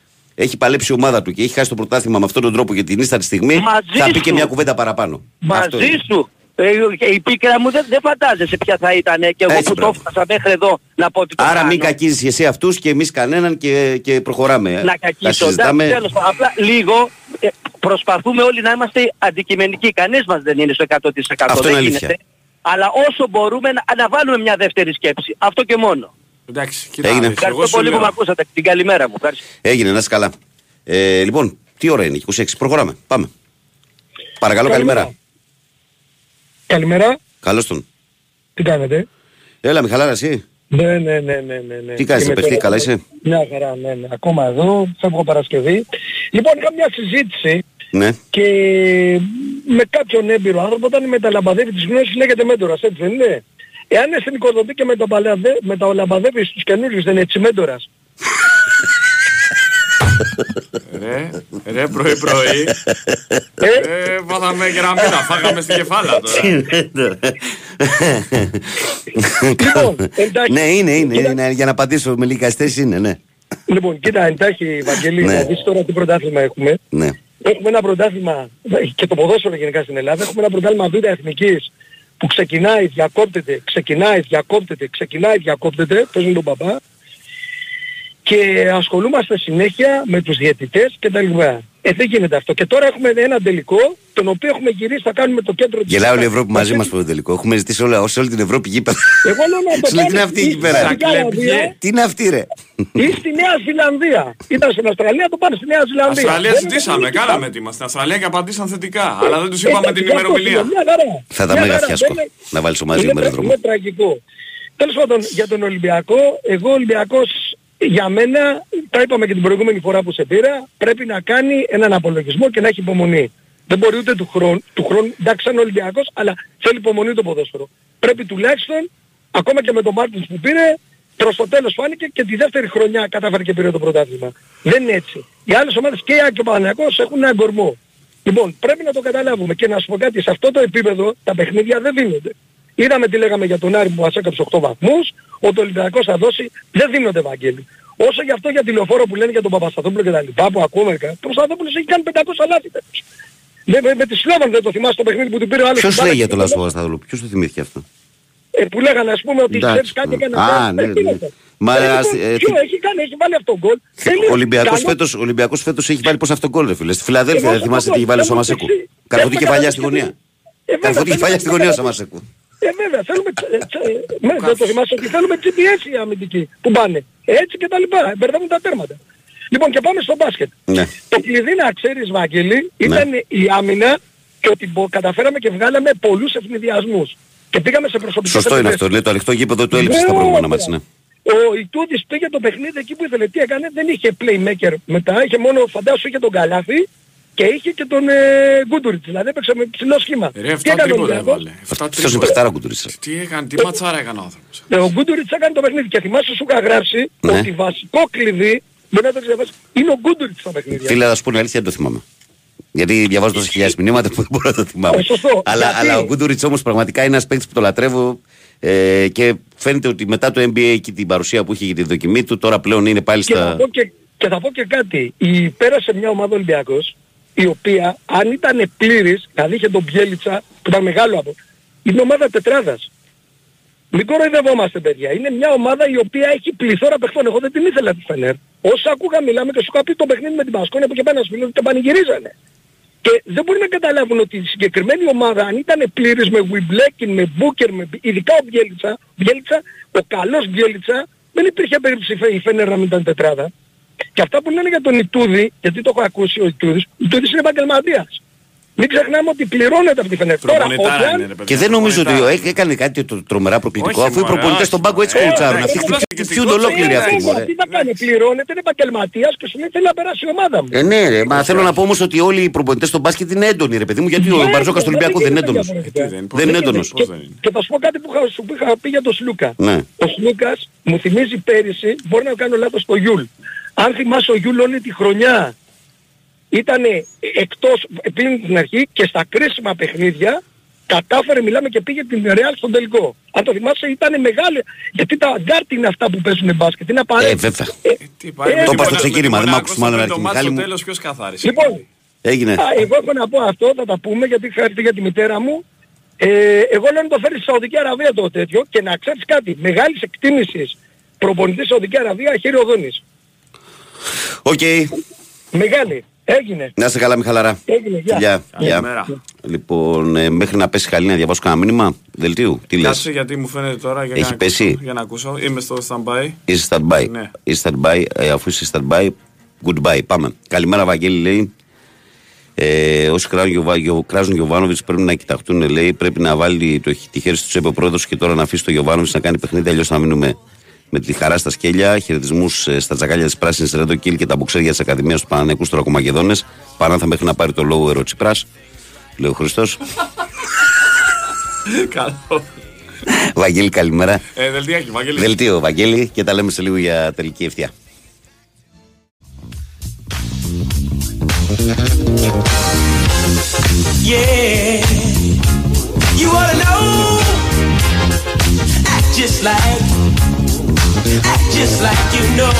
έχει παλέψει η ομάδα του και έχει χάσει το πρωτάθλημα με αυτόν τον τρόπο και την ίστατη στιγμή, Μαζί θα πει και σου. μια κουβέντα παραπάνω. Αυτό Μαζί είναι. σου. Ε, και η πίκρα μου δεν, δεν φαντάζεσαι ποια θα ήταν και εγώ Έτσι, που το μπράβο. έφτασα μέχρι εδώ να πω ότι το Άρα κάνω. μην κακίζεις εσύ αυτούς και εμείς κανέναν και, και προχωράμε. να Τα κακίσω. συζητάμε. Εντάξει, τέλος πάντων. Απλά λίγο ε, προσπαθούμε όλοι να είμαστε αντικειμενικοί. Κανείς μας δεν είναι στο 100%. Αυτό δεν είναι αλήθεια. γίνεται. Αλλά όσο μπορούμε να, να βάλουμε μια δεύτερη σκέψη. Αυτό και μόνο. Εντάξει, Έγινε. κοιτάξτε. Ευχαριστώ πολύ που με ακούσατε. Την καλημέρα μου. Ευχαριστώ. Έγινε, να είσαι καλά. Ε, λοιπόν, τι ώρα είναι, 26. Προχωράμε. Πάμε. Παρακαλώ, καλημέρα. Καλημέρα. Καλώς τον. Τι κάνετε; Έλα, Μιχαλάρα, εσύ. Ναι, ναι, ναι, ναι, ναι. ναι. Τι κάνεις, Είμαι παιχτή, τώρα- καλά είσαι; Μια χαρά, ναι, ναι. Ακόμα εδώ, φεύγω Παρασκευή. Λοιπόν, είχα μια συζήτηση Ναι. και με κάποιον έμπειρο άνθρωπο όταν μεταλαμπαδεύει τις γνώσεις λέγεται μέντορας, έτσι δεν είναι; Εάν είναι στην οικοδομή και μεταλαμπαδε- μεταλαμπαδεύει στους καινούριους δεν είναι έτσι μέντορας. Ρε, ρε πρωί πρωί. Ε, βάλαμε γραμμίδα, φάγαμε στην κεφάλα τώρα. εντάξει. ναι, είναι, είναι, είναι. Για να απαντήσω με λίγα θέση είναι, ναι. Λοιπόν, κοίτα, εντάχει, Βαγγέλη, Ναι. να δεις τώρα τι πρωτάθλημα έχουμε. ναι. Έχουμε ένα πρωτάθλημα, και το ποδόσφαιρο γενικά στην Ελλάδα, έχουμε ένα πρωτάθλημα β' εθνικής που ξεκινάει, διακόπτεται, ξεκινάει, διακόπτεται, ξεκινάει, διακόπτεται, παίζουν τον παπά και ασχολούμαστε συνέχεια με τους διαιτητές και τα λοιπά. Ε, δεν γίνεται αυτό. Και τώρα έχουμε ένα τελικό, τον οποίο έχουμε γυρίσει, θα κάνουμε το κέντρο της... Γελάει όλη η Ευρώπη μαζί μας το τελικό. Έχουμε ζητήσει όλα, σε όλη την Ευρώπη γήπεδα. Εγώ λέω να το Σου λέει τι είναι κάνεις αυτή εκεί ή πέρα; στην Αραβία Τι είναι αυτή, ρε; Ή στη Νέα Ζηλανδία. Ήταν στην Αυστραλία, το πάνε στη Νέα Ζηλανδία. Αυστραλία Δεν ζητήσαμε, είναι κάναμε έτοιμα στην Αυστραλία και απαντήσαν θετικά. Αλλά δεν τους Ε, είπαμε εντάξει, την ημερομηνία. μια χαρά. Θα ήταν Μια μέγα χαρά, φιάσκο δεν είναι- να βάλεις μαζί είναι, με τρα- δρόμο. είναι τραγικό. Τέλος πάντων, για τον Ολυμπιακό, εγώ ο Ολυμπιακός για μένα, τα είπαμε και την προηγούμενη φορά που σε πήρα, πρέπει να κάνει έναν απολογισμό και να έχει υπομονή. Δεν μπορεί ούτε του χρόνου, του χρόνου εντάξει σαν Ολυμπιακός, αλλά θέλει υπομονή το ποδόσφαιρο. Πρέπει τουλάχιστον, ακόμα και με τον Μάρτινς που πήρε, προς το τέλος φάνηκε και τη δεύτερη χρονιά κατάφερε και πήρε το πρωτάθλημα. Δεν είναι έτσι. Οι άλλες ομάδες και η ΑΕΚ και ο Παναγιακός έχουν ένα κορμό. Λοιπόν, πρέπει να το καταλάβουμε και να σου πω κάτι, σε αυτό το επίπεδο τα παιχνίδια δεν δίνονται. Είδαμε τι λέγαμε για τον Άρη που μας έκαψε 8 βαθμούς, ότι ο Ολυμπιακός θα δώσει, δεν δίνονται Ευαγγέλη. Όσο γι' αυτό για τη λεωφόρο που λένε για τον Παπασταθόπουλο και τα λοιπά που ακούμε, ο Παπασταθόπουλος έχει κάνει 500 λάθη. φέτος. Με, με, με τη Σλόβαν δεν το θυμάσαι το παιχνίδι που του πήρε ο άλλος. Ποιο την μπάλα λέει για και το το Λάσο Παπασταθόπουλο, ποιο το θυμήθηκε αυτό. ε, που λέγανε ας πούμε ότι Εντάξει, ξέρεις κάτι έκανε Α, αυτό. ναι, Ε, τι ναι. είναι αυτό. Μα, Ε, ας- λοιπόν, ε, ποιο τι- έχει κάνει, έχει βάλει αυτό γκολ. Ο Τελείως. Ολυμπιακός Καλό- φέτος, ο Ολυμπιακός φέτος έχει βάλει πώς αυτό γκολ, ρε φίλε. Στη Φιλαδέλφια Εγώ δεν θυμάσαι αυτό τι έχει βάλει ο θέλω να Σαμασέκου. το εξή- Καρφωτή Έχουμε κεφαλιά στη καταλάβει γωνία. Ε, βέβαια, Καρφωτή θέλουμε κεφαλιά στη να γωνία ο καταλάβει. Σαμασέκου. Ε, βέβαια, θέλουμε... ε, τσε- ε, ναι, δεν το θυμάσαι ότι θέλουμε GPS οι αμυντικοί που πάνε. Έτσι και τα λοιπά. Μπερδεύουν τα τέρματα. Λοιπόν, και πάμε στο μπάσκετ. Ναι. Το κλειδί να ξέρεις, Βαγγέλη, ήταν η άμυνα και ότι μπο- καταφέραμε και βγάλαμε πολλούς ευνηδιασμούς. Και πήγαμε σε προσωπικές Σωστό είναι επιθέσεις. αυτό. Λέει το ανοιχτό γήπεδο του έλειψε στα Ναι, προηγούμενα ωραία. μάτς. Ναι. Ο Ιτούδης πήγε το παιχνίδι εκεί που ήθελε. Τι έκανε, δεν είχε playmaker μετά. Είχε μόνο, φαντάσου, είχε τον Καλάθι και είχε και τον ε, Γκούντουριτς. Δηλαδή έπαιξε με ψηλό σχήμα. Ρε, Τι 7 έκανε ο τρίποτα Ολυμπιακός; έβαλε. 7 Αυτός είναι τρίποτα. παιχτάρα κουντουρίτσα. Τι έκανε, τι ματσάρα έκανε ο άνθρωπος. Ε, Ο Γκούντουριτς έκανε το παιχνίδι και θυμάσαι σου είχα γράψει Ναι. ότι βασικό κλειδί, μπορεί να το διαβάσει, είναι ο Γκούντουριτς στα παιχνίδια. Φίλε, να σου πω την αλήθεια, δεν το θυμάμαι. Γιατί διαβάζω τόσα χιλιάδες μηνύματα που δεν μπορώ να το θυμάμαι. Ε, σωστό. Αλλά, Γιατί; αλλά ο Γκούντουριτς όμως πραγματικά είναι ένας παίκτης που το λατρεύω ε, και φαίνεται ότι μετά το NBA και την παρουσία που είχε για τη δοκιμή του τώρα πλέον είναι πάλι Και θα, στα... πω και, και θα πω και κάτι. Η, πέρασε μια ομάδα Ολυμπιακός, η οποία αν ήταν πλήρης, δηλαδή είχε τον Μπιέλιτσα, που ήταν μεγάλο από, είναι ομάδα τετράδας. Μην κοροϊδευόμαστε παιδιά. Είναι μια ομάδα η οποία έχει πληθώρα παιχτών. Εγώ δεν την ήθελα τη Φενέρ. Όσα άκουγα μιλάμε και σου είχα πει το παιχνίδι με την Πασκόνια που είχε πάει ένα φίλο και πανηγυρίζανε. Και δεν μπορεί να καταλάβουν ότι η συγκεκριμένη ομάδα αν ήταν πλήρης με Βιμπλέκιν, με Μπούκερ, με... ειδικά ο Μπιέλιτσα, Μπιέλιτσα, ο καλός Μπιέλιτσα, δεν υπήρχε περίπτωση η Φε- η Φενέρ να μην ήταν τετράδα. Και αυτά που λένε για τον Ιτούδη, γιατί το έχω ακούσει ο Ιτούδης, ο Ιτούδης είναι επαγγελματίας. Μην ξεχνάμε ότι πληρώνεται από τη Φενέρ. Τώρα, ο Γιάννη- Και δεν νομίζω ότι έ- έκανε κάτι το τρομερά προκλητικό, Όχι, αφού οι μωρέ, προπονητές όχι. στον πάγκο έτσι Ε, κοουτσάρουν. ε, Αυτοί ε, χτυπιούνται ολόκληροι αυτοί. Ε, μωρέ. Τι θα κάνει, πληρώνεται, είναι επαγγελματίας και σου λέει θέλει να περάσει η ομάδα μου. Ε, ναι, ρε, μα θέλω να πω όμως ότι όλοι οι προπονητές στον μπάσκετ είναι έντονοι, ρε παιδί μου, γιατί ο Ναι, Μπαρτζώκας στον δεν Ολυμπιακό δεν είναι γίνεται έντονος. διαφορετικά. Δεν είναι έντονος. Και, και θα σου πω κάτι που είχα, σου που είχα πει για τον Σλούκα. Ναι. Ο Σλούκας μου θυμίζει πέρυσι, μπορεί να κάνω λάθος το Γιούλ. Αν θυμάσαι ο Γιούλ όλη τη χρονιά ήταν εκτός πριν την αρχή και στα κρίσιμα παιχνίδια κατάφερε, μιλάμε και πήγε την Ρεάλ στον τελικό. Αν το θυμάσαι ήταν μεγάλη, γιατί τα γκάρτ είναι αυτά που παίζουν μπάσκετ, είναι Ε, απαραίτητο. βέβαια. Τι πάει, Ε, με Το την είπα στο Μονα- ξεκίνημα, με δεν την μ' άκουσες Μονακό μάλλον, στο ρε, μάτς Μιχάλη στο μου. τέλος ποιος καθάρισε. Λοιπόν, Έγινε. Α, εγώ έχω να πω αυτό, θα τα πούμε γιατί είχα έρθει για τη μητέρα μου. Ε, εγώ λέω να το φέρεις στη Σαουδική Αραβία το τέτοιο και να ξέρεις κάτι. Μεγάλης εκτίμησης προπονητής Σαουδική Αραβία χείρι Οδόνης. Οκ. Μεγάλη. Έγινε. Να είστε καλά, Μιχαλαρά. Έγινε. Γεια. Γεια. Γεια. Καλημέρα. Λοιπόν, ε, μέχρι να πέσει χαλή να διαβάσω κανένα μήνυμα. Δελτίου. Τι λες; Κάτσε γιατί μου φαίνεται τώρα για Έχει να πέσει; ακούσω. Για να ακούσω. Είμαι στο stand-by. Είσαι stand-by. Ναι. Είσαι stand-by. Ε, αφού είσαι stand-by, goodbye. Πάμε. Καλημέρα, Βαγγέλη, λέει. Ε, όσοι κράζουν, Γιωβά, Γιο- κράζουν Γιωβάνοβιτς πρέπει να κοιταχτούν, λέει. Πρέπει να βάλει το, τη χέρι του τσέπε ο πρόεδρος και τώρα να αφήσει το Γιωβάνοβιτς να κάνει παιχνίδι. Αλλιώς θα μείνουμε με τη χαρά στα σκέλια. Χαιρετισμούς στα τσακάλια της πράσινης Ρέντο Κιλ και τα μπουξέρια της Ακαδημίας του Παναναϊκού Στρακομακεδόνε. Παράνθα μέχρι να πάρει το λόγο Εροτσιπρά. Λέει ο Χριστός. Καλό. Βαγγέλη, καλημέρα. Ε, δελτιάκι, Βαγγέλη. Δελτίο, Βαγγέλη, και τα λέμε σε λίγο για τελική ευθεία. Yeah, you ought to know; Act just like, act just like you know.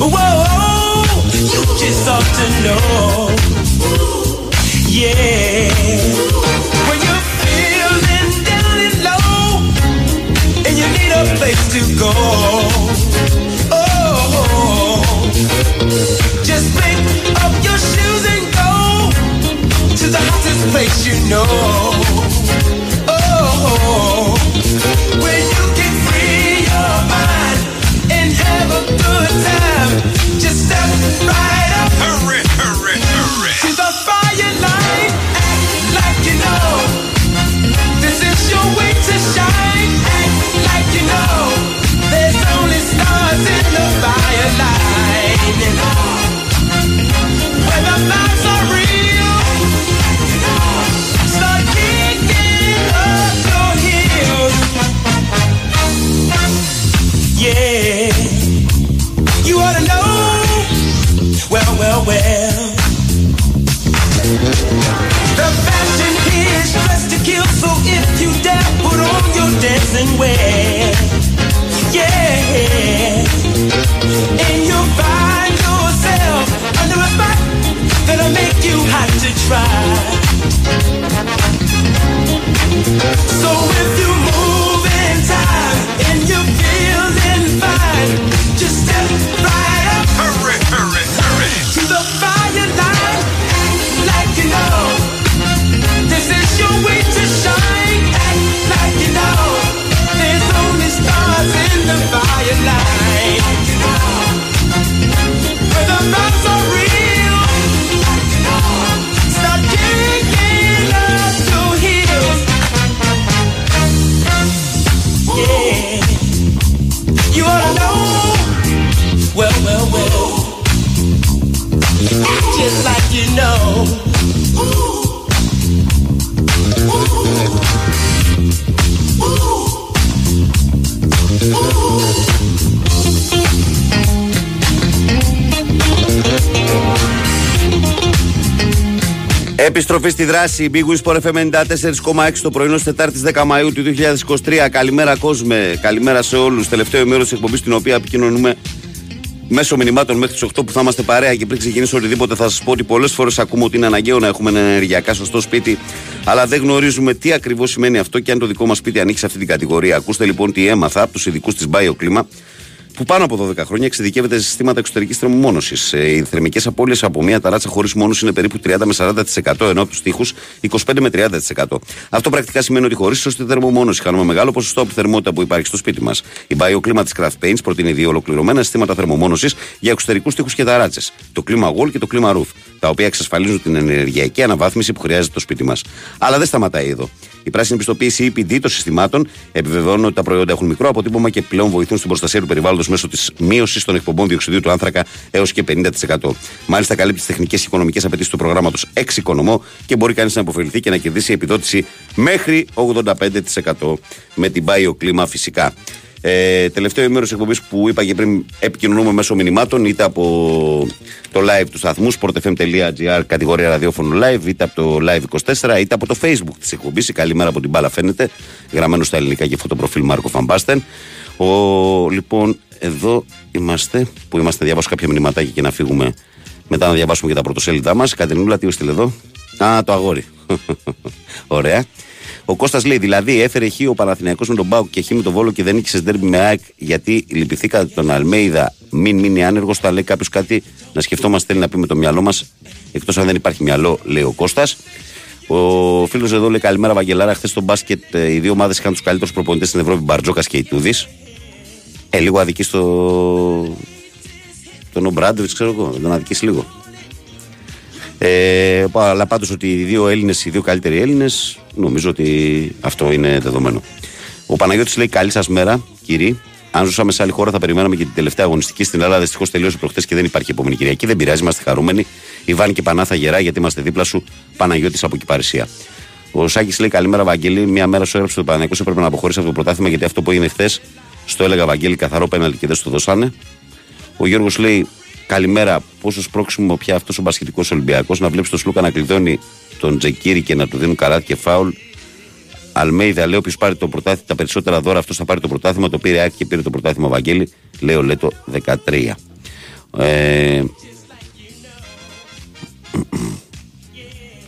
Whoa, you just ought to know. Yeah, when you're feeling down and low, and you need a place to go. Oh, just pick up your shoes and go to the hottest place you know. Oh, Just step right up. Hurry, hurry, hurry. To the fire line. Act like you know. This is your way to shine. Act like you know. There's only stars in the fire The fashion here is dressed to kill, so if you dare, put on your dancing wear. Yeah, and you'll find yourself under a spot that'll make you hot to try. So if you move in time and you're Επιστροφή στη δράση. Big Wins Sport FM 94,6 το πρωινό της Τετάρτης 10 Μαου του 2023. Καλημέρα, κόσμε. Καλημέρα σε όλους. Τελευταίο μέρο της εκπομπής στην οποία επικοινωνούμε Μέσω μηνυμάτων μέχρι τις 8 που θα είμαστε παρέα και πριν ξεκινήσω οτιδήποτε θα σας πω ότι πολλές φορές ακούμε ότι είναι αναγκαίο να έχουμε ένα ενεργειακά σωστό σπίτι, αλλά δεν γνωρίζουμε τι ακριβώς σημαίνει αυτό και αν το δικό μας σπίτι ανήκει σε αυτή την κατηγορία. Ακούστε λοιπόν τι έμαθα από τους ειδικούς της BioClima που πάνω από 12 χρόνια εξειδικεύεται σε συστήματα εξωτερικής θερμομόνωσης. Ε, Οι θερμικές απώλειες από μία ταράτσα χωρίς μόνωση είναι περίπου 30 με 40%, ενώ από τους τοίχους 25 με 30%. Αυτό πρακτικά σημαίνει ότι χωρίς σωστή θερμομόνωση χάνουμε μεγάλο ποσοστό από τη θερμότητα που υπάρχει στο σπίτι μας. Η BioClima της Craft Paints προτείνει δύο ολοκληρωμένα συστήματα θερμομόνωσης για εξωτερικούς τοίχους και ταράτσες. Το Clima Wall και το Clima Roof, τα οποία εξασφαλίζουν την ενεργειακή αναβάθμιση που χρειάζεται το σπίτι μας. Αλλά δεν σταματάει εδώ. Η πράσινη πιστοποίηση EPD των συστημάτων επιβεβαιώνουν ότι τα προϊόντα έχουν μικρό αποτύπωμα και πλέον βοηθούν στην προστασία του περιβάλλοντος μέσω της μείωσης των εκπομπών διοξιδίου του άνθρακα έως και 50%. Μάλιστα, καλύπτει τις τεχνικές και οικονομικές απαιτήσεις του προγράμματος εξοικονομώ και μπορεί κανείς να υποφεληθεί και να κερδίσει επιδότηση μέχρι 85% με την BioClima φυσικά. Ε, τελευταίο ημέρο της εκπομπής που είπα και πριν επικοινωνούμε μέσω μηνυμάτων είτε από το live του σταθμού sportfm.gr κατηγορία ραδιόφωνο live είτε από το live 24 είτε από το facebook της εκπομπής. Η καλημέρα από την μπάλα φαίνεται γραμμένο στα ελληνικά και φωτοπροφίλ Μάρκο Φαμπάστεν. Ο, λοιπόν, εδώ είμαστε που είμαστε να διαβάσω κάποια μηνυματάκια και να φύγουμε μετά να διαβάσουμε και τα πρωτοσέλιδά μας. Κατερινούλα, τι έστειλε εδώ; Α, το αγόρι. Ωραία. Ο Κώστας λέει, δηλαδή έφερε χ ο Παναθηναϊκός με τον Μπάουκ και χ με τον Βόλο και δεν νίκησε ντέρμπι με ΑΕΚ γιατί λυπηθήκατε τον Αλμέιδα. Μην μείνει άνεργος. Θα λέει κάποιος κάτι να σκεφτόμαστε θέλει να πει με το μυαλό μας. Εκτός αν δεν υπάρχει μυαλό, λέει ο Κώστας. Ο φίλος εδώ λέει καλημέρα Βαγγελάρα. Χθες στο μπάσκετ ε, οι δύο ομάδες είχαν τους καλύτερους προπονητές στην Ευρώπη, Μπαρτζόκας και Ιτούδης. Ε, λίγο αδική στο. τον Ομπράντοβιτ, ξέρω εγώ. Τον αδικήσει λίγο. Ε, αλλά πάντως ότι οι δύο Έλληνες, οι δύο καλύτεροι Έλληνες, νομίζω ότι αυτό είναι δεδομένο. Ο Παναγιώτης λέει καλή σας μέρα, κύριοι. Αν ζούσαμε σε άλλη χώρα, θα περιμέναμε και την τελευταία αγωνιστική στην Ελλάδα. Δυστυχώς τελείωσε προχθέ και δεν υπάρχει επόμενη Κυριακή. Δεν πειράζει, είμαστε χαρούμενοι. Ιβάν και Πανάθα γερά, γιατί είμαστε δίπλα σου. Παναγιώτης από Κυπαρισία. Ο Σάκης λέει καλημέρα, Βαγγέλη. Μια μέρα σου έγραψε το Παναγιώτο. Έπρεπε να αποχωρήσει από το πρωτάθλημα γιατί αυτό που έγινε χθες στο έλεγα Βαγγέλη καθαρό πέναλτι και δεν στο δώσανε. Ο Γιώργος λέει καλημέρα. Πόσος σπρώξιμο πια αυτός ο μπασχετικό Ολυμπιακός να βλέπεις τον Σλούκα να κλειδώνει τον Τζεκίρι και να του δίνουν καράτι και φάουλ. Αλμέιδα λέει: Όποιος πάρει το πρωτάθλημα, τα περισσότερα δώρα, αυτός θα πάρει το πρωτάθλημα. Το πήρε Άκη και πήρε το πρωτάθλημα Βαγγέλη. Λέει ο Λέτο 13. Ε,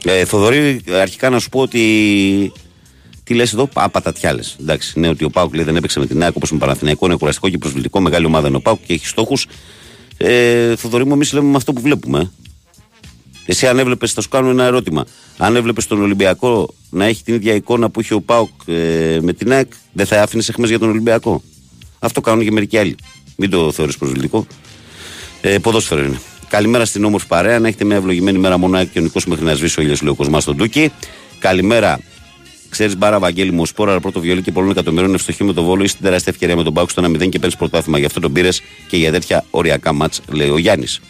ε, Θοδωρή, αρχικά να σου πω ότι. Τι λες εδώ, α, πατατιάλε. Εντάξει, ναι, ότι ο Πάουκ λέει δεν έπαιξε με την ΑΕΚ όπως με Παναθηναϊκό, είναι κουραστικό και προσβλητικό. Μεγάλη ομάδα είναι ο Πάουκ και έχει στόχους. Ε, Θοδωρή μου, εμείς λέμε με αυτό που βλέπουμε. ε. Εσύ αν έβλεπες, θα σου κάνω ένα ερώτημα. Αν έβλεπες τον Ολυμπιακό να έχει την ίδια εικόνα που είχε ο Πάουκ ε, με την ΑΕΚ, δεν θα άφηνες εχμέ για τον Ολυμπιακό; Αυτό κάνουν και μερικοί άλλοι. Μην το θεωρείς προσβλητικό. Ε, ποδόσφαιρο είναι. Καλημέρα στην όμορφη παρέα. Να έχετε μια ευλογημένη μέρα μόνο ΑΕΚ και ο Νικός μέχρι να σβήσει ο ήλιος, λέει ο Κοσμάς στον Τούκι. Καλημέρα. Ξέρεις μπάρα Βαγγέλη μου, σπόρα πρώτο βιολί και πολλών εκατομμυρίων ευστοχή με το βόλο. Είσαι την τεράστια ευκαιρία με τον Πάουκ στο 1-0 και παίρνεις πρωτάθλημα. Γι' αυτό τον πήρες και για τέτοια οριακά μάτς, λέει ο Γιάννης.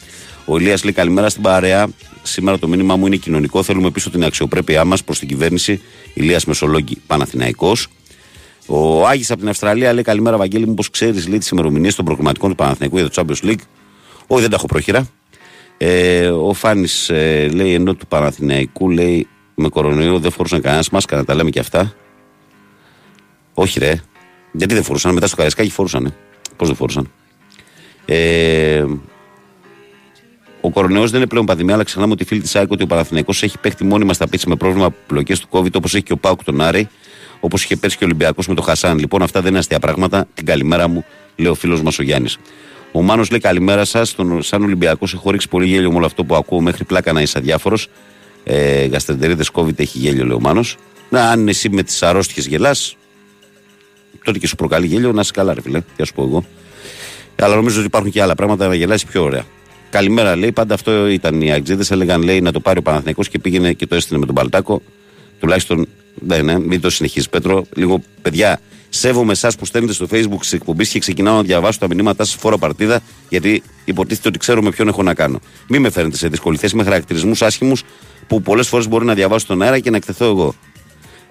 Ο Ηλίας λέει καλημέρα στην παρέα. Σήμερα το μήνυμά μου είναι κοινωνικό. Θέλουμε πίσω την αξιοπρέπειά μας προς την κυβέρνηση. Ηλίας Μεσολόγγι Παναθηναϊκός. Ο Άγης από την Αυστραλία λέει καλημέρα, Βαγγέλη μου, πώ ξέρεις λέει τις ημερομηνίες των προγραμματικών του Παναθηναϊκού για το Champions League. Όχι, δεν τα έχω πρόχειρα. Ε, ο Φάνης ε, λέει ενώ του Παναθηναϊκού λέει με κορονοϊό δεν φορούσαν κανένας μάσκα, να τα λέμε και αυτά. Όχι, ρε. Γιατί δεν φορούσαν, μετά στο Καραϊσκάκι φορούσαν. Πώς δεν φορούσαν. Ε, ο κορονοϊός δεν είναι πλέον πανδημία, αλλά ξεχνάμε ότι οι φίλοι της ΑΕΚ ότι ο Παναθηναϊκός έχει παίχτη μόνιμα στα πίτσα με πρόβλημα πλοκέ του COVID, όπως έχει και ο Πάουκ τον Άρη, όπως είχε πέρσει και ο Ολυμπιακός με τον Χασάν. Λοιπόν, αυτά δεν είναι αστεία πράγματα. Την καλημέρα μου, λέει ο φίλος μας ο Γιάννης. Ο Μάνος λέει καλημέρα σας. Σαν Ολυμπιακός έχω ρίξει πολύ γέλιο με όλο αυτό που ακούω μέχρι πλάκα να είσαι αδιάφορος. Ε, Γαστρεντερίδες COVID έχει γέλιο, λέει ο Μάνος. Να, αν εσύ με τις αρρώστιες γελάς, τότε και σου προκαλεί γέλιο, να είσαι καλά, ρε φιλέ. Τι α πω εγώ. Αλλά νομίζω ότι υπάρχουν και άλλα πράγματα να γελάσεις πιο ωραία. Καλημέρα, λέει. Πάντα αυτό ήταν οι Αγγλίδε. Έλεγαν, λέει, να το πάρει ο Παναθηναϊκός και πήγαινε και το έστειλε με τον Παλτάκο. Τουλάχιστον, ναι, ναι, μην το συνεχίζεις, Πέτρο. Λίγο, παιδιά, σέβομαι εσάς που στέλνετε στο Facebook τη εκπομπή και ξεκινάω να διαβάσω τα μηνύματά σας φόρο παρτίδα, γιατί υποτίθεται ότι ξέρω με ποιον έχω να κάνω. Μην με φέρνετε σε δύσκολη θέση με χαρακτηρισμούς άσχημους που πολλές φορές μπορεί να διαβάσω στον αέρα και να εκτεθώ εγώ.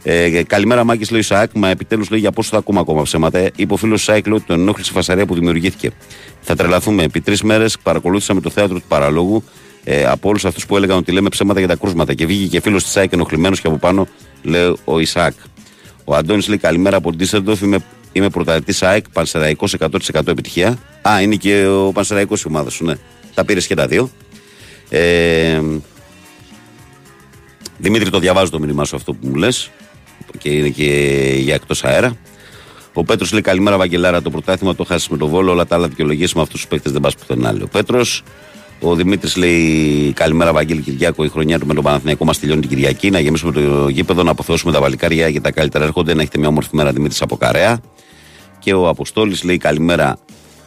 Ε, καλημέρα, Μάκης, λέει ο Σάκ. Μα επιτέλους λέει για πόσο θα ακούμε ακόμα ψέματα. Ε, είπε ο φίλος Σάκ λέει ότι τον ενόχλησε η φασαρία που δημιουργήθηκε. Θα τρελαθούμε. Επί τρεις μέρες παρακολούθησαμε το θέατρο του παραλόγου ε, από όλους αυτούς που έλεγαν ότι λέμε ψέματα για τα κρούσματα. Και βγήκε και φίλος της Σάκ ενοχλημένος και από πάνω λέει ο Ισάκ. Ο Αντώνης λέει καλημέρα από την Τίσσερντοφ. Είμαι Είμαι πρωταθλητής ΑΕΚ, Πανσεραϊκός 100% επιτυχία. Α, είναι και ο Πανσεραϊκός η ομάδα σου, ναι. Τα πήρες και τα δύο. Ε, Δημήτρη, το διαβάζω το μήνυμά σου αυτό που μου λες. Και είναι και για εκτός αέρα. Ο Πέτρος λέει καλημέρα, Βαγγελάρα. Το πρωτάθλημα το χάσεις με το βόλο. Όλα τα άλλα δικαιολογίες με αυτούς τους παίκτες δεν πας πουθενά. Λέει ο Πέτρος. Ο Δημήτρης λέει καλημέρα, Βαγγέλη Κυριάκο. Η χρονιά του με τον Παναθηναϊκό μας τελειώνει την Κυριακή. Να γεμίσουμε το γήπεδο, να αποθεώσουμε τα βαλικάρια για τα καλύτερα έρχονται. Να έχετε μια όμορφη μέρα, Δημήτρης από Καρέα. Και ο Αποστόλης λέει καλημέρα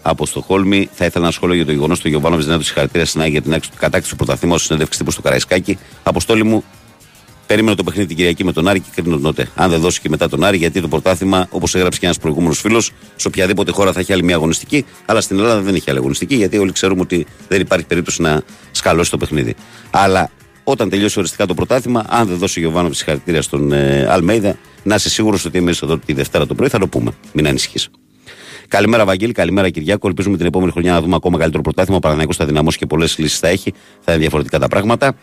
από στο Χόλμη. Θα ήθελα να σχόλιο για το γεγονός του Γιωβάνο δεν έδωσε χαρακτήρα στην ΑΕΚ για την κατάκτηση του πρωταθλήματος συνέντευξη τύπου στο Καραϊσκάκι. Αποστόλη μου, Περίμενε το παιχνίδι την Κυριακή με τον Άρη και κρίνω τότε. Αν δεν δώσει και μετά τον Άρη, γιατί το πρωτάθλημα, όπως έγραψε και ένας προηγούμενος φίλος, σε οποιαδήποτε χώρα θα έχει άλλη μια αγωνιστική, αλλά στην Ελλάδα δεν έχει άλλη αγωνιστική, γιατί όλοι ξέρουμε ότι δεν υπάρχει περίπτωση να σκαλώσει το παιχνίδι. Αλλά όταν τελειώσει οριστικά το πρωτάθλημα, αν δεν δώσει ο Γιωβάνο συγχαρητήρια στον ε, Αλμέιδα, να είσαι σίγουρος ότι εμείς εδώ τη Δευτέρα το πρωί θα το πούμε. Μην ανησυχείς. Καλημέρα, Βαγγέλη. Καλημέρα, Κυριάκο. Ελπίζουμε την επόμενη χρονιά να δούμε ακόμα καλύτερο πρωτάθλημα. Ο Παναναναϊκός θα δυναμώσει και πολλές λύσεις θα έχει. Θα είναι διαφορετικά τα πράγματα.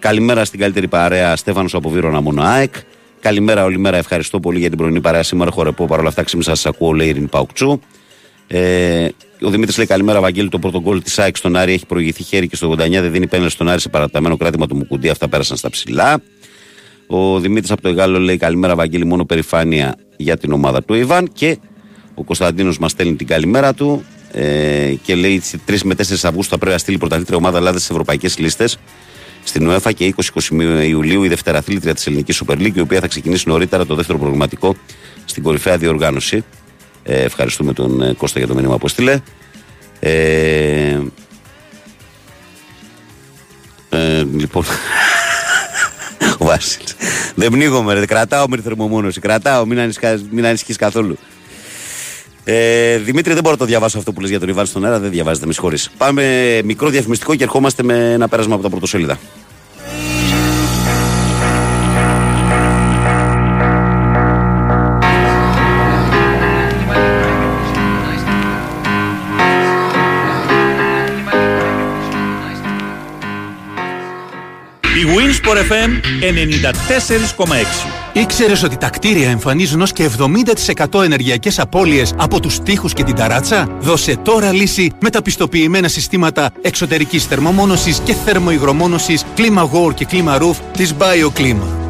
Καλημέρα στην καλύτερη παρέα Στέφανος από Βύρονα Μόνο ΑΕΚ. Καλημέρα, όλη μέρα. Ευχαριστώ πολύ για την πρωινή παρέα σήμερα. Χορεπώ παρόλα αυτά, ξύμισα σας ακούω, λέει Ειρήνη Παουκτσού. Ε, ο Δημήτρης λέει καλημέρα, Βαγγέλη. Το πρώτο γκολ της ΑΕΚ στον Άρη έχει προηγηθεί χέρι και στο 89 δεν δίνει πέναλ στον Άρη σε παραταμένο κράτημα του Μουκουντή. Αυτά πέρασαν στα ψηλά. Ο Δημήτρης από το Εγάλο λέει καλημέρα, Βαγγέλη. Μόνο περηφάνεια για την ομάδα του Ιβάν. Και ο Κωνσταντίνος μας στέλνει την καλημέρα του ε, και λέει 3 με 4 Αυγούστου θα πρέπει να στείλει πρωταθλήτρια ομάδα Ελλάδα στις ευρωπαϊκές λίστες στην ΟΕΦΑ και 20-21 Ιουλίου η δευτεραθλήτρια της Ελληνικής Super League, η οποία θα ξεκινήσει νωρίτερα το δεύτερο προγραμματικό στην κορυφαία διοργάνωση. Ε, ευχαριστούμε τον ε, Κώστα για το μήνυμα που έστειλε. Ε, ε, λοιπόν, ο Βάσιλ. Δεν πνίγομαι, ρε. Κρατάω με θερμομόνωση. Κρατάω, μην, ανησυχάς, μην ανησυχείς καθόλου. Ε, Δημήτρη, δεν μπορώ να το διαβάσω αυτό που λες για τον Ιβάν στον αέρα. Δεν διαβάζετε, με συγχωρείς. Πάμε μικρό διαφημιστικό και ερχόμαστε με ένα πέρασμα από τα πρωτοσέλιδα. Η Winsport FM 94,6. Ήξερες ότι τα κτίρια εμφανίζουν ως και 70% ενεργειακές απώλειες από τους τοίχου και την ταράτσα; Δώσε τώρα λύση με τα πιστοποιημένα συστήματα εξωτερικής θερμομόνωσης και θερμοϊγρομόνωσης, κλίμα War και κλίμα Roof της BioClima.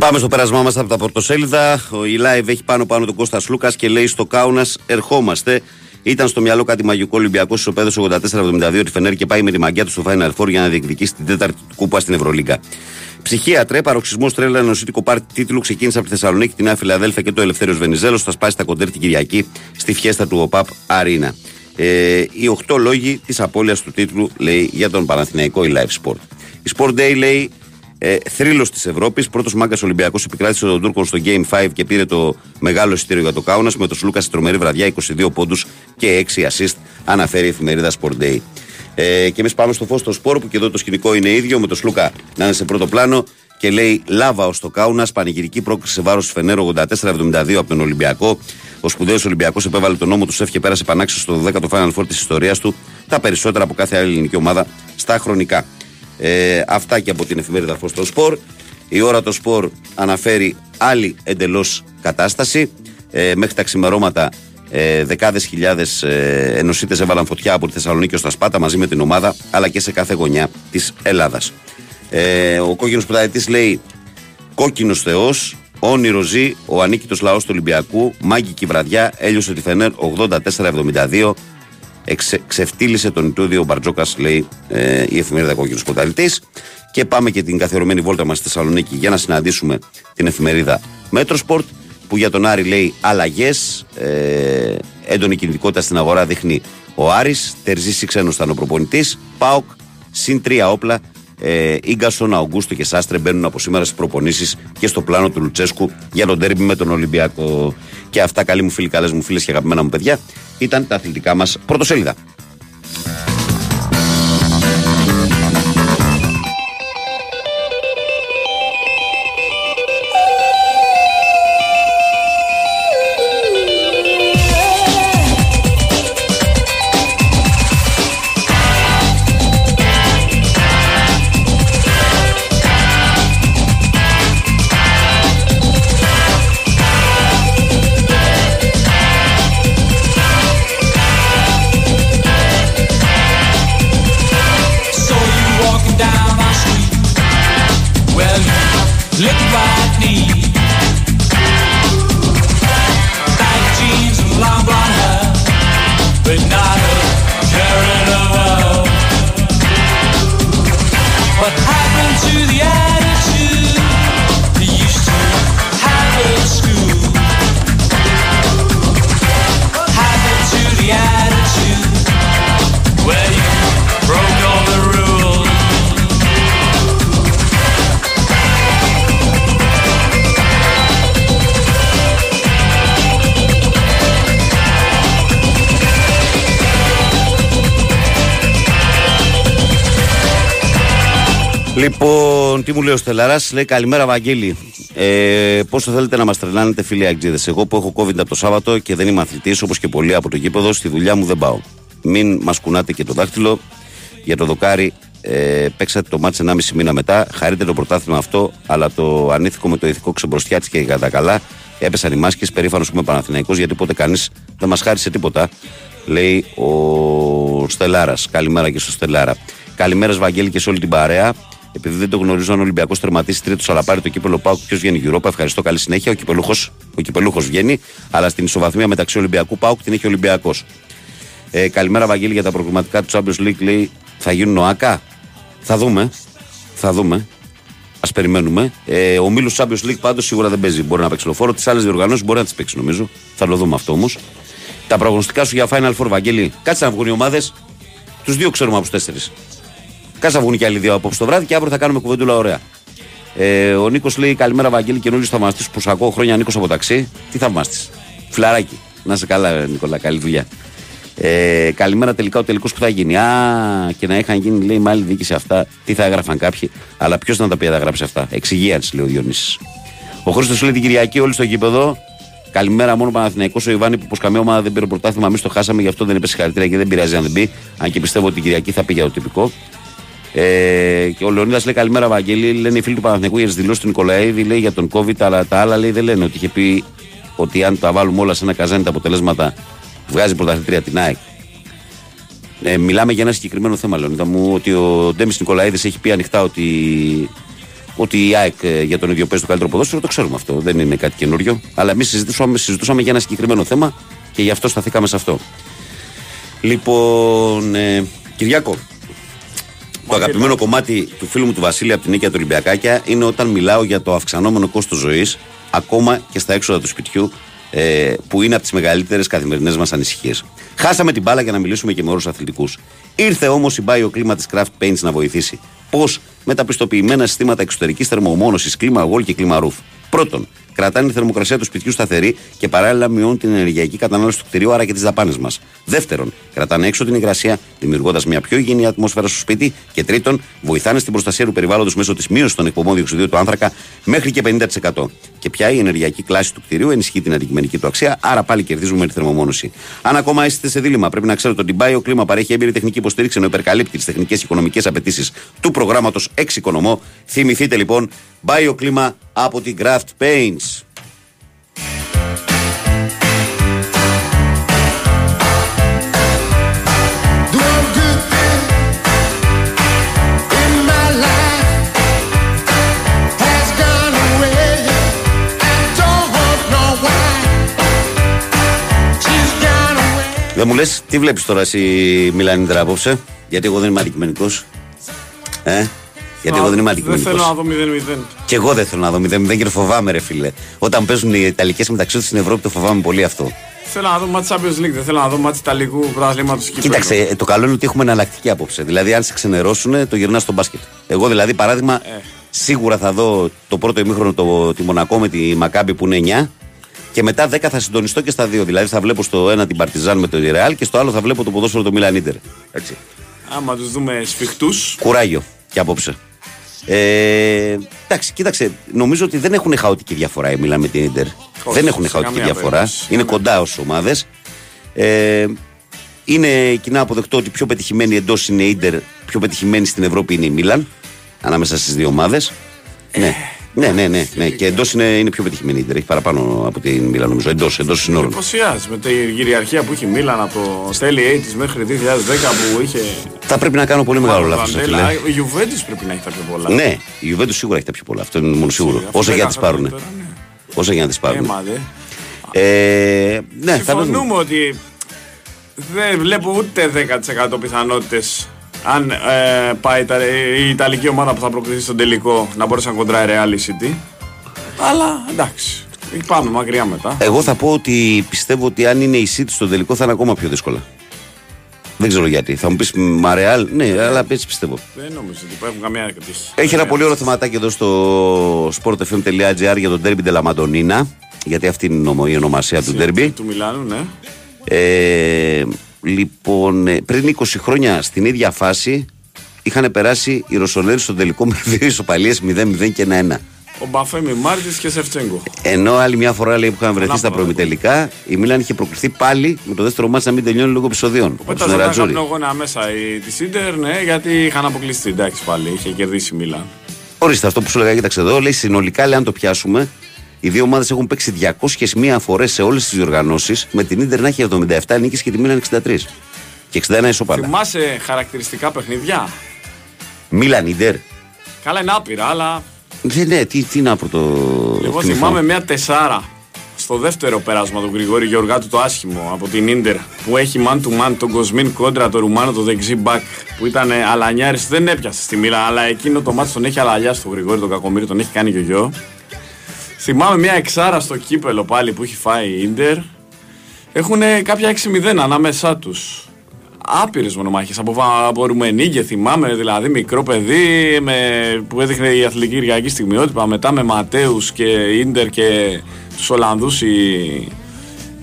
Πάμε στο πέρασμά μας από τα πρωτοσέλιδα. Ο η live έχει πάνω πάνω τον Κώστας Λούκας και λέει στο Κάουνας ερχόμαστε. Ήταν στο μυαλό κάτι μαγικό Ολυμπιακός ισοπαίδος 84-72 τη Φενέρ και πάει με τη μαγκιά του στο Final Four για να διεκδικήσει την τέταρτη του κούπα στην Ευρωλίγκα. Ψυχία τρέ, παροξισμό τρέλα ενωσίτικο πάρτι τίτλου ξεκίνησε από τη Θεσσαλονίκη, τη Νέα Φιλαδέλφια και το Ελευθέριος Βενιζέλος. Θα σπάσει τα κοντέρ την Κυριακή στη φιέστα του ΟΠΑΠ Αρίνα. Ε, οι 8 λόγοι της απώλειας του τίτλου λέει για τον Παναθηναϊκό η Live Sport. Η Sport Day λέει ε, θρύλος της Ευρώπης. Πρώτος μάγκας Ολυμπιακός επικράτησε τον Τούρκο στο Game 5 και πήρε το μεγάλο εισιτήριο για το Κάουνα με το Σλούκας στη τρομερή βραδιά 22 πόντους και 6 assist, αναφέρει η εφημερίδα Sport Day. Ε, και εμείς πάμε στο φως στο σπόρο που και εδώ το σκηνικό είναι ίδιο με το Σλούκα να είναι σε πρώτο πλάνο και λέει Λάβα ως το Κάουνα, πανηγυρική πρόκληση σε βάρος Φενέρο 84-72 από τον Ολυμπιακό. Ο σπουδαίος Ολυμπιακός επέβαλε τον νόμο του Σεφ και πέρασε πανάξιο στο 10ο Final Four της ιστορίας του, τα περισσότερα από κάθε άλλη ελληνική ομάδα στα χρονικά. Ε, αυτά και από την εφημερίδα Φως στο Σπορ. Η ώρα το Σπορ αναφέρει άλλη εντελώς κατάσταση. Ε, μέχρι τα ξημερώματα ε, δεκάδες χιλιάδες ε, ενωσίτες έβαλαν φωτιά από τη Θεσσαλονίκη ως τα Σπάτα μαζί με την ομάδα αλλά και σε κάθε γωνιά της Ελλάδας. Ε, ο κόκκινος πρωταθλητής λέει Κόκκινος Θεός, όνειρο ζει, ο ανίκητος λαός του Ολυμπιακού, μάγκικη βραδιά, έλειωσε τη Φενέρ 84-72. Εξε, ξεφτύλισε τον Ιτούδιο Μπαρτζόκας, λέει ε, η εφημερίδα Κόκκινος Πρωταθλητή. Και πάμε και την καθιερωμένη βόλτα μας στη Θεσσαλονίκη για να συναντήσουμε την εφημερίδα Metrosport που για τον Άρη λέει αλλαγές. Ε, έντονη κινητικότητα στην αγορά δείχνει ο Άρης. Τερζή ξένο ήταν ο προπονητής. Πάοκ συν τρία όπλα Ε, Ίγκασον, Αουγκούστο και Σάστρε μπαίνουν από σήμερα στις προπονήσεις και στο πλάνο του Λουτσέσκου για το ντέρμπι με τον Ολυμπιακό. Και αυτά, καλοί μου φίλοι, καλές μου φίλες και αγαπημένα μου παιδιά, ήταν τα αθλητικά μας πρωτοσέλιδα. Τι μου λέει ο Στελαράς, λέει καλημέρα, Βαγγέλη. Ε, πόσο θέλετε να μας τρελάνετε, φίλοι Αγγλίδες; Εγώ που έχω COVID από το Σάββατο και δεν είμαι αθλητής όπως και πολλοί από το γήπεδο, στη δουλειά μου δεν πάω. Μην μας κουνάτε και το δάχτυλο. Για το δοκάρι, ε, παίξατε το μάτς 1,5 μήνα μετά. Χαρείτε το πρωτάθλημα αυτό, αλλά το ανήθικο με το ηθικό ξεμπροστιάτης και κατά καλά. Έπεσαν οι μάσκες, περήφανος που είμαι Παναθηναϊκός, γιατί ποτέ κανείς δεν μας χάρισε τίποτα. Λέει ο Στελάρας. Καλημέρα και στο Στελάρα. Καλημέρα, Βαγγέλη, και σε όλη την παρέα. Επειδή δεν το γνωρίζω αν ο Ολυμπιακός τερματίσει τρίτος, αλλά πάρει το κύπελο Πάου, ποιος βγαίνει Europa. Ευχαριστώ, καλή συνέχεια. Ο κυπελούχο ο κυπελούχος βγαίνει, αλλά στην ισοβαθμία μεταξύ Ολυμπιακού Πάουκ την έχει ο Ολυμπιακός. Ε, καλημέρα, Βαγγέλη, για τα προγραμματικά του Champions League. Λέει, θα γίνουν ΟΑΚΑ. Θα δούμε. Θα δούμε. Α περιμένουμε. Ε, ο Μίλου Champions League πάντως σίγουρα δεν παίζει. Μπορεί να παίξει λοφόρο. Τις άλλες διοργανώσεις μπορεί να τις παίξει νομίζω. Θα το δούμε αυτό όμως. Τα προγνωστικά σου για Final Four, Βαγγέλη. Κάτσε να βγουν οι ομάδες. Τους δύο ξέρουμε από τους τέσσερις. Κάτσε να βγουν και άλλοι δύο απόψε το βράδυ και αύριο θα κάνουμε κουβεντούλα ωραία. Ε, ο Νίκος λέει καλημέρα, Βαγγέλη, καινούριο θαυμαστής που σου ακούω χρόνια Νίκος από ταξί. Τι θαυμαστής. Φιλαράκι. Να σε καλά, ε, Νικόλα, καλή δουλειά. Ε, καλημέρα τελικά ο τελικός που θα γίνει. Α, και να είχαν γίνει, λέει, με άλλη διοίκηση αυτά. Τι θα έγραφαν κάποιοι. Αλλά ποιος να τα πει, θα γράψει αυτά. Εξυγίανση, λέει ο Διονύσης. Ο Χρήστος λέει την Κυριακή, όλοι στο γήπεδο. Καλημέρα, μόνο Παναθηναϊκός ο Ιβάνη που πως καμία ομάδα δεν πήρε πρωτάθλημα. Εμείς το χάσαμε, γι' αυτό δεν είπε συγχαρητήρια και δεν πειράζει αν δεν μπει. Αν και πιστεύω ότι την Κυριακή θα πει για το τυπικό. Ε, και ο Λεωνίδας λέει καλημέρα, Βαγγέλη. Λένε οι φίλοι του Παναθηναϊκού για τι δηλώσει του Νικολαίδη, λέει για τον COVID, αλλά τα άλλα λέει δεν λένε ότι είχε πει ότι αν τα βάλουμε όλα σε ένα καζάνι τα αποτελέσματα βγάζει πρωταθλητρία την ΑΕΚ. Ε, μιλάμε για ένα συγκεκριμένο θέμα, Λεωνίδα μου, ότι ο Ντέμις Νικολαίδης έχει πει ανοιχτά ότι, ότι η ΑΕΚ ε, για τον ίδιο παίζει το καλύτερο ποδόσφαιρο. Το ξέρουμε αυτό. Δεν είναι κάτι καινούριο. Αλλά εμείς συζητούσαμε, συζητούσαμε για ένα συγκεκριμένο θέμα και γι' αυτό σταθήκαμε σε αυτό. Λοιπόν, ε, Κυριάκο, το αγαπημένο κομμάτι του φίλου μου του Βασίλη από την Νίκαια του Ολυμπιακάκια είναι όταν μιλάω για το αυξανόμενο κόστος ζωής, ακόμα και στα έξοδα του σπιτιού, ε, που είναι από τις μεγαλύτερες καθημερινές μας ανησυχίες. Χάσαμε την μπάλα για να μιλήσουμε και με όρους αθλητικούς. Ήρθε όμως η Bio Κλίμα της Craft Paints να βοηθήσει. Πώς; Με τα πιστοποιημένα συστήματα εξωτερικής θερμομόνωσης, κλίμα Wall και κλίμα Roof. Πρώτον, κρατάνε τη θερμοκρασία του σπιτιού σταθερή και παράλληλα μειώνουν την ενεργειακή κατανάλωση του κτηρίου, άρα και τις δαπάνες μας. Δεύτερον, κρατάνε έξω την υγρασία, δημιουργώντας μια πιο υγιεινή ατμόσφαιρα στο σπίτι. Και τρίτον, βοηθάνε στην προστασία του περιβάλλοντος μέσω της μείωσης των εκπομπών διοξιδίου του άνθρακα μέχρι και 50%. Και πια η ενεργειακή κλάση του κτηρίου ενισχύει την αντικειμενική του αξία, άρα πάλι κερδίζουμε με τη θερμομόνωση. Αν ακόμα είστε σε δίλημα, πρέπει να ξέρετε ότι η Bio Κλίμα παρέχει έμπειρη τεχνική υποστήριξη ενώ υπερκαλύπτει τις τεχνικές και οικονομικές απαιτήσεις του προγράμματος Εξοικονομώ. Θυμηθείτε λοιπόν Bio Κλίμα από την Craft Paints. Δεν μου λες, τι βλέπεις τώρα εσύ, Μιλανίτρα, απόψε. Γιατί εγώ δεν είμαι αντικειμενικός. Ε, Γιατί εγώ δεν είμαι Δεν θέλω αντικειμενικό. να δω 0-0. Και εγώ δεν θέλω να δω 0-0 και το φοβάμαι, ρε φίλε. Όταν παίζουν οι Ιταλικές μεταξύ τους στην Ευρώπη, το φοβάμαι πολύ αυτό. Θέλω να δω μάτς Champions League, δεν θέλω να δω μάτς Ιταλικού πρωταθλήματος κυπέλλου. Κοίταξε, ε, το καλό είναι ότι έχουμε εναλλακτική άποψη. Δηλαδή, αν σε ξενερώσουν, το γυρνάς στο μπάσκετ. Εγώ, δηλαδή, παράδειγμα, Ε. σίγουρα θα δω το πρώτο ημίχρονο το, τη Μονακό με τη Μακάμπη που είναι 9 και μετά 10 θα συντονιστώ και στα δύο. Δηλαδή, θα βλέπω στο ένα την Παρτιζάν με το Ρεάλ και στο άλλο θα βλέπω το ποδόσφαιρο το Μιλαν Ίντερ. Έτσι. Άμα τους δούμε σφιχτούς, Κουράγιο και απόψε. Ε, εντάξει, κοίταξε, νομίζω ότι δεν έχουν χαοτική διαφορά η Μιλάν με την Ίντερ. Όχι, Δεν έχουν σε χαοτική καμία διαφορά. περίπτωση. Είναι κοντά ως ομάδες. Ε, είναι κοινά αποδεκτό ότι πιο πετυχημένη εντός είναι η Ίντερ, πιο πετυχημένη στην Ευρώπη είναι η Μίλαν. Ανάμεσα στις δύο ομάδες. Ναι. Ναι, ναι, ναι, ναι. Και εντός είναι, είναι πιο πετυχημένη η Ίντερ. Έχει παραπάνω από την Μίλαν, νομίζω. Εντός εντός συνόρων. εντυπωσιάζει με τη κυριαρχία που είχε η Μίλαν από το Στέλι 80's μέχρι 2010 που είχε. Θα πρέπει να κάνω πολύ μεγάλο λάθος. Βαντέλα. Η Juventus πρέπει να έχει τα πιο πολλά. Ναι, η Juventus σίγουρα έχει τα πιο πολλά. Αυτό είναι μόνο σίγουρο. αυτό Όσο για να δέκα τις πάρουν. χρόνια τώρα, Όσο για να τις πάρουν. Έμα, δε. Ε, ναι, θα δούμε. Συμφωνούμε ότι δεν βλέπω ούτε 10% πιθανότητες αν ε, πάει τα, η Ιταλική ομάδα που θα προκριθεί στον τελικό να μπορέσει να κοντράει Real City. Αλλά εντάξει. Πάμε μακριά μετά. Εγώ θα πω ότι πιστεύω ότι αν είναι η City στο τελικό θα είναι ακόμα πιο δύσκολα. Δεν ξέρω γιατί. Θα μου πεις Μαρεάλ, ναι, αλλά έτσι πιστεύω. Δεν νομίζω ότι έχουν καμία τύχη. Έχει ένα πολύ ωραίο θεματάκι εδώ στο sportfm.gr για τον Derby de la Madonnina. Γιατί αυτή είναι η νομο- η ονομασία του Derby. Του Μιλάνου, ναι. Ε, λοιπόν, ε, πριν 20 χρόνια στην ίδια φάση είχαν περάσει οι Ρωσονέροι στο τελικό με δύο ισοπαλίες 0-0 και 1-1. Ο Μπαφέμι Μάρτιν και Σεφτσέγκο. Ενώ άλλη μια φορά λέει, που είχαν βρεθεί στα Ανάποδα, προημιτελικά, η Μίλαν είχε προκριθεί πάλι με το δεύτερο μάτς να μην τελειώνει λόγω επεισοδίων. από Πέτα τον ζωντά Νερατζούρι. καπνογόνα μέσα η, της Σίντερ, ναι, γιατί είχαν αποκλειστεί. Εντάξει πάλι, είχε κερδίσει η Μίλαν. Ορίστε αυτό που σου λέγα, κοίταξε εδώ. Λέει συνολικά, λέει, αν το πιάσουμε, οι δύο ομάδες έχουν παίξει 201 φορές σε όλες τις διοργανώσεις, με την ντερ να έχει 77 νίκες και τη Μίλαν 63. Και 61 ισοπαλά. Θυμάσαι χαρακτηριστικά παιχνίδια; Μίλαν Ιντερ. Καλά είναι άπειρα, αλλά Δεν ναι, τι, τι να πρώτο. εγώ θυμάμαι μια τεσάρα στο δεύτερο πέρασμα του Γρηγόρη Γεωργάτου το άσχημο από την Ίντερ που έχει man to man τον Κοσμίν κόντρα το Ρουμάνο το δεξί μπακ που ήταν αλανιάρης δεν έπιασε στη μοίρα αλλά εκείνο το μάτι τον έχει αλαλιάσει τον Γρηγόρη τον Κακομύρη τον έχει κάνει και γιο θυμάμαι μια εξάρα στο κύπελο πάλι που έχει φάει η Ίντερ. Έχουν κάποια 6-0 ανάμεσά τους. Άπειρες μονομάχες. Από, βα- από Ρουμενίγε θυμάμαι δηλαδή μικρό παιδί με, που έδειχνε η αθλητική Κυριακή στιγμιότυπα μετά με Ματέους και Ίντερ και τους Ολλανδούς η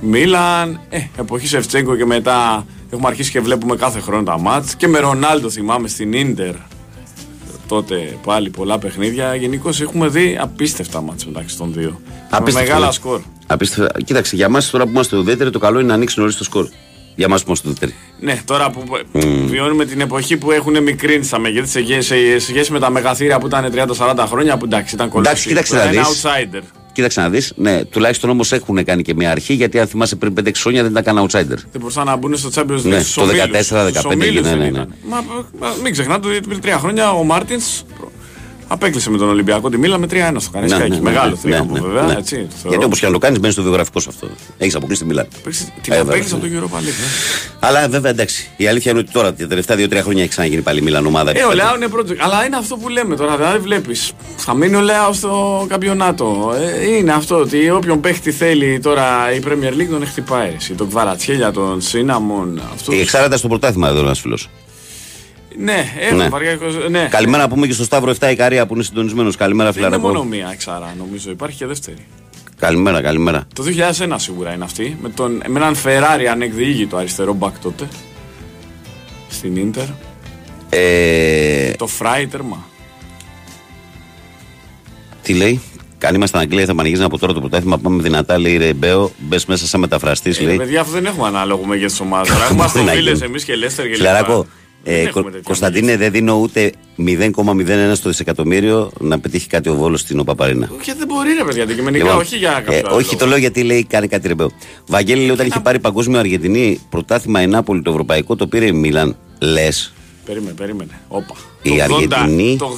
Μίλαν. Ε, εποχή Σεφτσέγκο και μετά έχουμε αρχίσει και βλέπουμε κάθε χρόνο τα μάτς. Και με Ρονάλντο θυμάμαι στην Ίντερ τότε πάλι πολλά παιχνίδια γενικώς έχουμε δει απίστευτα μάτς μεταξύ των δύο με Απίστευτο, μεγάλα ναι. σκορ Απίστευτα. Κοίταξε, για εμάς τώρα που είμαστε ουδέτεροι, το καλό είναι να ανοίξει νωρί το σκορ. Για εμάς που είμαστε ουδέτεροι. Ναι, τώρα που βιώνουμε την εποχή που έχουν μικρύνει στα μεγέθη σε, γε- σε σχέση με τα μεγαθύρια που ήταν 30-40 χρόνια που εντάξει ήταν κολλήσει. Εντάξει, κοίταξε να Ένα δεις. outsider. Κοίταξε να δεις. Ναι, τουλάχιστον όμως έχουν κάνει και μια αρχή γιατί αν θυμάσαι πριν 5-6 χρόνια δεν ήταν καν outsider. Δεν μπορούσαν να μπουν στο Champions League Ναι, στους το ομίλους. 14-15 Στους ομίλους ναι, δεν ναι, ναι. ήταν. Μα, μα μην ξεχνάτε ότι πριν τρία χρόνια ο Μάρτινς απέκλεισε με τον Ολυμπιακό τη Μίλα με 3-1 στο Καραϊσκάκι. Μεγάλο θρίαμβο βέβαια. ναι. Έτσι, το θεωρώ. Γιατί όπως και αν το κάνεις, μπαίνει στο βιογραφικό σε αυτό. Έχεις αποκλείσει τη Μιλάν. Την Ε, απέκλεισε βέβαια. από το Europa League. ναι. Αλλά βέβαια εντάξει. Η αλήθεια είναι ότι τώρα τα τελευταία 2-3 χρόνια έχει ξαναγίνει πάλι η Μιλάν ομάδα. Ε, ο Λεάο είναι project. Αλλά είναι αυτό που λέμε τώρα. Δηλαδή βλέπεις. Θα μείνει ο Λεάο στο καμπιονάτο. Ε, είναι αυτό ότι όποιον παίχτη θέλει τώρα η Premier League τον χτυπάει. Εσύ, τον Κβαρατσχέλια, τον Σίναμον. Αυτό. Η εξάρτητα στο πρωτάθλημα εδώ ένας φίλος. Ναι, έχουν Ναι. βαριά εικόνα. Ναι. Καλημέρα να πούμε και στο Σταύρο 7 Ικαρία που είναι συντονισμένος. Καλημέρα, Δεν είναι φιλαρακό. μόνο μία εξάρα, νομίζω. Υπάρχει και δεύτερη. Καλημέρα, καλημέρα. Το 2001 σίγουρα είναι αυτή. Με, τον, με έναν Ferrari ανεκδιήγητο αριστερό μπακ τότε. Στην Ίντερ. Ε, Το Φράιτερμα. τι λέει; Αν είμαστε Αγγλία, θα πανηγύριζαν από τώρα το πρωτάθλημα. Πάμε δυνατά, λέει Ρεμπέο. Μπες μέσα σαν μεταφραστής, Ε, λέει. παιδιά, αυτό δεν έχουμε ανάλογο μέγεθος τη ομάδα. Έχουμε Μπορεί να αστροφίλες γίνει. εμείς και Λέστερ και Φιλαράκο, λοιπά. Δεν ε, Κωνσταντίνε, δεν δίνω ούτε 0,01 στο δισεκατομμύριο να πετύχει κάτι ο Βόλος στην Οπαπαρίνα. Όχι, δεν μπορεί να παιδιά, αντικειμενικά, λοιπόν, όχι για κάποιο. Ε, όχι, το λέω γιατί λέει κάνει κάτι ρεμπέο. Βαγγέλη λέει όταν είχε πάρει παγκόσμιο Αργεντινή πρωτάθλημα Ενάπολη το ευρωπαϊκό, το πήρε η Μίλαν. Λες. Περίμενε, περίμενε. Όπα. Η το Αργεντινή. το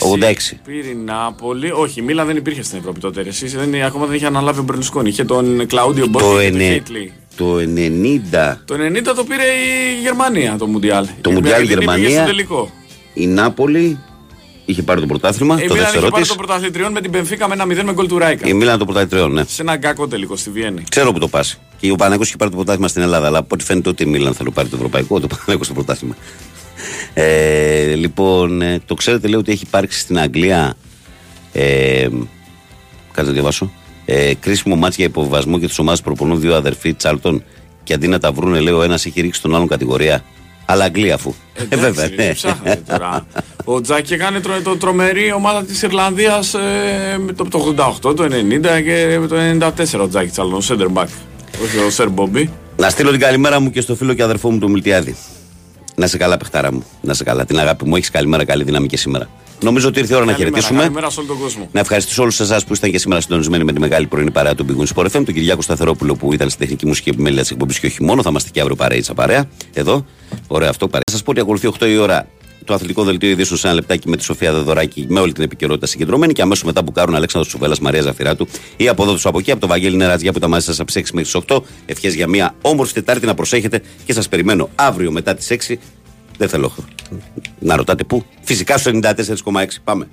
86, 86. Πήρε η Νάπολη. Όχι, η Μίλαν δεν υπήρχε στην Ευρώπη τότε. Εσύ δεν, ακόμα δεν είχε αναλάβει ο Μπερλουσκόνη. Είχε τον Κλαούντιο Μπόρτ. Το, 9, το 90 Το 90 το πήρε η Γερμανία το Μουντιάλ. το Η Μουντιάλ Αργεντινή πήγε Γερμανία, στο τελικό. η Νάπολη είχε πάρει το πρωτάθλημα. Η το Μίλαν είχε δεύτερό πάρει της. το πρωταθλητριών με την Πενφύκα με ένα 0 με γκολ του Ράικα. Η Μίλαν το πρωταθλητριών, ναι. Σε ένα κακό τελικό στη Βιέννη. Ξέρω που το πας. Και ο Παναγιώ είχε πάρει το πρωτάθλημα στην Ελλάδα. Αλλά από ό,τι φαίνεται ότι η Μίλαν θα το πάρει το ευρωπαϊκό, το Παναγιώ το πρωτάθλημα. Ε, λοιπόν, ε, το ξέρετε, λέω ότι έχει υπάρξει στην Αγγλία. Ε, κάτσε να διαβάσω. Ε, κρίσιμο μάτς για υποβιβασμό και τις ομάδες προπονούν δύο αδερφοί Τσάλτον. Και αντί να τα βρούνε, λέω, ένας έχει ρίξει τον άλλον κατηγορία. Αλλά Αγγλία αφού. Ε, βέβαια. Εντάξει, τι ψάχνετε τώρα. Ο Τζάκη έκανε τρο, το τρομερή ομάδα της Ιρλανδίας ε, με το, το 88, το 90 και το 94 ο Τζάκη Τσάλλον, ο Σέντερ Μπακ. Όχι ο Σερ Μπομπί. Να στείλω την καλημέρα μου και στο φίλο και αδερφό μου τον Μιλτιάδη. Να σε καλά, παιχτάρα μου. Να σε καλά. Την αγάπη μου. Έχεις καλημέρα, καλή δύναμη και σήμερα. Νομίζω ότι ήρθε η ώρα να Καλημέρα, χαιρετήσουμε. Καλημέρα σε όλο τον κόσμο. Να ευχαριστήσω όλους εσάς που ήσταν και σήμερα συντονισμένοι με τη μεγάλη πρωινή παρέα του Big Win Sport FM, τον Κυριάκο Σταθερόπουλο που ήταν στη τεχνική μουσική επιμέλεια της εκπομπής και όχι μόνο. Θα είμαστε και αύριο παρέιτσα παρέα. Εδώ. Ωραίο αυτό παρέα. Σας πω ότι ακολουθεί 8 η ώρα το αθλητικό δελτίο ειδήσεων σε ένα λεπτάκι με τη Σοφία Δεδωράκη με όλη την επικαιρότητα συγκεντρωμένη και αμέσως μετά που κάνουν Αλέξανδρος Σουβέλλα Μαρία Ζαφυράτου ή από εδώ του από εκεί, από το Βαγγέλη Νερατζιά που ήταν μαζί σας από τις 6 μέχρι τις 8. Ευχές για μια όμορφη Τετάρτη να προσέχετε και σας περιμένω αύριο μετά τις 6. Δεν θέλω να ρωτάτε πού. Φυσικά στο 94,6. Πάμε.